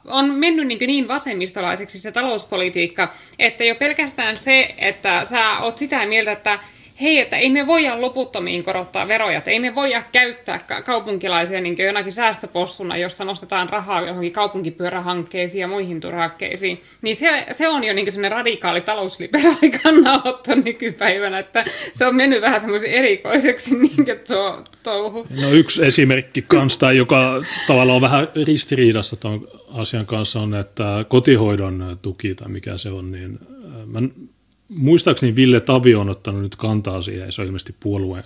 C: on mennyt niin, niin vasemmistolaiseksi se talouspolitiikka, että jo pelkästään se, että sä oot sitä mieltä, että hei, että ei me voida loputtomiin korottaa veroja, että ei me voida käyttää kaupunkilaisia niin jonakin säästöpossuna, josta nostetaan rahaa johonkin kaupunkipyörähankkeisiin ja muihin turhakkeisiin. Niin se, se on jo niin sellainen radikaali talousliberaali [laughs] kannanotto nykypäivänä, että se on mennyt vähän semmoisen erikoiseksi [laughs] niin tuo touhu.
A: No yksi esimerkki kanssa, joka tavallaan on vähän ristiriidassa tuon asian kanssa on, että kotihoidon tuki tai mikä se on, niin mä muistaakseni Ville Tavio on ottanut nyt kantaa siihen, se on ilmeisesti puolueen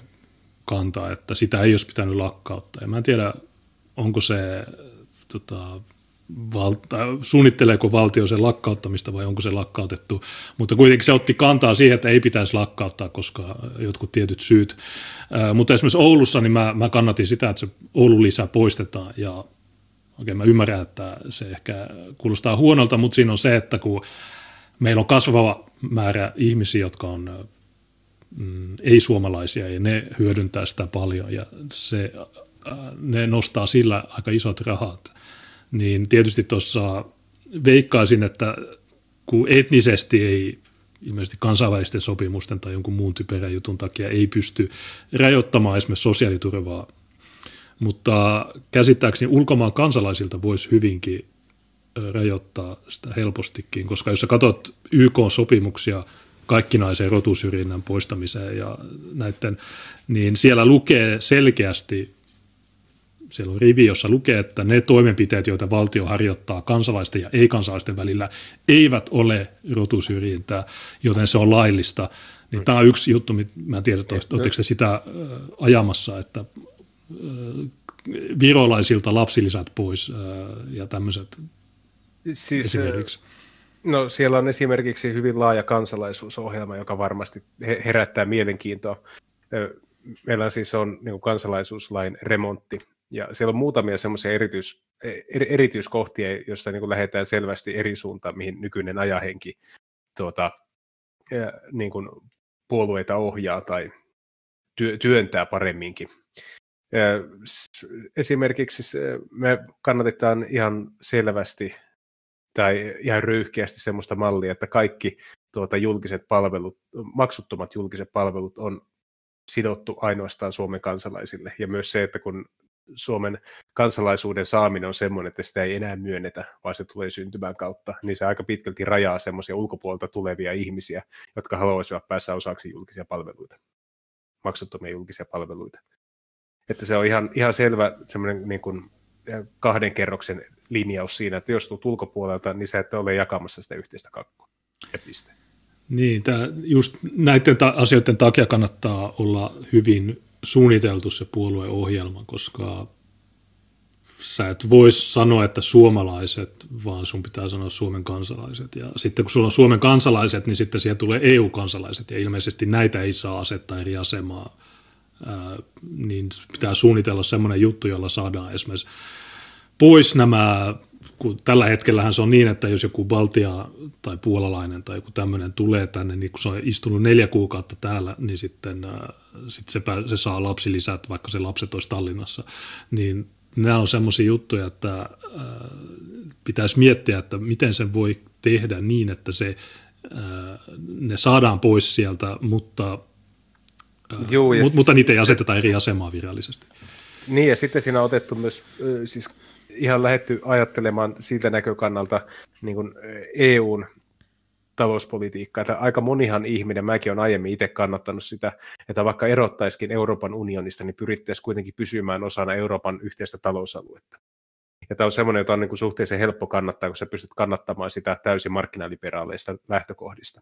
A: kantaa, että sitä ei olisi pitänyt lakkauttaa. Ja mä en tiedä, onko se, tota, valta, suunnitteleeko valtio sen lakkauttamista vai onko se lakkautettu, mutta kuitenkin se otti kantaa siihen, että ei pitäisi lakkauttaa, koska jotkut tietyt syyt. Ää, mutta esimerkiksi Oulussa niin mä, mä kannatin sitä, että se Oulun lisä poistetaan ja Okei, mä ymmärrän, että se ehkä kuulostaa huonolta, mutta siinä on se, että kun meillä on kasvava määrä ihmisiä, jotka on mm, ei-suomalaisia ja ne hyödyntää sitä paljon ja se, ne nostaa sillä aika isot rahat. Niin tietysti tuossa veikkaisin, että kun etnisesti ei ilmeisesti kansainvälisten sopimusten tai jonkun muun typerän jutun takia ei pysty rajoittamaan esimerkiksi sosiaaliturvaa, mutta käsittääkseni ulkomaan kansalaisilta voisi hyvinkin rajoittaa sitä helpostikin, koska jos sä katsot YK-sopimuksia kaikkinaisen rotusyrjinnän poistamiseen ja näiden, niin siellä lukee selkeästi, siellä on rivi, jossa lukee, että ne toimenpiteet, joita valtio harjoittaa kansalaisten ja ei-kansalaisten välillä, eivät ole rotusyrjintää, joten se on laillista. Niin tämä on yksi juttu, mä en tiedä, oletteko te sitä ajamassa, että virolaisilta lapsilisät pois ja tämmöiset
B: siis, esimerkiksi. No siellä on esimerkiksi hyvin laaja kansalaisuusohjelma, joka varmasti herättää mielenkiintoa. Meillä siis on niin kansalaisuuslain remontti, ja siellä on muutamia semmoisia erityis, er, erityiskohtia, joissa niin lähdetään selvästi eri suuntaan, mihin nykyinen ajahenki tuota, niin kuin puolueita ohjaa tai työ, työntää paremminkin. Esimerkiksi me kannatetaan ihan selvästi tai ihan röyhkeästi semmoista mallia, että kaikki tuota, julkiset palvelut, maksuttomat julkiset palvelut on sidottu ainoastaan Suomen kansalaisille. Ja myös se, että kun Suomen kansalaisuuden saaminen on semmoinen, että sitä ei enää myönnetä, vaan se tulee syntymään kautta, niin se aika pitkälti rajaa semmoisia ulkopuolelta tulevia ihmisiä, jotka haluaisivat päästä osaksi julkisia palveluita, maksuttomia julkisia palveluita. Että se on ihan, ihan selvä semmoinen niin kuin kahden kerroksen linjaus siinä, että jos tulet ulkopuolelta, niin sä et ole jakamassa sitä yhteistä kakkua. Ja piste.
A: Niin, tämä just näiden ta- asioiden takia kannattaa olla hyvin suunniteltu se puolueohjelma, koska sä et voi sanoa, että suomalaiset, vaan sun pitää sanoa Suomen kansalaiset. Ja sitten kun sulla on Suomen kansalaiset, niin sitten siihen tulee EU-kansalaiset, ja ilmeisesti näitä ei saa asettaa eri asemaa. Niin pitää suunnitella semmoinen juttu, jolla saadaan esimerkiksi pois nämä, kun tällä hetkellähän se on niin, että jos joku Baltia tai puolalainen tai joku tämmöinen tulee tänne, niin kun se on istunut neljä kuukautta täällä, niin sitten sit se, se saa lapsilisät, vaikka se lapset olisi Tallinnassa, niin nämä on semmoisia juttuja, että pitäisi miettiä, että miten sen voi tehdä niin, että se, ne saadaan pois sieltä, mutta, Joo, mutta, mutta niitä ei aseteta eri asemaa virallisesti.
B: Niin, ja sitten siinä on otettu myös siis ihan lähetty ajattelemaan siitä näkökannalta niin kuin EUn talouspolitiikkaa. Että aika monihan ihminen, mäkin olen aiemmin itse kannattanut sitä, että vaikka erottaisikin Euroopan unionista, niin pyrittäisiin kuitenkin pysymään osana Euroopan yhteistä talousaluetta. Ja tämä on semmoinen, jota on niin kuin suhteellisen helppo kannattaa, kun sä pystyt kannattamaan sitä täysin markkinaliberaaleista lähtökohdista.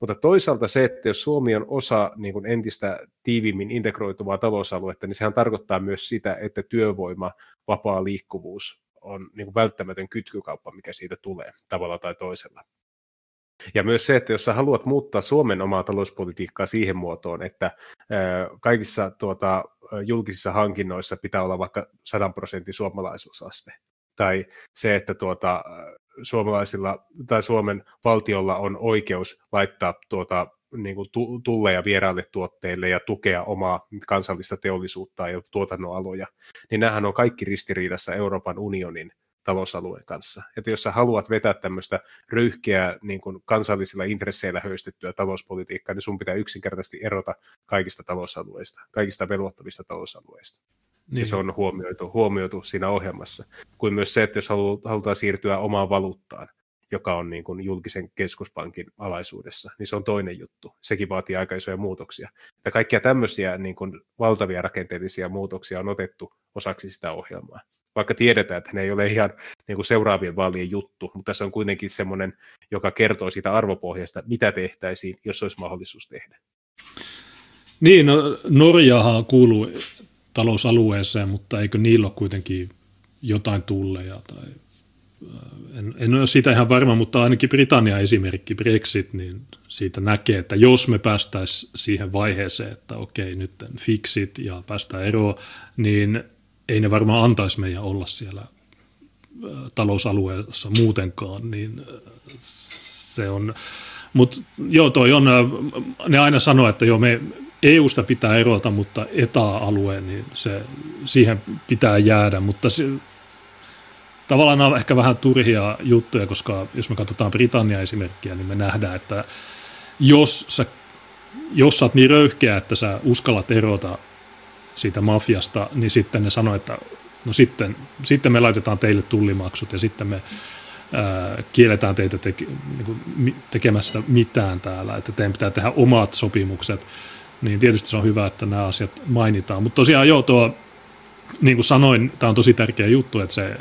B: Mutta toisaalta se, että jos Suomi on osa niin kuin entistä tiivimmin integroituvaa talousaluetta, niin sehän tarkoittaa myös sitä, että työvoima, vapaa liikkuvuus on niin kuin välttämätön kytkykauppa, mikä siitä tulee tavalla tai toisella. Ja myös se, että jos sä haluat muuttaa Suomen omaa talouspolitiikkaa siihen muotoon, että kaikissa tuota, julkisissa hankinnoissa pitää olla vaikka 100 prosentin suomalaisuusaste, tai se, että tuota, suomalaisilla tai Suomen valtiolla on oikeus laittaa tuota, niin kuin tulleja vieraille tuotteille ja tukea omaa kansallista teollisuutta ja tuotannonaloja, niin nämähän on kaikki ristiriidassa Euroopan unionin talousalueen kanssa. Että jos sä haluat vetää tämmöistä röyhkeää niin kuin kansallisilla intresseillä höystettyä talouspolitiikkaa, niin sun pitää yksinkertaisesti erota kaikista talousalueista, kaikista velvoittavista talousalueista. Niin. Ja se on huomioitu, huomioitu siinä ohjelmassa. Kuin myös se, että jos halutaan siirtyä omaan valuuttaan, joka on niin kuin julkisen keskuspankin alaisuudessa, niin se on toinen juttu. Sekin vaatii aika isoja muutoksia. Että kaikkia tämmöisiä niin kuin valtavia rakenteellisia muutoksia on otettu osaksi sitä ohjelmaa. Vaikka tiedetään, että ne ei ole ihan niin kuin seuraavien vaalien juttu, mutta tässä on kuitenkin semmoinen, joka kertoo siitä arvopohjasta, mitä tehtäisiin, jos olisi mahdollisuus tehdä.
A: Niin, no, Norjahan kuuluu talousalueeseen, mutta eikö niillä ole kuitenkin jotain tulleja tai äh, en, en ole siitä ihan varma, mutta ainakin Britannia esimerkki Brexit, niin siitä näkee, että jos me päästäisiin siihen vaiheeseen, että okei, nyt fixit ja päästään eroon, niin ei ne varmaan antaisi meidän olla siellä äh, talousalueessa muutenkaan, niin äh, se on, mutta joo, toi on, ne aina sanoo, että joo, me, EUsta pitää erota, mutta ETA-alue, niin se, siihen pitää jäädä, mutta se, tavallaan on ehkä vähän turhia juttuja, koska jos me katsotaan Britannia esimerkkiä, niin me nähdään, että jos sä, jos sä oot niin röyhkeä, että sä uskallat erota siitä mafiasta, niin sitten ne sanoo, että no sitten, sitten me laitetaan teille tullimaksut ja sitten me ää, kielletään teitä teke, niin kuin, tekemästä mitään täällä, että teidän pitää tehdä omat sopimukset niin tietysti se on hyvä, että nämä asiat mainitaan. Mutta tosiaan joo, tuo, niin kuin sanoin, tämä on tosi tärkeä juttu, että se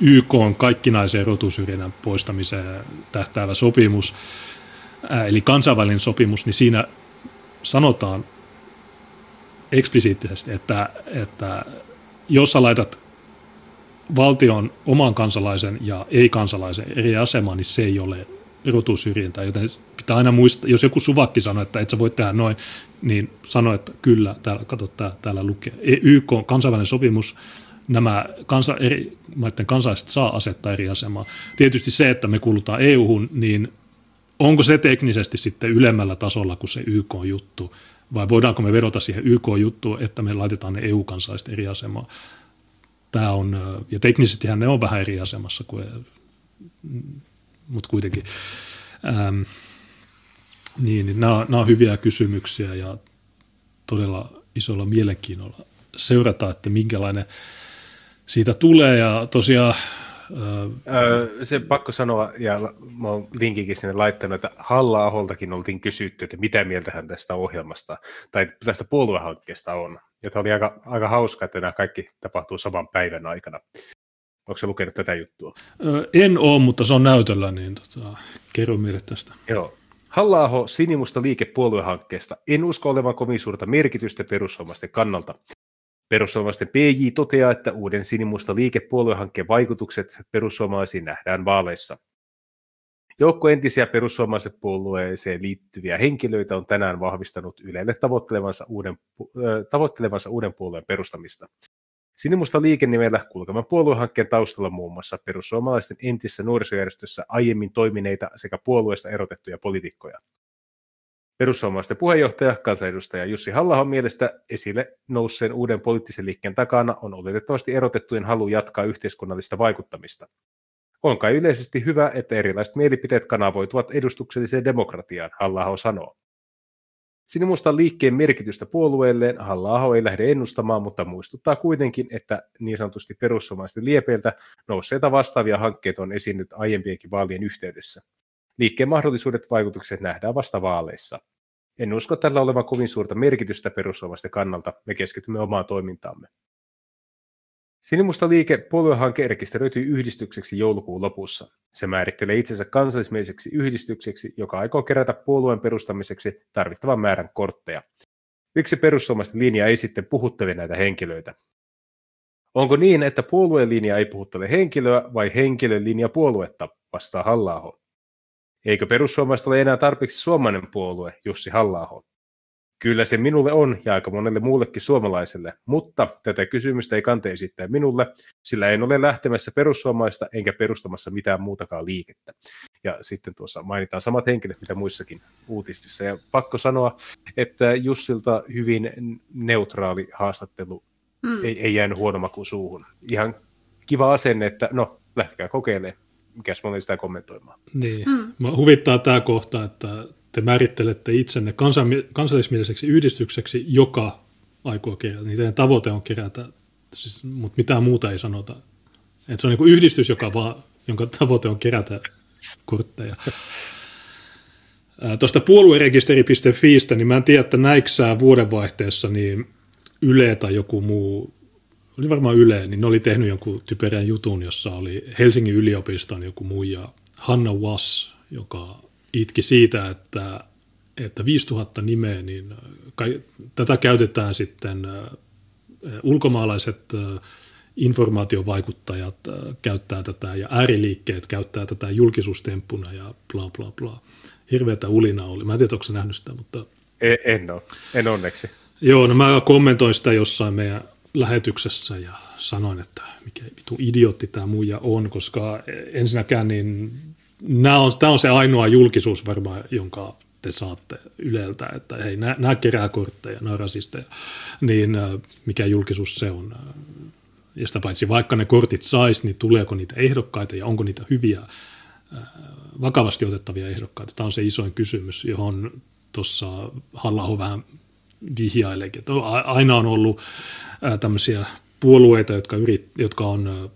A: YK on kaikkinaisen rotusyrjinnän poistamiseen tähtäävä sopimus, eli kansainvälinen sopimus, niin siinä sanotaan eksplisiittisesti, että, että jos sä laitat valtion oman kansalaisen ja ei-kansalaisen eri asemaan, niin se ei ole rotusyrjintää, joten pitää aina muistaa, jos joku suvakki sanoo, että et sä voi tehdä noin, niin sano, että kyllä, täällä, kato, täällä, täällä lukee. E, YK on kansainvälinen sopimus, nämä kansa, eri maiden kansalaiset saa asettaa eri asemaa. Tietysti se, että me kuulutaan EU-hun, niin onko se teknisesti sitten ylemmällä tasolla kuin se YK-juttu, vai voidaanko me vedota siihen YK-juttuun, että me laitetaan ne EU-kansalaiset eri asemaan. Tämä on, ja teknisesti ne on vähän eri asemassa, kuin, mutta kuitenkin. Ähm, niin, niin nämä, nämä on hyviä kysymyksiä ja todella isolla mielenkiinnolla seurata, että minkälainen siitä tulee. Ja tosiaan
B: Öö, se pakko sanoa, ja mä oon linkikin sinne laittanut, että Halla-aholtakin oltiin kysytty, että mitä mieltä hän tästä ohjelmasta tai tästä puoluehankkeesta on. Ja tämä oli aika, aika hauska, että nämä kaikki tapahtuu saman päivän aikana. Onko se lukenut tätä juttua?
A: Öö, en ole, mutta se on näytöllä, niin tota, kerro meille tästä.
B: Joo. Halla sinimusta liike puoluehankkeesta. En usko olevan kovin suurta merkitystä perussuomalaisten kannalta. Perussuomalaisten PJ toteaa, että uuden sinimusta liikepuoluehankkeen vaikutukset perussuomalaisiin nähdään vaaleissa. Joukko entisiä perussuomalaisen puolueeseen liittyviä henkilöitä on tänään vahvistanut Ylelle tavoittelevansa uuden, tavoittelevansa uuden puolueen perustamista. Sinimusta liikennimellä kulkevan puoluehankkeen taustalla muun muassa perussuomalaisten entisessä nuorisojärjestössä aiemmin toimineita sekä puolueesta erotettuja poliitikkoja. Perussuomalaisten puheenjohtaja, kansanedustaja Jussi halla mielestä esille nousseen uuden poliittisen liikkeen takana on oletettavasti erotettujen halu jatkaa yhteiskunnallista vaikuttamista. On kai yleisesti hyvä, että erilaiset mielipiteet kanavoituvat edustukselliseen demokratiaan, halla sanoo. Sinimustan liikkeen merkitystä puolueelleen halla ei lähde ennustamaan, mutta muistuttaa kuitenkin, että niin sanotusti perussuomalaisten liepeiltä nousseita vastaavia hankkeita on esiinnyt aiempienkin vaalien yhteydessä. Liikkeen mahdollisuudet vaikutukset nähdään vasta vaaleissa. En usko tällä olevan kovin suurta merkitystä perussuomalaisten kannalta, me keskitymme omaan toimintaamme. Sinimusta liike puoluehanke rekisteröityi yhdistykseksi joulukuun lopussa. Se määrittelee itsensä kansallismieliseksi yhdistykseksi, joka aikoo kerätä puolueen perustamiseksi tarvittavan määrän kortteja. Miksi perussuomalaisten linja ei sitten puhuttele näitä henkilöitä? Onko niin, että puolueen linja ei puhuttele henkilöä vai henkilön linja puoluetta, vastaa halla Eikö perussuomalaiset ole enää tarpeeksi suomalainen puolue, Jussi halla Kyllä se minulle on ja aika monelle muullekin suomalaiselle, mutta tätä kysymystä ei kante esittää minulle, sillä en ole lähtemässä perussuomalaista enkä perustamassa mitään muutakaan liikettä. Ja sitten tuossa mainitaan samat henkilöt, mitä muissakin uutisissa. Ja pakko sanoa, että Jussilta hyvin neutraali haastattelu mm. ei, ei jäänyt huono maku suuhun. Ihan kiva asenne, että no, lähtekää kokeilemaan mikäs mä olin sitä kommentoimaan.
A: Niin. Mm. huvittaa tämä kohta, että te määrittelette itsenne kansallismieliseksi yhdistykseksi, joka aikoo kerätä. Niin teidän tavoite on kerätä, siis, mutta mitään muuta ei sanota. Et se on niin yhdistys, joka vaan, jonka tavoite on kerätä kortteja. Tuosta puoluerekisteri.fiistä, niin mä en tiedä, että näiksää vuodenvaihteessa niin Yle tai joku muu oli varmaan Yle, niin ne oli tehnyt jonkun typerän jutun, jossa oli Helsingin yliopiston joku muija Hanna Was, joka itki siitä, että, että 5000 nimeä, niin kai, tätä käytetään sitten ulkomaalaiset informaatiovaikuttajat käyttää tätä ja ääriliikkeet käyttää tätä julkisuustemppuna ja bla bla bla. Hirveätä ulina oli. Mä en tiedä, onko nähnyt sitä, mutta...
B: En, en ole, en onneksi.
A: Joo, no mä kommentoin sitä jossain meidän lähetyksessä ja sanoin, että mikä vitu idiootti tämä muija on, koska ensinnäkään niin nämä on, tämä on se ainoa julkisuus varmaan, jonka te saatte Yleltä, että hei, nämä, nämä kerää kortteja, nämä rasisteja, niin mikä julkisuus se on. Ja sitä paitsi vaikka ne kortit sais, niin tuleeko niitä ehdokkaita ja onko niitä hyviä, vakavasti otettavia ehdokkaita. Tämä on se isoin kysymys, johon tuossa halla vähän vihjailekin. Aina on ollut tämmöisiä puolueita, jotka, yrit, jotka on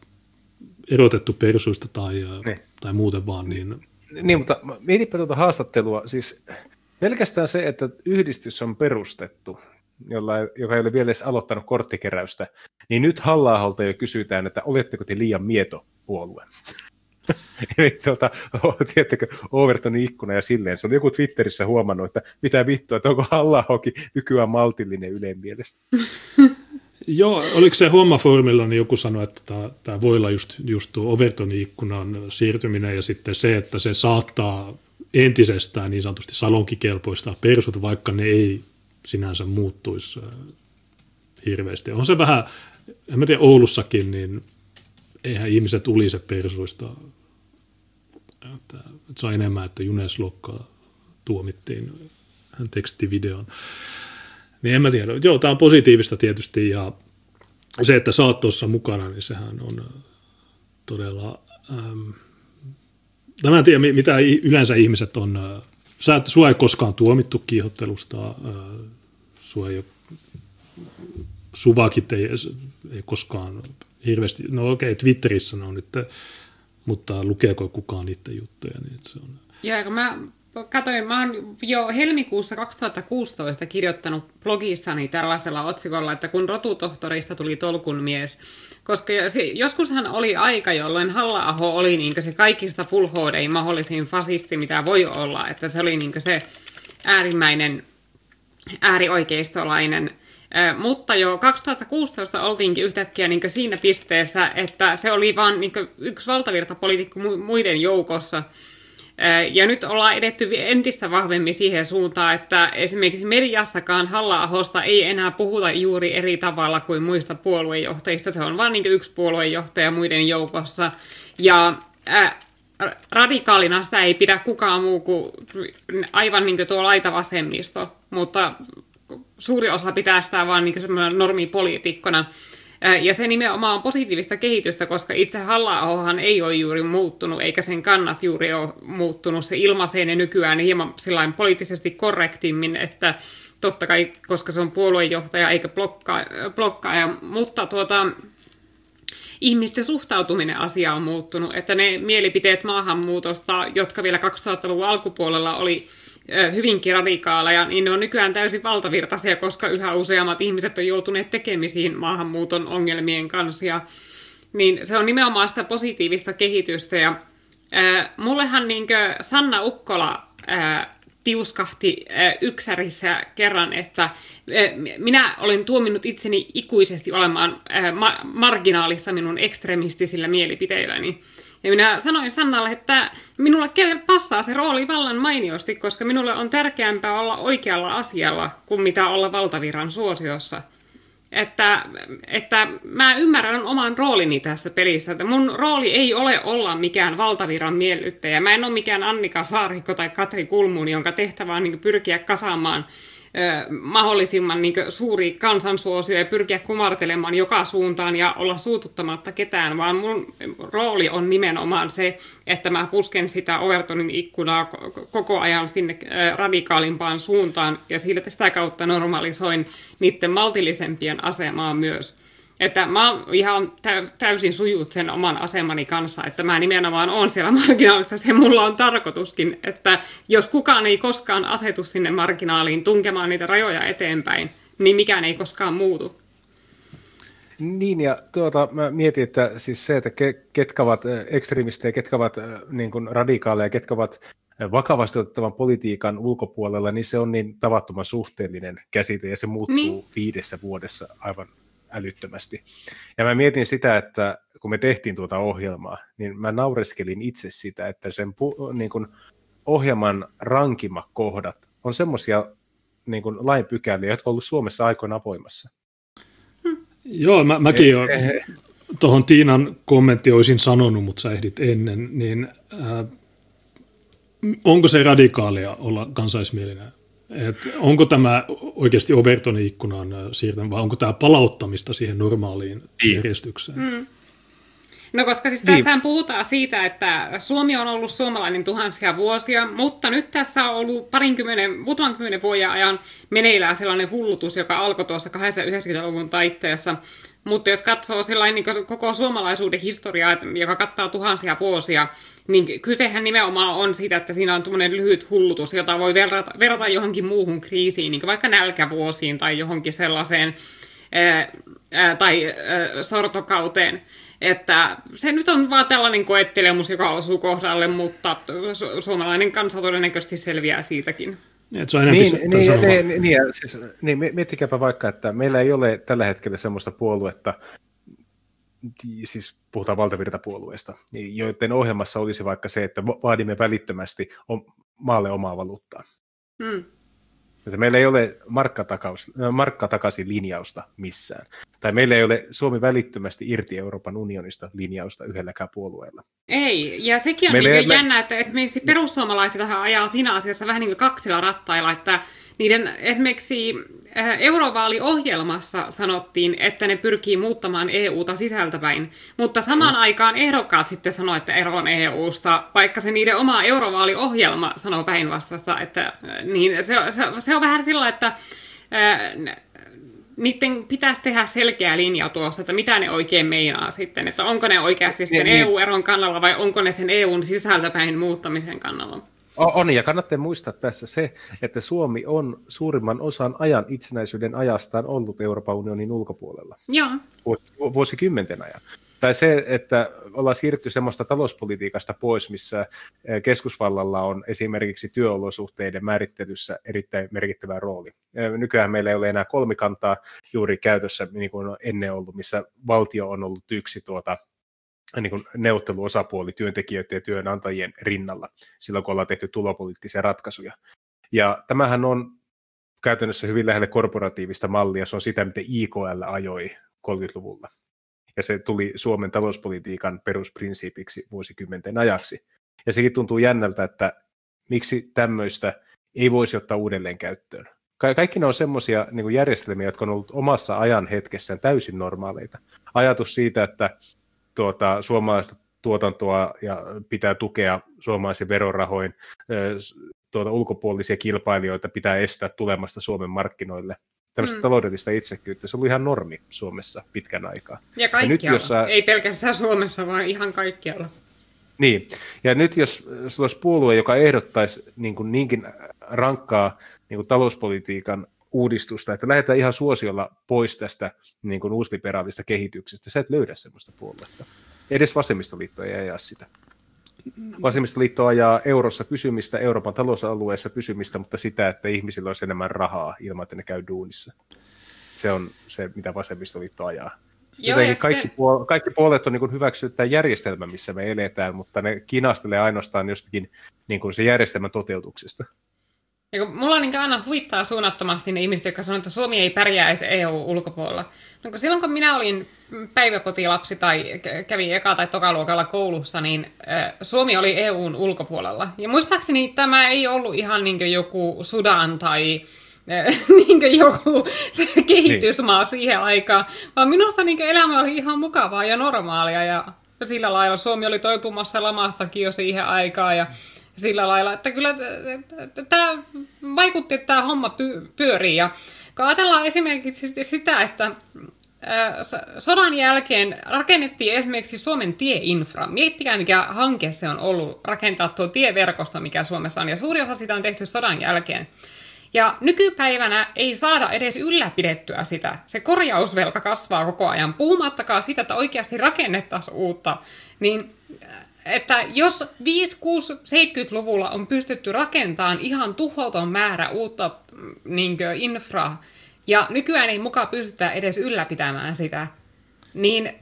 A: erotettu persuista tai, niin. Tai muuten vaan. Niin,
B: niin mutta mietipä tuota haastattelua. Siis pelkästään se, että yhdistys on perustettu, jolla, joka ei ole vielä edes aloittanut korttikeräystä, niin nyt halla jo kysytään, että oletteko te liian mieto puolue. [laughs] Eli tuota, tiedättekö, Overtonin ikkuna ja silleen. Se oli joku Twitterissä huomannut, että mitä vittua, että onko halla nykyään maltillinen yleen mielestä. [laughs]
A: Joo, oliko se hommaformilla, niin joku sanoi, että tämä, voi olla just, just tuo Overtonin ikkunan siirtyminen ja sitten se, että se saattaa entisestään niin sanotusti salonkikelpoista persut, vaikka ne ei sinänsä muuttuisi hirveästi. On se vähän, en mä tiedä Oulussakin, niin eihän ihmiset ulise persuista. Että, että se on enemmän, että Junes Lokka tuomittiin hän tekstivideon. Niin en mä tiedä. Joo, tämä on positiivista tietysti ja se, että sä oot tuossa mukana, niin sehän on äh, todella... Ähm, mä en tiedä, mitä yleensä ihmiset on... Äh, sä, sua ei koskaan tuomittu kiihottelusta, äh, sua ei suvakit ei, ei koskaan hirveästi, no okei, okay, Twitterissä ne on nyt, mutta lukeeko kukaan niiden juttuja, niin se on...
C: Joo, mä Katoin, mä oon jo helmikuussa 2016 kirjoittanut blogissani tällaisella otsikolla, että kun rotutohtorista tuli tolkun mies. Koska joskushan oli aika, jolloin halla oli niin se kaikista full HD mahdollisin fasisti, mitä voi olla. Että se oli niin se äärimmäinen äärioikeistolainen mutta jo 2016 oltiinkin yhtäkkiä niin siinä pisteessä, että se oli vain niin yksi valtavirtapoliitikko muiden joukossa – ja nyt ollaan edetty entistä vahvemmin siihen suuntaan, että esimerkiksi mediassakaan halla ei enää puhuta juuri eri tavalla kuin muista puoluejohtajista. Se on vain niin yksi puoluejohtaja muiden joukossa. Ja ää, radikaalina sitä ei pidä kukaan muu kuin aivan niin kuin tuo laitavasemmisto, mutta suuri osa pitää sitä vaan niin normipoliitikkona. Ja se nimenomaan on positiivista kehitystä, koska itse halla ei ole juuri muuttunut, eikä sen kannat juuri ole muuttunut. Se ilmaisee ne nykyään hieman poliittisesti korrektimmin, että totta kai, koska se on puoluejohtaja eikä blokkaa, blokkaaja, mutta tuota, ihmisten suhtautuminen asiaan on muuttunut, että ne mielipiteet maahanmuutosta, jotka vielä 2000-luvun alkupuolella oli hyvinkin radikaaleja, niin ne on nykyään täysin valtavirtaisia, koska yhä useammat ihmiset on joutuneet tekemisiin maahanmuuton ongelmien kanssa. Ja, niin se on nimenomaan sitä positiivista kehitystä. Ja, ää, mullehan niin Sanna Ukkola ää, tiuskahti ää, yksärissä kerran, että ää, minä olen tuominnut itseni ikuisesti olemaan ää, ma- marginaalissa minun ekstremistisillä mielipiteilläni. Ja minä sanoin Sannalle, että minulle passaa se rooli vallan mainiosti, koska minulle on tärkeämpää olla oikealla asialla kuin mitä olla valtaviran suosiossa. Että, että mä ymmärrän oman roolini tässä pelissä, että mun rooli ei ole olla mikään valtaviran miellyttäjä. Mä en ole mikään Annika Saarikko tai Katri Kulmuun, jonka tehtävä on niin pyrkiä kasaamaan mahdollisimman niin suuri kansansuosio ja pyrkiä kumartelemaan joka suuntaan ja olla suututtamatta ketään, vaan mun rooli on nimenomaan se, että mä pusken sitä Overtonin ikkunaa koko ajan sinne radikaalimpaan suuntaan ja sitä kautta normalisoin niiden maltillisempien asemaa myös. Että mä ihan täysin sujut sen oman asemani kanssa, että mä nimenomaan on siellä [laughs] marginaalissa. Se mulla on tarkoituskin, että jos kukaan ei koskaan asetu sinne marginaaliin tunkemaan niitä rajoja eteenpäin, niin mikään ei koskaan muutu.
B: Niin, ja tuota, mä mietin, että siis se, että ketkä ovat ekstremistejä, ketkä ovat niin kuin radikaaleja, ketkä ovat vakavasti otettavan politiikan ulkopuolella, niin se on niin tavattoman suhteellinen käsite, ja se muuttuu niin. viidessä vuodessa aivan älyttömästi. Ja mä mietin sitä, että kun me tehtiin tuota ohjelmaa, niin mä naureskelin itse sitä, että sen pu- niin kuin ohjelman rankimmat kohdat on semmoisia niin kuin lainpykäliä, jotka on ollut Suomessa aikoinaan voimassa.
A: Hmm. Joo, mä, mäkin jo eh, eh. tuohon Tiinan kommentti olisin sanonut, mutta sä ehdit ennen, niin äh, onko se radikaalia olla kansaismielinen et onko tämä oikeasti Overtonin ikkunan siirtäminen vai onko tämä palauttamista siihen normaaliin niin. järjestykseen? Mm.
C: No koska siis niin. tässähän puhutaan siitä, että Suomi on ollut suomalainen tuhansia vuosia, mutta nyt tässä on ollut parinkymmenen, muutaman kymmenen vuoden ajan meneillään sellainen hullutus, joka alkoi tuossa 90-luvun taitteessa. Mutta jos katsoo niin koko suomalaisuuden historiaa, joka kattaa tuhansia vuosia, niin kysehän nimenomaan on siitä, että siinä on tuommoinen lyhyt hullutus, jota voi verrata, verrata johonkin muuhun kriisiin, niin vaikka nälkävuosiin tai johonkin sellaiseen ää, ää, tai ää, sortokauteen. Että se nyt on vaan tällainen koettelemus, joka osuu kohdalle, mutta su- suomalainen kansa todennäköisesti selviää siitäkin.
A: Niin, se on
B: niin, niin, niin, niin, niin, siis, niin, miettikääpä vaikka, että meillä ei ole tällä hetkellä semmoista puoluetta, siis puhutaan valtavirtapuolueesta, niin joiden ohjelmassa olisi vaikka se, että vaadimme välittömästi maalle omaa valuuttaa. Hmm. Meillä ei ole markkatakaisin linjausta missään. Tai meillä ei ole Suomi välittömästi irti Euroopan unionista linjausta yhdelläkään puolueella.
C: Ei, ja sekin on meillä niin me... jännä, että esimerkiksi perussuomalaiset ajaa siinä asiassa vähän niin kuin kaksilla rattailla, että niiden esimerkiksi äh, eurovaaliohjelmassa sanottiin, että ne pyrkii muuttamaan EUta sisältäpäin, mutta samaan mm. aikaan ehdokkaat sitten sanoivat, että eroon EUsta, vaikka se niiden oma eurovaaliohjelma sanoo päinvastasta, että äh, niin se, se, se on vähän sillä, että äh, niiden pitäisi tehdä selkeä linja tuossa, että mitä ne oikein meinaa sitten, että onko ne oikeasti sitten niin, EU-eron kannalla vai onko ne sen EUn sisältäpäin muuttamisen kannalla.
B: On, ja kannattaa muistaa tässä se, että Suomi on suurimman osan ajan itsenäisyyden ajastaan ollut Euroopan unionin ulkopuolella.
C: Joo.
B: Vuosikymmenten ajan. Tai se, että ollaan siirtynyt semmoista talouspolitiikasta pois, missä eh, keskusvallalla on esimerkiksi työolosuhteiden määrittelyssä erittäin merkittävä rooli. Eh, nykyään meillä ei ole enää kolmikantaa juuri käytössä, niin kuin on ennen ollut, missä valtio on ollut yksi tuota, niin kuin neuvotteluosapuoli työntekijöiden ja työnantajien rinnalla silloin, kun ollaan tehty tulopoliittisia ratkaisuja. Ja tämähän on käytännössä hyvin lähelle korporatiivista mallia, se on sitä, mitä IKL ajoi 30-luvulla. Ja se tuli Suomen talouspolitiikan perusprinsiipiksi vuosikymmenten ajaksi. Ja sekin tuntuu jännältä, että miksi tämmöistä ei voisi ottaa uudelleen käyttöön. Ka- kaikki ne on semmoisia niin järjestelmiä, jotka on ollut omassa ajan hetkessään täysin normaaleita. Ajatus siitä, että tuota, suomalaista tuotantoa ja pitää tukea suomalaisen verorahoin, tuota, ulkopuolisia kilpailijoita pitää estää tulemasta Suomen markkinoille. Tällaista mm. taloudellista itsekyyttä, se oli ihan normi Suomessa pitkän aikaa.
C: Ja kaikkialla, ja nyt, jos sä... ei pelkästään Suomessa, vaan ihan kaikkialla.
B: Niin, ja nyt jos sulla olisi puolue, joka ehdottaisi niin kuin niinkin rankkaa niin kuin talouspolitiikan uudistusta, että lähdetään ihan suosiolla pois tästä niin kuin uusliberaalista kehityksestä. Sä et löydä sellaista puoluetta. Edes vasemmistoliitto ei ajaa sitä. Vasemmistoliitto ajaa eurossa pysymistä, Euroopan talousalueessa pysymistä, mutta sitä, että ihmisillä olisi enemmän rahaa ilman, että ne käy duunissa. Se on se, mitä vasemmistoliitto ajaa. Joo, kaikki, sitten... puol- kaikki puolet on niin hyväksynyt tämä järjestelmä, missä me eletään, mutta ne kinastelee ainoastaan jostakin niin kuin se järjestelmän toteutuksesta.
C: Ja mulla niin aina huvittaa suunnattomasti ne ihmiset, jotka sanoo, että Suomi ei pärjäisi EU-ulkopuolella. No, kun silloin kun minä olin päiväkotilapsi tai kävin eka- tai tokaluokalla koulussa, niin Suomi oli EUn ulkopuolella. Ja muistaakseni tämä ei ollut ihan niin joku Sudan tai [laughs] niin joku [laughs] kehitysmaa niin. siihen aikaan, vaan minusta niin elämä oli ihan mukavaa ja normaalia ja sillä lailla Suomi oli toipumassa lamastakin jo siihen aikaan ja sillä lailla, että kyllä tämä vaikutti, että tämä homma pyörii. Ja ajatellaan esimerkiksi sitä, että sodan jälkeen rakennettiin esimerkiksi Suomen tieinfra. Miettikää, mikä hanke se on ollut rakentaa tuo tieverkosto, mikä Suomessa on. Ja suuri osa sitä on tehty sodan jälkeen. Ja nykypäivänä ei saada edes ylläpidettyä sitä. Se korjausvelka kasvaa koko ajan, puhumattakaan sitä, että oikeasti rakennettaisiin uutta. Niin että jos 5, 6, 70-luvulla on pystytty rakentamaan ihan tuhoton määrä uutta niin infraa, ja nykyään ei mukaan pystytä edes ylläpitämään sitä, niin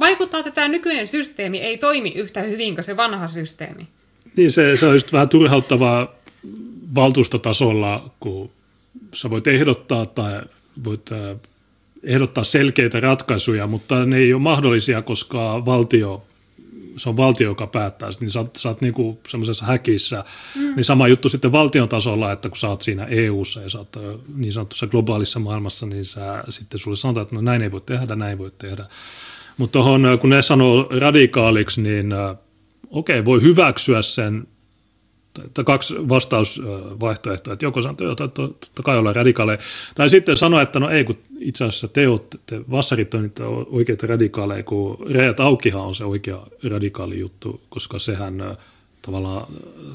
C: vaikuttaa, että tämä nykyinen systeemi ei toimi yhtä hyvin kuin se vanha systeemi.
A: Niin, se, se on just vähän turhauttavaa valtuustotasolla, kun sä voit ehdottaa tai voit äh, ehdottaa selkeitä ratkaisuja, mutta ne ei ole mahdollisia, koska valtio se on valtio, joka päättää, niin sä sä oot niinku semmoisessa häkissä. Mm. Niin sama juttu sitten valtion tasolla, että kun sä oot siinä EU-ssa ja sä oot niin sanotussa globaalissa maailmassa, niin sä, sitten sulle sanotaan, että no näin ei voi tehdä, näin ei voi tehdä. Mutta kun ne sanoo radikaaliksi, niin okei, okay, voi hyväksyä sen kaksi vastausvaihtoehtoa, että joko sanoo, että totta kai ollaan radikaaleja, tai sitten sanoa, että no ei, kun itse asiassa te, olette, te vassarit on niitä oikeita radikaaleja, kun rajat aukihan on se oikea radikaali juttu, koska sehän tavallaan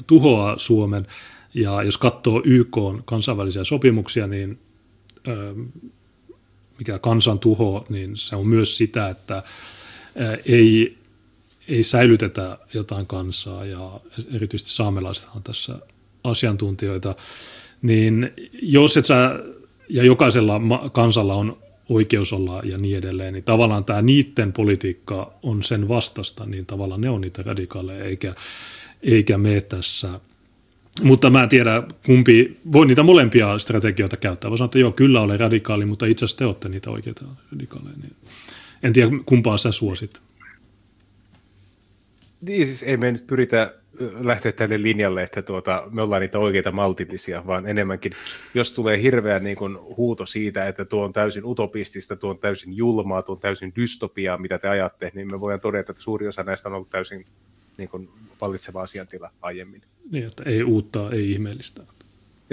A: tuhoaa Suomen, ja jos katsoo YK kansainvälisiä sopimuksia, niin mikä kansan tuho, niin se on myös sitä, että ei ei säilytetä jotain kansaa ja erityisesti saamelaiset on tässä asiantuntijoita. niin jos et sä, ja jokaisella kansalla on oikeus olla ja niin edelleen, niin tavallaan tämä niiden politiikka on sen vastasta, niin tavallaan ne on niitä radikaaleja, eikä, eikä me tässä. Mutta mä en tiedä, kumpi, voi niitä molempia strategioita käyttää. Voi sanoa, että joo, kyllä olen radikaali, mutta itse asiassa te olette niitä oikeita radikaaleja. Niin en tiedä, kumpaa sä suosit.
B: Niin siis ei me nyt pyritä lähteä tälle linjalle, että tuota, me ollaan niitä oikeita maltillisia, vaan enemmänkin, jos tulee hirveä niin kuin, huuto siitä, että tuo on täysin utopistista, tuo on täysin julmaa, tuo on täysin dystopiaa, mitä te ajatte, niin me voidaan todeta, että suuri osa näistä on ollut täysin niin kuin, vallitseva asiantila aiemmin.
A: Niin, että ei uutta, ei ihmeellistä.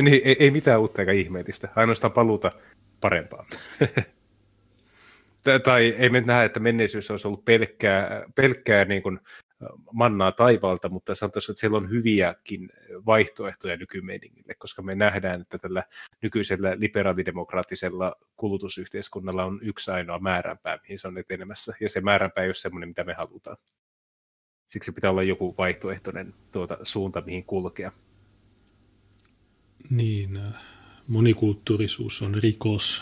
B: Niin, ei, ei mitään uutta eikä ihmeellistä, ainoastaan paluuta parempaan. [laughs] tai ei me nähdä, että menneisyys olisi ollut pelkkää, pelkkää niin kuin mannaa taivaalta, mutta sanotaan, että siellä on hyviäkin vaihtoehtoja nykymeiningille, koska me nähdään, että tällä nykyisellä liberaalidemokraattisella kulutusyhteiskunnalla on yksi ainoa määränpää, mihin se on etenemässä, ja se määränpää ei ole semmoinen, mitä me halutaan. Siksi pitää olla joku vaihtoehtoinen tuota, suunta, mihin kulkea.
A: Niin, monikulttuurisuus on rikos.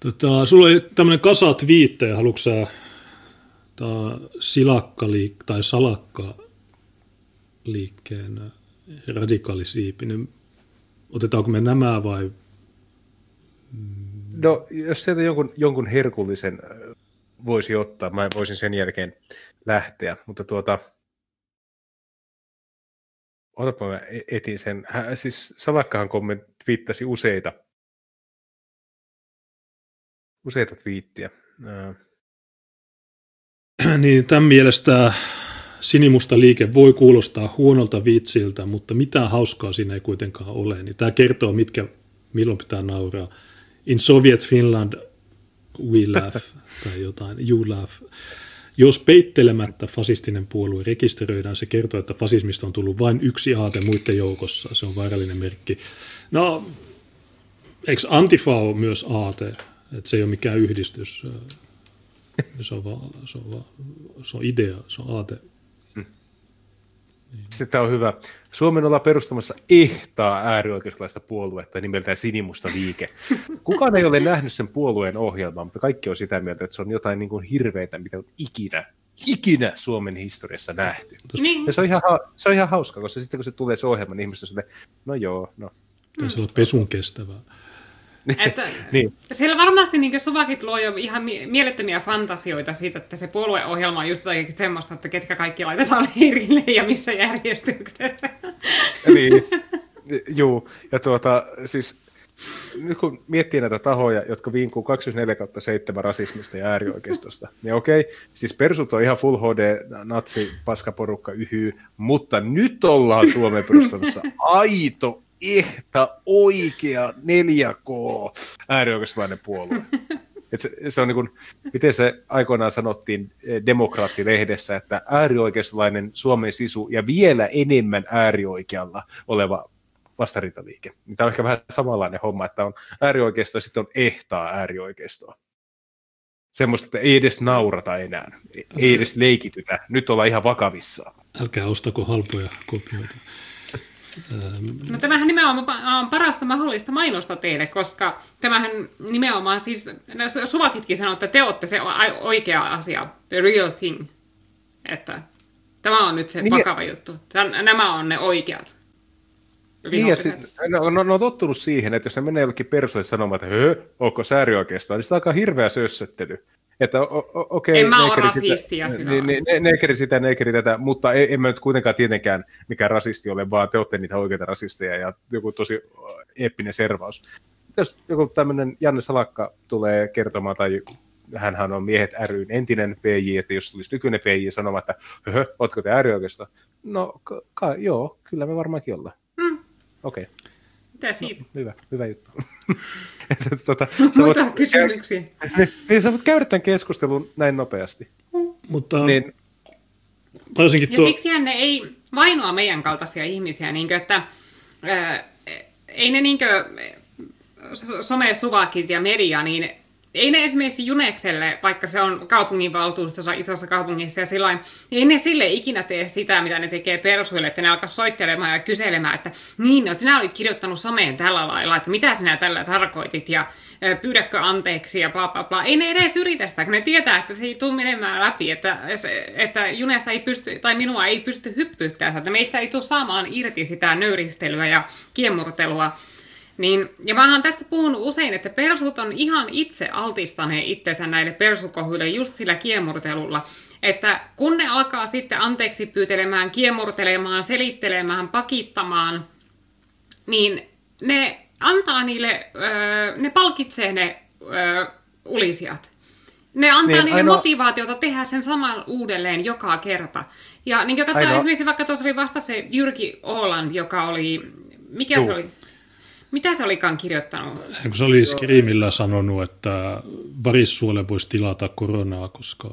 A: Tota, sulla oli tämmöinen kasa twiittejä, haluatko sä tämä silakkaliik tai salakkaliikkeen radikaalisiipinen. Otetaanko me nämä vai?
B: No, jos sieltä jonkun, jonkun herkullisen voisi ottaa, mä voisin sen jälkeen lähteä, mutta tuota, otapa mä e-, etin sen. Hän, siis Salakkahan kommentviittasi useita, useita twiittiä. [clears throat]
A: niin tämän mielestä sinimusta liike voi kuulostaa huonolta vitsiltä, mutta mitään hauskaa siinä ei kuitenkaan ole. Niin tämä kertoo, mitkä, milloin pitää nauraa. In Soviet Finland we laugh, [laughs] tai jotain, you laugh. Jos peittelemättä fasistinen puolue rekisteröidään, se kertoo, että fasismista on tullut vain yksi aate muiden joukossa. Se on vaarallinen merkki. No, eikö Antifa ole myös aate? Että se ei ole mikään yhdistys. [laughs] Se on, vaan, se on, vaan, se on idea, se on aate. Mm.
B: Sitten on hyvä. Suomen ollaan perustamassa ehtaa äärioikeistolaista puoluetta nimeltään Sinimusta liike. [laughs] Kukaan ei ole nähnyt sen puolueen ohjelmaa, mutta kaikki on sitä mieltä, että se on jotain niin kuin hirveitä, mitä on ikinä, ikinä Suomen historiassa nähty. Niin. Ja se on, ihan, se on ihan hauska, koska sitten kun se tulee se ohjelma, niin ihmiset on no joo, no.
A: Taisi olla pesun kestävää.
C: Että niin. Siellä varmasti niin suvakit luo jo ihan mielettömiä fantasioita siitä, että se puolueohjelma on just jotakin semmoista, että ketkä kaikki laitetaan [laughs] leirille ja missä järjestyksessä.
B: niin, juu. Ja tuota, siis nyt kun miettii näitä tahoja, jotka vinkuu 24 7 rasismista ja äärioikeistosta, [laughs] niin okei, siis persut on ihan full HD natsi paskaporukka yhyy, mutta nyt ollaan Suomen perustamassa aito ehta oikea 4K äärioikeistolainen puolue. [laughs] Et se, se on niin kuin, miten se aikoinaan sanottiin eh, demokraattilehdessä, että äärioikeistolainen Suomen sisu ja vielä enemmän äärioikealla oleva vastarintaliike. Niin tämä on ehkä vähän samanlainen homma, että on äärioikeisto ja sitten on ehtaa äärioikeistoa. Semmoista, että ei edes naurata enää, ei edes leikitytä. Nyt ollaan ihan vakavissaan.
A: Älkää ostako halpoja kopioita.
C: No tämähän nimenomaan on parasta mahdollista mainosta teille, koska tämähän nimenomaan siis, no, Suvakitkin sanoo, että te olette se oikea asia, the real thing. Että tämä on nyt se niin, vakava juttu. Tän, nämä on ne oikeat.
B: Niin, ja sit, no, no, no, on tottunut siihen, että jos ne menee jollekin persoille sanomaan, että höö, onko säärioikeastaan, niin sitä on aika hirveä sössöttely että okei, okay,
C: en mä ole sitä,
B: niin, niin, ne, nekeri sitä, nekeri tätä, mutta en, en mä nyt kuitenkaan tietenkään mikään rasisti ole, vaan te olette niitä oikeita rasisteja ja joku tosi eeppinen servaus. Jos joku tämmöinen Janne Salakka tulee kertomaan, tai hänhän on Miehet ryn entinen PJ, että jos tulisi nykyinen PJ sanomaan, että höhö, ootko te äärioikeista? No, ka, joo, kyllä me varmaankin ollaan. Mm. Okei. Okay.
C: Mitä siitä? No,
B: hyvä, hyvä juttu. [laughs]
C: että, tuota, Muita voit, kysymyksiä.
B: Niin, niin, sä voit käydä tämän keskustelun näin nopeasti.
A: Mm. Mutta niin, taisinkin
C: ja tuo... siksi ne ei vainoa meidän kaltaisia ihmisiä, niin kuin, että ää, ei ne niin kuin, some-suvakit ja media, niin ei ne esimerkiksi Junekselle, vaikka se on kaupunginvaltuustossa isossa kaupungissa ja silloin, niin ei ne sille ikinä tee sitä, mitä ne tekee persuille, että ne alkaa soittelemaan ja kyselemään, että niin, no sinä olit kirjoittanut someen tällä lailla, että mitä sinä tällä tarkoitit ja pyydäkö anteeksi ja bla bla bla. Ei ne edes yritä sitä, kun ne tietää, että se ei tule menemään läpi, että, että Junesta ei pysty, tai minua ei pysty hyppyyttämään, että meistä ei tule saamaan irti sitä nöyristelyä ja kiemurtelua. Niin, ja mä oon tästä puhunut usein, että persut on ihan itse altistaneet itsensä näille persukohuille just sillä kiemurtelulla. Että kun ne alkaa sitten anteeksi pyytelemään, kiemurtelemaan, selittelemään, pakittamaan, niin ne antaa niille, öö, ne palkitsee ne öö, ulisijat. Ne antaa niin, niille ainoa... motivaatiota tehdä sen saman uudelleen joka kerta. Ja niin katsotaan ainoa... esimerkiksi vaikka tuossa oli vasta se Jyrki Ooland, joka oli, mikä Juu. se oli? Mitä se olikaan kirjoittanut?
A: Se oli Screamilla sanonut, että varissuole voisi tilata koronaa, koska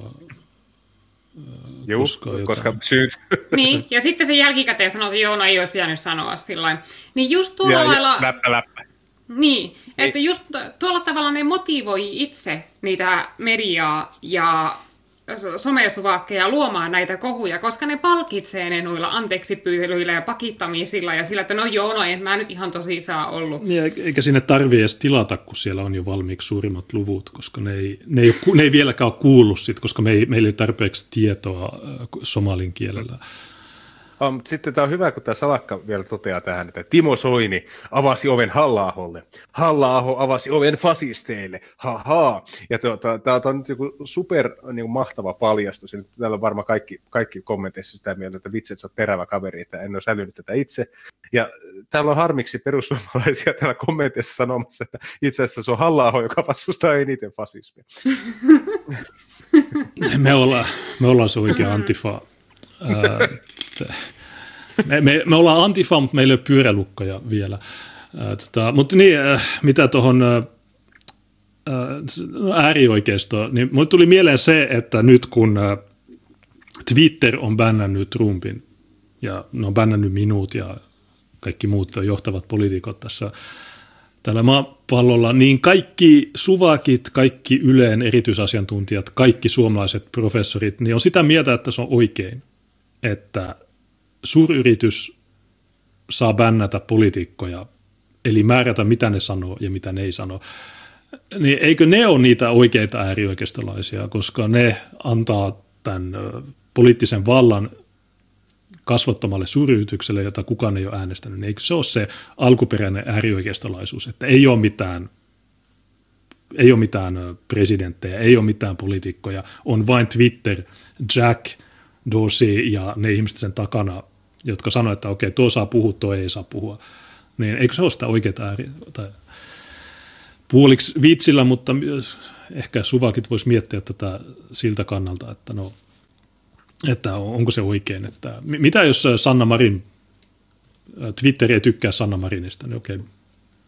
B: Joo, koska, koska syyt.
C: Niin, ja sitten se jälkikäteen sanoi, että joo, no ei olisi pitänyt sanoa sillä Niin just tuolla ja, lailla...
B: Läppä, läppä.
C: Niin, niin, että just tuolla tavalla ne motivoi itse niitä mediaa ja somesuvakkeja luomaan näitä kohuja, koska ne palkitsee ne noilla anteeksi pyytelyillä ja pakittamisilla ja sillä, että no joo, no en mä nyt ihan tosi saa ollut.
A: Niin, eikä sinne tarvitse edes tilata, kun siellä on jo valmiiksi suurimmat luvut, koska ne ei, ne ei, ne ei vieläkään ole kuullut sit, koska me ei, meillä ei tarpeeksi tietoa äh, somalin kielellä. Mm
B: Oh, mutta sitten tämä on hyvä, kun tämä Salakka vielä toteaa tähän, että Timo Soini avasi oven halla halla avasi oven fasisteille. Ha-ha. Ja tuota, tämä on nyt joku super niin mahtava paljastus. Ja nyt täällä on varmaan kaikki, kaikki kommenteissa sitä mieltä, että vitsi, että terävä kaveri, että en ole sälynyt tätä itse. Ja täällä on harmiksi perussuomalaisia [laughs] täällä kommenteissa sanomassa, että itse asiassa se on halla joka vastustaa eniten fasismia. [laughs]
A: me, ollaan, me ollaan se oikea antifa [laughs] me, me, me ollaan antifa, mutta meillä ei ole pyörälukkoja vielä. Tota, mutta niin, mitä tuohon äh, äärioikeisto, niin mulle tuli mieleen se, että nyt kun Twitter on bännännyt Trumpin, ja ne on bännännyt minut ja kaikki muut johtavat poliitikot tässä tällä maapallolla, niin kaikki suvakit, kaikki Yleen erityisasiantuntijat, kaikki suomalaiset professorit, niin on sitä mieltä, että se on oikein – että suuryritys saa bännätä poliitikkoja, eli määrätä mitä ne sanoo ja mitä ne ei sano, niin eikö ne ole niitä oikeita äärioikeistolaisia, koska ne antaa tämän poliittisen vallan kasvottomalle suuryritykselle, jota kukaan ei ole äänestänyt, niin eikö se ole se alkuperäinen äärioikeistolaisuus, että ei ole mitään ei ole mitään presidenttejä, ei ole mitään poliitikkoja, on vain Twitter, Jack – Dosi ja ne ihmiset sen takana, jotka sanoivat, että okei, tuo saa puhua, tuo ei saa puhua. Niin eikö se ole sitä oikeaa ääri, tai puoliksi viitsillä, mutta ehkä suvakit voisi miettiä tätä siltä kannalta, että no, että onko se oikein. Että, mitä jos Sanna Marin, Twitter ei tykkää Sanna Marinista, niin okei,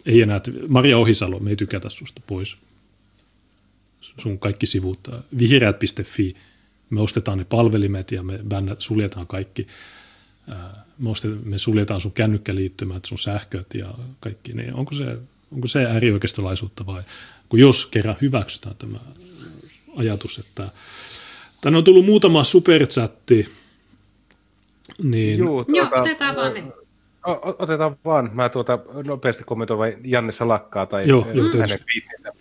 A: ei enää, Maria Ohisalo, me ei tykätä susta pois. Sun kaikki sivut, vihreät.fi, me ostetaan ne palvelimet ja me suljetaan kaikki. Me, me suljetaan sun kännykkäliittymät, sun sähköt ja kaikki. Niin onko se, onko se äärioikeistolaisuutta vai kun jos kerran hyväksytään tämä ajatus, että tänne on tullut muutama superchatti, niin...
C: Joo, tuota, Joo otetaan vaan ne.
B: Otetaan vaan. Mä tuota nopeasti kommentoin vain Janne Salakkaa tai Joo, hänen viitteensä.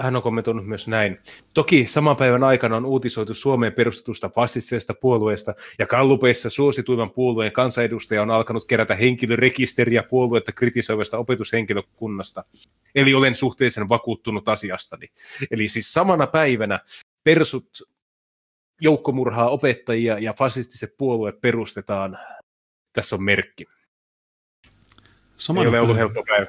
B: Hän on kommentoinut myös näin. Toki saman päivän aikana on uutisoitu Suomeen perustetusta fasistisesta puolueesta, ja kallupeissa suosituimman puolueen kansanedustaja on alkanut kerätä henkilörekisteriä puoluetta kritisoivasta opetushenkilökunnasta. Eli olen suhteellisen vakuuttunut asiastani. Eli siis samana päivänä persut joukkomurhaa opettajia ja fasistiset puolueet perustetaan. Tässä on merkki. Samana Ei ole ollut helppo päivä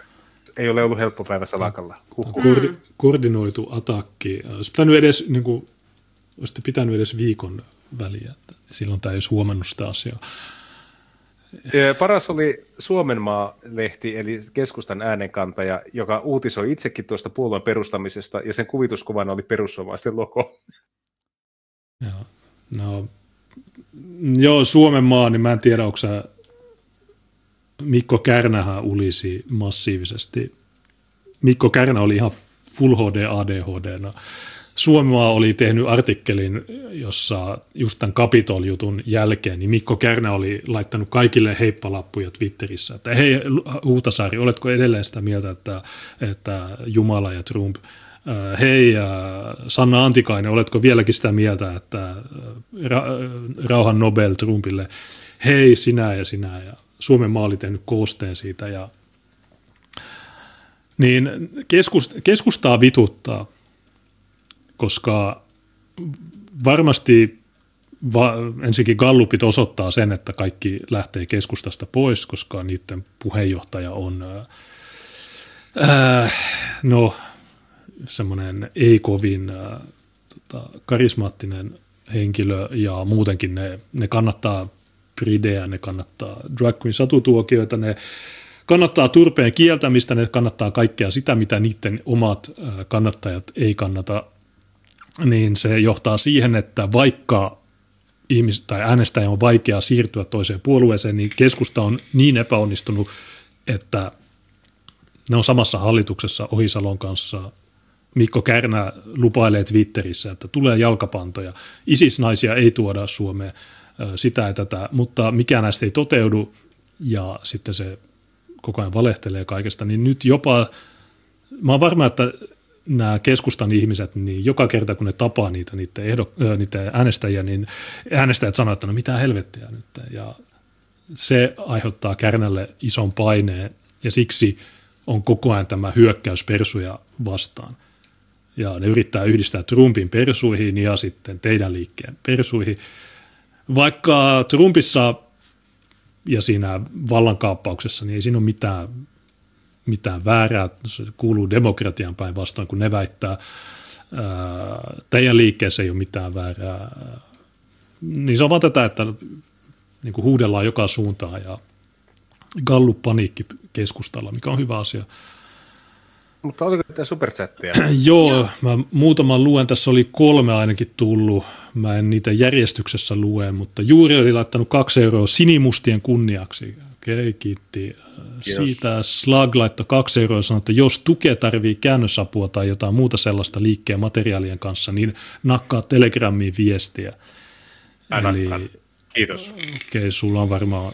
B: ei ole ollut helppo päivä Salakalla.
A: Koordi, koordinoitu atakki. Olisi pitänyt edes, niin kuin, olisi pitänyt edes viikon väliä. Että silloin tämä ei olisi huomannut sitä asiaa.
B: Paras oli Suomenmaa-lehti, eli keskustan äänenkantaja, joka uutisoi itsekin tuosta puolueen perustamisesta, ja sen kuvituskuvana oli perussuomalaisten logo.
A: Joo, no, joo Suomenmaa, niin mä en tiedä, onko sä Mikko Kärnähän ulisi massiivisesti. Mikko Kärnä oli ihan Full HD ADHD. Suomea oli tehnyt artikkelin, jossa just tämän Capitol-jutun jälkeen, niin Mikko Kärnä oli laittanut kaikille heippalappuja Twitterissä, että hei Huutasaari, oletko edelleen sitä mieltä, että, että Jumala ja Trump äh, hei Sanna Antikainen, oletko vieläkin sitä mieltä, että äh, rauhan Nobel Trumpille, hei sinä ja sinä ja Suomen maa oli tehnyt koosteen siitä ja niin keskust, keskustaa vituttaa, koska varmasti va, ensinnäkin Gallupit osoittaa sen, että kaikki lähtee keskustasta pois, koska niiden puheenjohtaja on ää, no semmoinen ei kovin ää, tota, karismaattinen henkilö ja muutenkin ne, ne kannattaa Prideä, ne kannattaa drag queen satutuokioita, ne kannattaa turpeen kieltämistä, ne kannattaa kaikkea sitä, mitä niiden omat kannattajat ei kannata, niin se johtaa siihen, että vaikka ihmis- tai äänestäjä on vaikea siirtyä toiseen puolueeseen, niin keskusta on niin epäonnistunut, että ne on samassa hallituksessa Ohisalon kanssa. Mikko Kärnä lupailee Twitterissä, että tulee jalkapantoja. Isis-naisia ei tuoda Suomeen sitä ja tätä, mutta mikään näistä ei toteudu ja sitten se koko ajan valehtelee kaikesta, niin nyt jopa, mä oon varma, että nämä keskustan ihmiset, niin joka kerta kun ne tapaa niitä, niitä, ehdo, niitä äänestäjiä, niin äänestäjät sanoo, että no mitä helvettiä nyt. Ja se aiheuttaa Kärnälle ison paineen ja siksi on koko ajan tämä hyökkäys persuja vastaan. Ja ne yrittää yhdistää Trumpin persuihin ja sitten teidän liikkeen persuihin. Vaikka Trumpissa ja siinä vallankaappauksessa, niin ei siinä ole mitään, mitään väärää. Se kuuluu demokratian päinvastoin, kun ne väittää. teidän liikkeessä ei ole mitään väärää. Niin se on vaan tätä, että niin kuin huudellaan joka suuntaan ja gallup paniikki keskustalla, mikä on hyvä asia.
B: Mutta oliko tämä superchatteja? [clears throat]
A: Joo, mä muutaman luen. Tässä oli kolme ainakin tullut. Mä en niitä järjestyksessä lue, mutta juuri oli laittanut kaksi euroa sinimustien kunniaksi. Okei, okay, kiitti. Kiitos. Siitä Slug laittoi kaksi euroa ja sanoi, että jos tukea tarvii käännösapua tai jotain muuta sellaista liikkeen materiaalien kanssa, niin nakkaa Telegrammiin viestiä.
B: Mä Eli, Kiitos.
A: Okei, okay, sulla on varmaan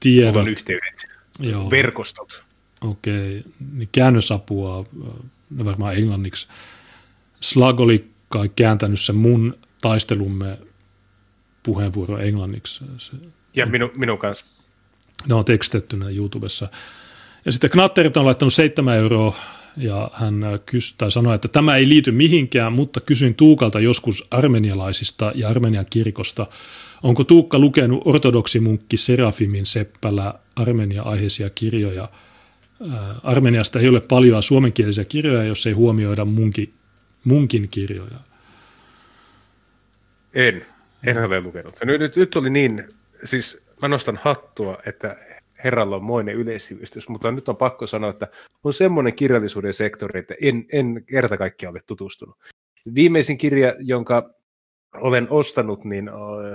A: tiedot. Mulla on
B: yhteydet. Joo. Verkostot.
A: Okei, niin käännösapua, no varmaan englanniksi. Slag oli kai kääntänyt sen mun taistelumme puheenvuoro englanniksi. Se,
B: ja minu, minun kanssa.
A: Ne on tekstettynä YouTubessa. Ja sitten Knatterit on laittanut 7 euroa ja hän kys, tai sanoi, että tämä ei liity mihinkään, mutta kysyin Tuukalta joskus armenialaisista ja Armenian kirkosta. Onko Tuukka lukenut ortodoksimunkki Serafimin Seppälä Armenia-aiheisia kirjoja – Armeniasta ei ole paljon suomenkielisiä kirjoja, jos ei huomioida munkin, munkin kirjoja.
B: En, en ole lukenut. Nyt, nyt, nyt oli niin, siis mä nostan hattua, että herralla on moinen yleissivistys, mutta nyt on pakko sanoa, että on semmoinen kirjallisuuden sektori, että en, en kerta kaikkiaan ole tutustunut. Viimeisin kirja, jonka olen ostanut, niin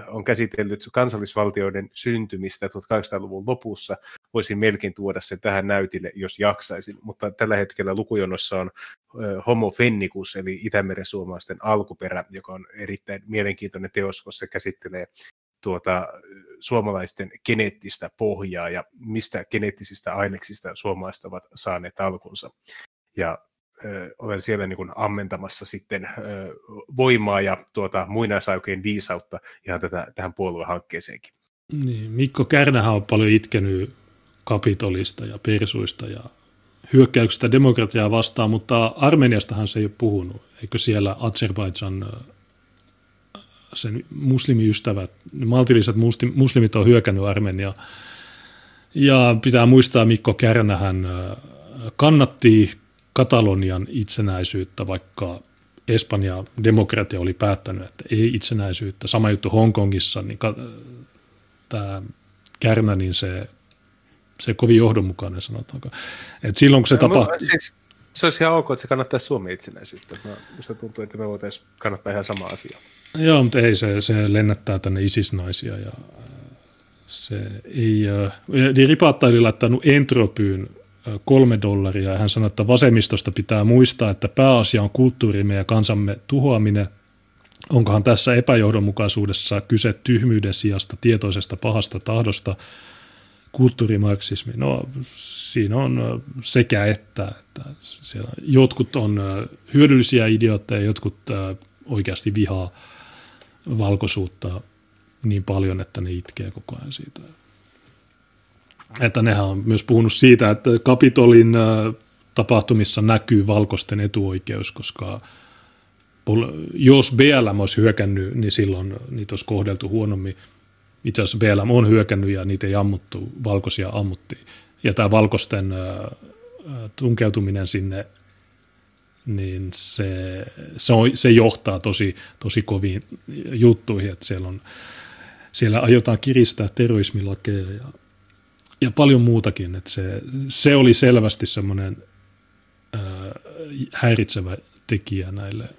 B: on käsitellyt kansallisvaltioiden syntymistä 1800-luvun lopussa. Voisin melkein tuoda sen tähän näytille, jos jaksaisin, mutta tällä hetkellä lukujonossa on Homo fennicus, eli Itämeren suomalaisten alkuperä, joka on erittäin mielenkiintoinen teos, koska se käsittelee tuota, suomalaisten geneettistä pohjaa ja mistä geneettisistä aineksista suomalaiset ovat saaneet alkunsa. Ja olen siellä niin kuin ammentamassa sitten voimaa ja tuota, muinaisaikojen viisautta ihan tätä, tähän puoluehankkeeseenkin.
A: Niin, Mikko Kärnähän on paljon itkenyt kapitolista ja persuista ja hyökkäyksestä demokratiaa vastaan, mutta Armeniastahan se ei ole puhunut. Eikö siellä Azerbaidžan sen muslimiystävät, maltilliset muslimit on hyökännyt Armenia. Ja pitää muistaa, Mikko Kärnähän kannatti Katalonian itsenäisyyttä, vaikka Espanja demokratia oli päättänyt, että ei itsenäisyyttä. Sama juttu Hongkongissa, niin ka- tämä Kärnä, niin se, se kovin johdonmukainen sanotaanko. Et silloin kun se no, tapahtui... Siis,
B: se olisi ihan ok, että se kannattaa Suomen itsenäisyyttä. Minusta tuntuu, että me voitaisiin kannattaa ihan sama asia.
A: Joo, mutta ei, se, se lennättää tänne isisnaisia ja se ei... Di Ripatta oli laittanut entropyyn kolme dollaria. Ja hän sanoi, että vasemmistosta pitää muistaa, että pääasia on kulttuurimme ja kansamme tuhoaminen. Onkohan tässä epäjohdonmukaisuudessa kyse tyhmyyden sijasta tietoisesta pahasta tahdosta kulttuurimarksismi? No siinä on sekä että. että siellä jotkut on hyödyllisiä idiootteja, jotkut oikeasti vihaa valkoisuutta niin paljon, että ne itkee koko ajan siitä. Että nehän on myös puhunut siitä, että Kapitolin tapahtumissa näkyy valkoisten etuoikeus, koska jos BLM olisi hyökännyt, niin silloin niitä olisi kohdeltu huonommin. Itse asiassa BLM on hyökännyt ja niitä ei ammuttu, valkoisia ammuttiin. Ja tämä valkoisten tunkeutuminen sinne, niin se, se, on, se johtaa tosi, tosi koviin juttuihin, että siellä, on, siellä aiotaan kiristää terrorismilakeja ja ja paljon muutakin. Että se, se oli selvästi semmoinen äh, häiritsevä tekijä näille.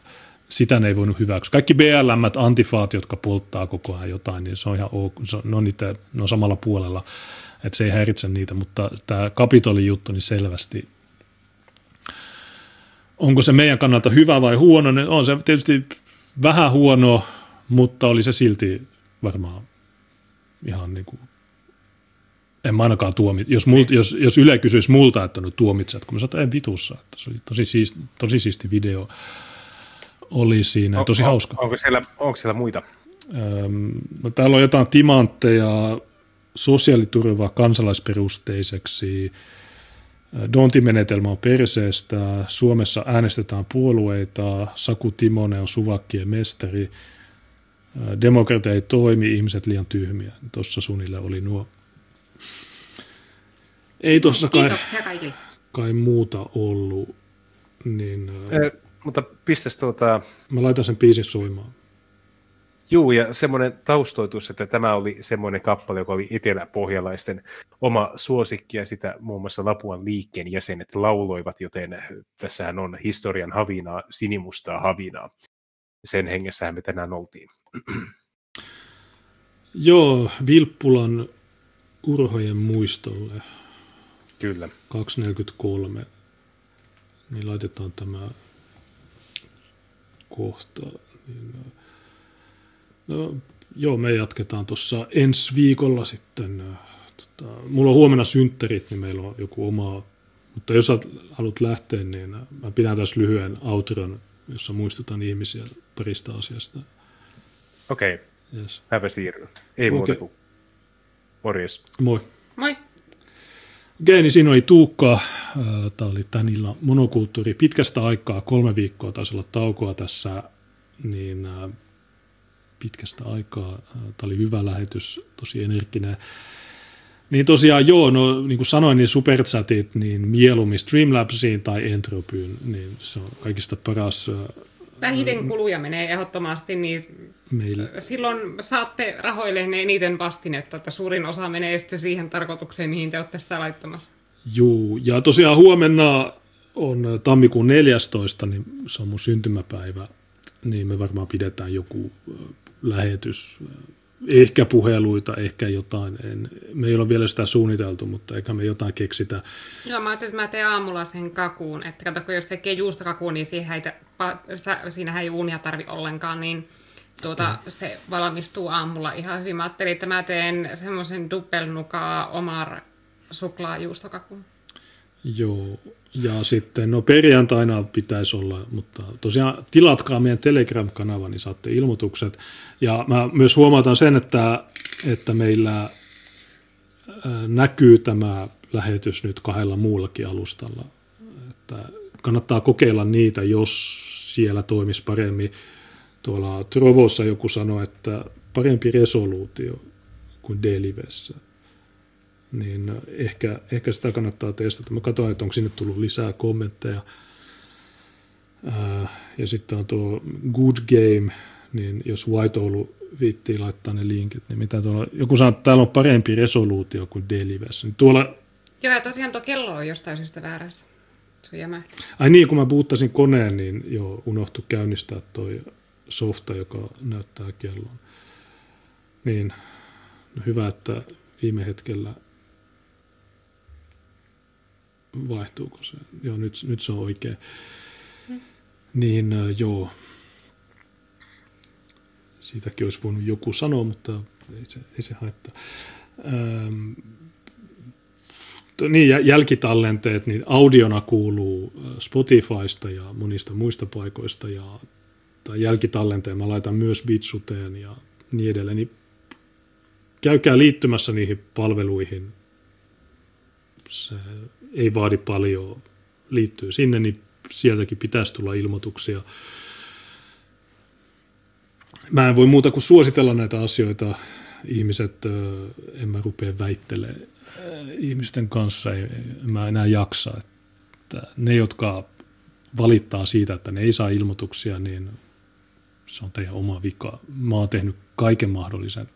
A: Sitä ne ei voinut hyväksyä. Kaikki BLM, antifaat, jotka polttaa koko ajan jotain, niin se on ihan ok. Se ne, on niitä, ne on samalla puolella, että se ei häiritse niitä, mutta tämä Kapitolin juttu niin selvästi onko se meidän kannalta hyvä vai huono, niin on se tietysti vähän huono, mutta oli se silti varmaan ihan niin kuin en mä ainakaan tuomi, jos, mult, jos, jos Yle kysyisi multa, että no tuomitset, kun mä sanoin, että en vitussa, että se oli tosi, siisti, tosi siisti video oli siinä, on, tosi on, hauska.
B: Onko siellä, onko siellä muita?
A: Öm, no täällä on jotain timantteja, sosiaaliturva kansalaisperusteiseksi, Donti-menetelmä on perseestä, Suomessa äänestetään puolueita, Saku Timonen on suvakkien mestari, demokratia ei toimi, ihmiset liian tyhmiä. Tuossa sunille oli nuo ei tuossa kai, kai muuta ollut. Niin,
B: eh, mutta pistäs tuota...
A: Mä laitan sen biisin soimaan.
B: Juu, ja semmoinen taustoitus, että tämä oli semmoinen kappale, joka oli eteläpohjalaisten oma suosikki, ja sitä muun muassa Lapuan liikkeen jäsenet lauloivat, joten tässähän on historian havinaa, sinimustaa havinaa. Sen hengessähän me tänään oltiin.
A: Joo, Vilppulan Urhojen muistolle.
B: Kyllä.
A: 243. Niin laitetaan tämä kohta. Niin, no, joo, me jatketaan tuossa ensi viikolla sitten. Tota, mulla on huomenna synttärit, niin meillä on joku oma. Mutta jos haluat lähteä, niin mä pidän tässä lyhyen outron, jossa muistutan ihmisiä parista asiasta.
B: Okei, okay. yes. häpä siirry. Ei okay. muuta kuin morjes.
A: Moi.
C: Moi.
A: Okei, niin siinä oli Tuukka. Tämä oli tämän illan monokulttuuri. Pitkästä aikaa, kolme viikkoa taisi olla taukoa tässä, niin pitkästä aikaa. Tämä oli hyvä lähetys, tosi energinen. Niin tosiaan joo, no niin kuin sanoin, niin superchatit, niin mieluummin Streamlabsiin tai Entropyyn, niin se on kaikista paras.
C: Vähiten kuluja menee ehdottomasti, niin meillä. Silloin saatte rahoille ne eniten vastinetta, että suurin osa menee sitten siihen tarkoitukseen, mihin te olette sitä laittamassa.
A: Joo, ja tosiaan huomenna on tammikuun 14, niin se on mun syntymäpäivä, niin me varmaan pidetään joku lähetys, ehkä puheluita, ehkä jotain. En, me ei ole vielä sitä suunniteltu, mutta eikä me jotain keksitä.
C: Joo, mä ajattelin, että mä teen aamulla sen kakuun, että kato, kun jos tekee juustokakuun, niin siihen ei, siinähän ei uunia tarvi ollenkaan, niin tuota, mm. se valmistuu aamulla ihan hyvin. Mä ajattelin, että mä teen semmoisen duppelnukaa omar suklaajuustokakun.
A: Joo, ja sitten no perjantaina pitäisi olla, mutta tosiaan tilatkaa meidän Telegram-kanava, niin saatte ilmoitukset. Ja mä myös huomautan sen, että, että meillä näkyy tämä lähetys nyt kahdella muullakin alustalla. Että kannattaa kokeilla niitä, jos siellä toimisi paremmin tuolla Trovossa joku sanoi, että parempi resoluutio kuin Delivessä. Niin ehkä, ehkä sitä kannattaa testata. Mä katsoin, että onko sinne tullut lisää kommentteja. ja sitten on tuo Good Game, niin jos White Oulu viittii laittaa ne linkit, niin mitä tuolla, joku sanoo, että täällä on parempi resoluutio kuin Delivessä. Niin tuolla,
C: Joo, ja tosiaan tuo kello on jostain syystä väärässä. Se on jämähti.
A: Ai niin, kun mä buuttasin koneen, niin joo, unohtu käynnistää toi softa, joka näyttää kellon. Niin no hyvä, että viime hetkellä vaihtuuko se. Joo, nyt, nyt se on oikein. Mm. Niin joo, siitäkin olisi voinut joku sanoa, mutta ei se, ei se haittaa. Ähm, niin, jälkitallenteet, niin audiona kuuluu Spotifysta ja monista muista paikoista ja tai jälkitallenteen mä laitan myös Vitsuteen ja niin edelleen, niin käykää liittymässä niihin palveluihin. Se ei vaadi paljon liittyy sinne, niin sieltäkin pitäisi tulla ilmoituksia. Mä en voi muuta kuin suositella näitä asioita. Ihmiset, en mä rupea väittelemään ihmisten kanssa, en mä enää jaksa. Että ne, jotka valittaa siitä, että ne ei saa ilmoituksia, niin se on teidän oma vika. Mä oon tehnyt kaiken mahdollisen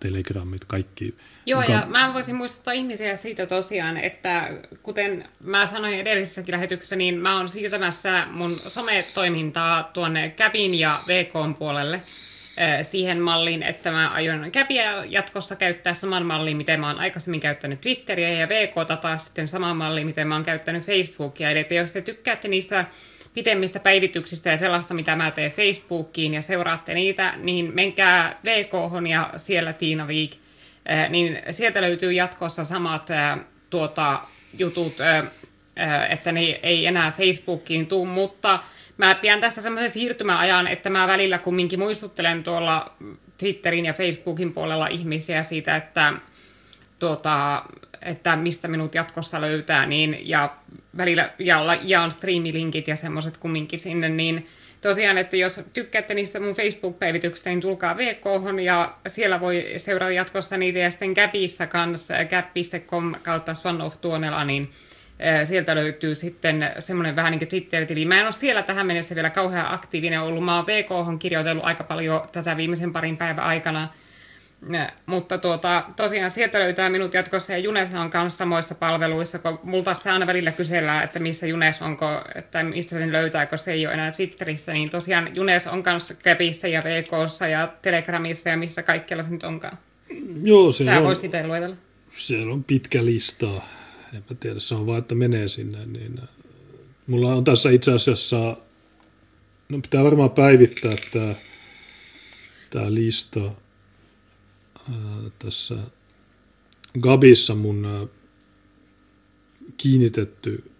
A: telegrammit, kaikki.
C: Joo, mukaan... ja mä voisin muistuttaa ihmisiä siitä tosiaan, että kuten mä sanoin edellisessäkin lähetyksessä, niin mä oon siirtämässä mun sometoimintaa tuonne Käpin ja VK puolelle siihen malliin, että mä aion Käpiä jatkossa käyttää saman mallin, miten mä oon aikaisemmin käyttänyt Twitteriä ja VK taas sitten saman mallin, miten mä oon käyttänyt Facebookia. Eli että jos te tykkäätte niistä pitemmistä päivityksistä ja sellaista, mitä mä teen Facebookiin ja seuraatte niitä, niin menkää VK ja siellä Tiina Viik, niin sieltä löytyy jatkossa samat tuota, jutut, että ne ei enää Facebookiin tuu, mutta mä pidän tässä semmoisen siirtymäajan, että mä välillä kumminkin muistuttelen tuolla Twitterin ja Facebookin puolella ihmisiä siitä, että, tuota, että mistä minut jatkossa löytää, niin, ja välillä ja, jaan striimilinkit ja semmoiset kumminkin sinne, niin tosiaan, että jos tykkäätte niistä mun Facebook-päivityksistä, niin tulkaa VK ja siellä voi seurata jatkossa niitä ja sitten Gapissa kanssa, gap.com kautta Swan of Tuonela, niin sieltä löytyy sitten semmoinen vähän niin kuin Twitter-tili. Mä en ole siellä tähän mennessä vielä kauhean aktiivinen ollut. Mä oon VK on kirjoitellut aika paljon tässä viimeisen parin päivän aikana. Mutta tuota, tosiaan sieltä löytää minut jatkossa ja Junes on kanssa samoissa palveluissa, kun multa se aina välillä kysellään, että missä Junes onko, että mistä sen löytää, kun se ei ole enää Twitterissä, niin tosiaan Junes on kanssa Käpissä ja VKssa ja Telegramissa ja missä kaikkialla se nyt onkaan.
A: Joo, se
C: Sä
A: on,
C: voisit itse luetella.
A: Siellä on pitkä lista. En mä tiedä, se on vaan, että menee sinne. Niin, äh, mulla on tässä itse asiassa, no pitää varmaan päivittää tämä, tämä lista tässä Gabissa mun kiinnitetty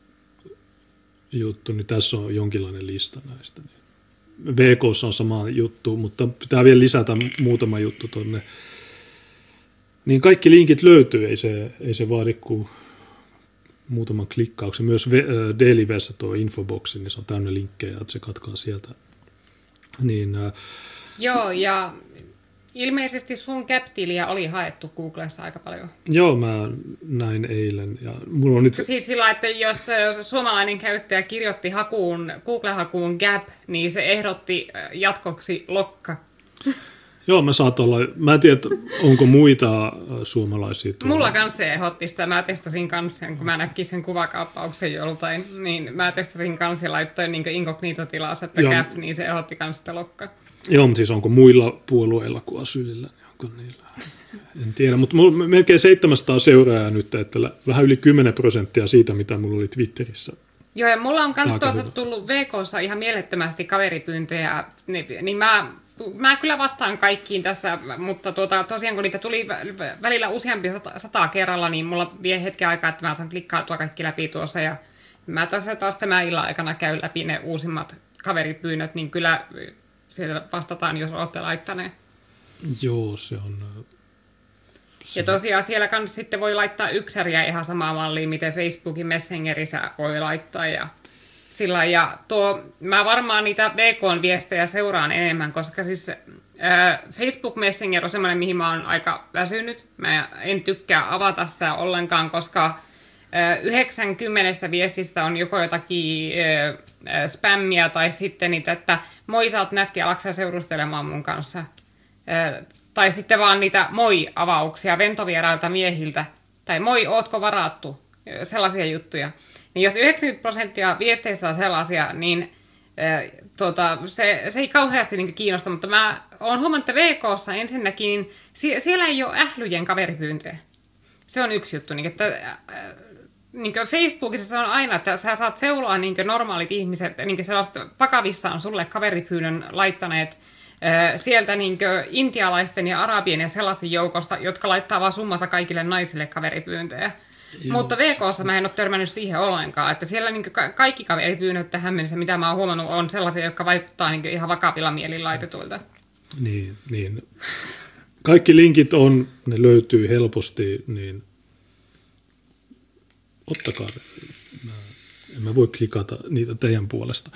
A: juttu, niin tässä on jonkinlainen lista näistä. VK on sama juttu, mutta pitää vielä lisätä muutama juttu tonne. Niin kaikki linkit löytyy, ei se, ei se vaadi kuin muutaman klikkauksen. Myös Dailywessä tuo infoboksi, niin se on täynnä linkkejä, että se katkaa sieltä. Niin,
C: Joo, ja Ilmeisesti sun Captilia oli haettu Googlessa aika paljon.
A: Joo, mä näin eilen. Ja mulla on nyt...
C: Siis sillä, että jos suomalainen käyttäjä kirjoitti hakuun, Google-hakuun Gap, niin se ehdotti jatkoksi Lokka.
A: Joo, mä saat olla, mä en tiedä, onko muita suomalaisia
C: tuolla. Mulla kanssa se ehdotti sitä, mä testasin kanssa, kun mä näkin sen kuvakaappauksen joltain, niin mä testasin kanssa ja laittoin niin inkognito-tilaus, että Joo. Gap, niin se ehdotti kanssa sitä Lokka.
A: Joo, mutta siis onko muilla puolueilla kuin Asylillä, niin onko niillä? En tiedä, mutta mulla melkein 700 seuraajaa nyt, että vähän yli 10 prosenttia siitä, mitä mulla oli Twitterissä.
C: Joo, ja mulla on myös tuossa tullut VKssa ihan mielettömästi kaveripyyntöjä, niin, mä, mä kyllä vastaan kaikkiin tässä, mutta tuota, tosiaan kun niitä tuli välillä useampi sata, sataa kerralla, niin mulla vie hetken aikaa, että mä saan tuo kaikki läpi tuossa, ja mä tässä taas tämän illan aikana käyn läpi ne uusimmat kaveripyynnöt, niin kyllä sieltä vastataan, jos olette laittaneet.
A: Joo, se on...
C: Se... Ja tosiaan siellä kanssa sitten voi laittaa yksäriä ihan samaa malliin, miten Facebookin Messengerissä voi laittaa. Ja, sillä, ja tuo, mä varmaan niitä VK-viestejä seuraan enemmän, koska siis äh, Facebook Messenger on semmoinen, mihin mä oon aika väsynyt. Mä en tykkää avata sitä ollenkaan, koska 90 viestistä on joko jotakin spämmiä tai sitten niitä, että moi sä oot nätti, alaksa seurustelemaan mun kanssa. Tai sitten vaan niitä moi-avauksia ventovierailta miehiltä. Tai moi, ootko varattu? Sellaisia juttuja. Niin jos 90 prosenttia viesteistä on sellaisia, niin tuota, se, se ei kauheasti niin kiinnosta, mutta mä oon huomannut, että VKssa ensinnäkin, sie, siellä ei ole ählyjen kaveripyyntöjä. Se on yksi juttu, niin että niin Facebookissa se on aina, että sä saat seuloa niin normaalit ihmiset, niin sellaiset vakavissaan sulle kaveripyynnön laittaneet sieltä niin intialaisten ja arabien ja sellaisten joukosta, jotka laittaa vaan summansa kaikille naisille kaveripyyntöjä. Joo. Mutta VKssa mä en ole törmännyt siihen ollenkaan, että siellä niin kaikki kaveripyynnöt tähän mennessä, mitä mä oon huomannut, on sellaisia, jotka vaikuttaa niin ihan vakavilla mielin laitetuilta.
A: Niin, niin. Kaikki linkit on, ne löytyy helposti, niin ottakaa Mä, en mä voi klikata niitä teidän puolesta.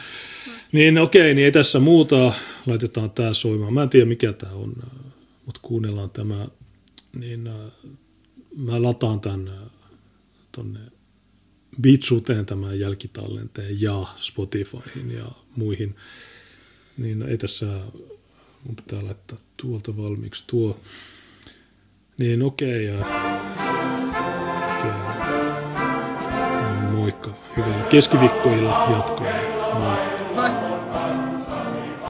A: Niin okei, niin ei tässä muuta. Laitetaan tämä soimaan. Mä en tiedä mikä tämä on, mutta kuunnellaan tämä. Niin äh, mä lataan tämän äh, tonne Beatsuteen tämän jälkitallenteen ja Spotifyhin ja muihin. Niin ei tässä, mun pitää laittaa tuolta valmiiksi tuo. Niin okei. Okay, moikka. Hyvää keskiviikkoilla jatkoa. Moi. Moi.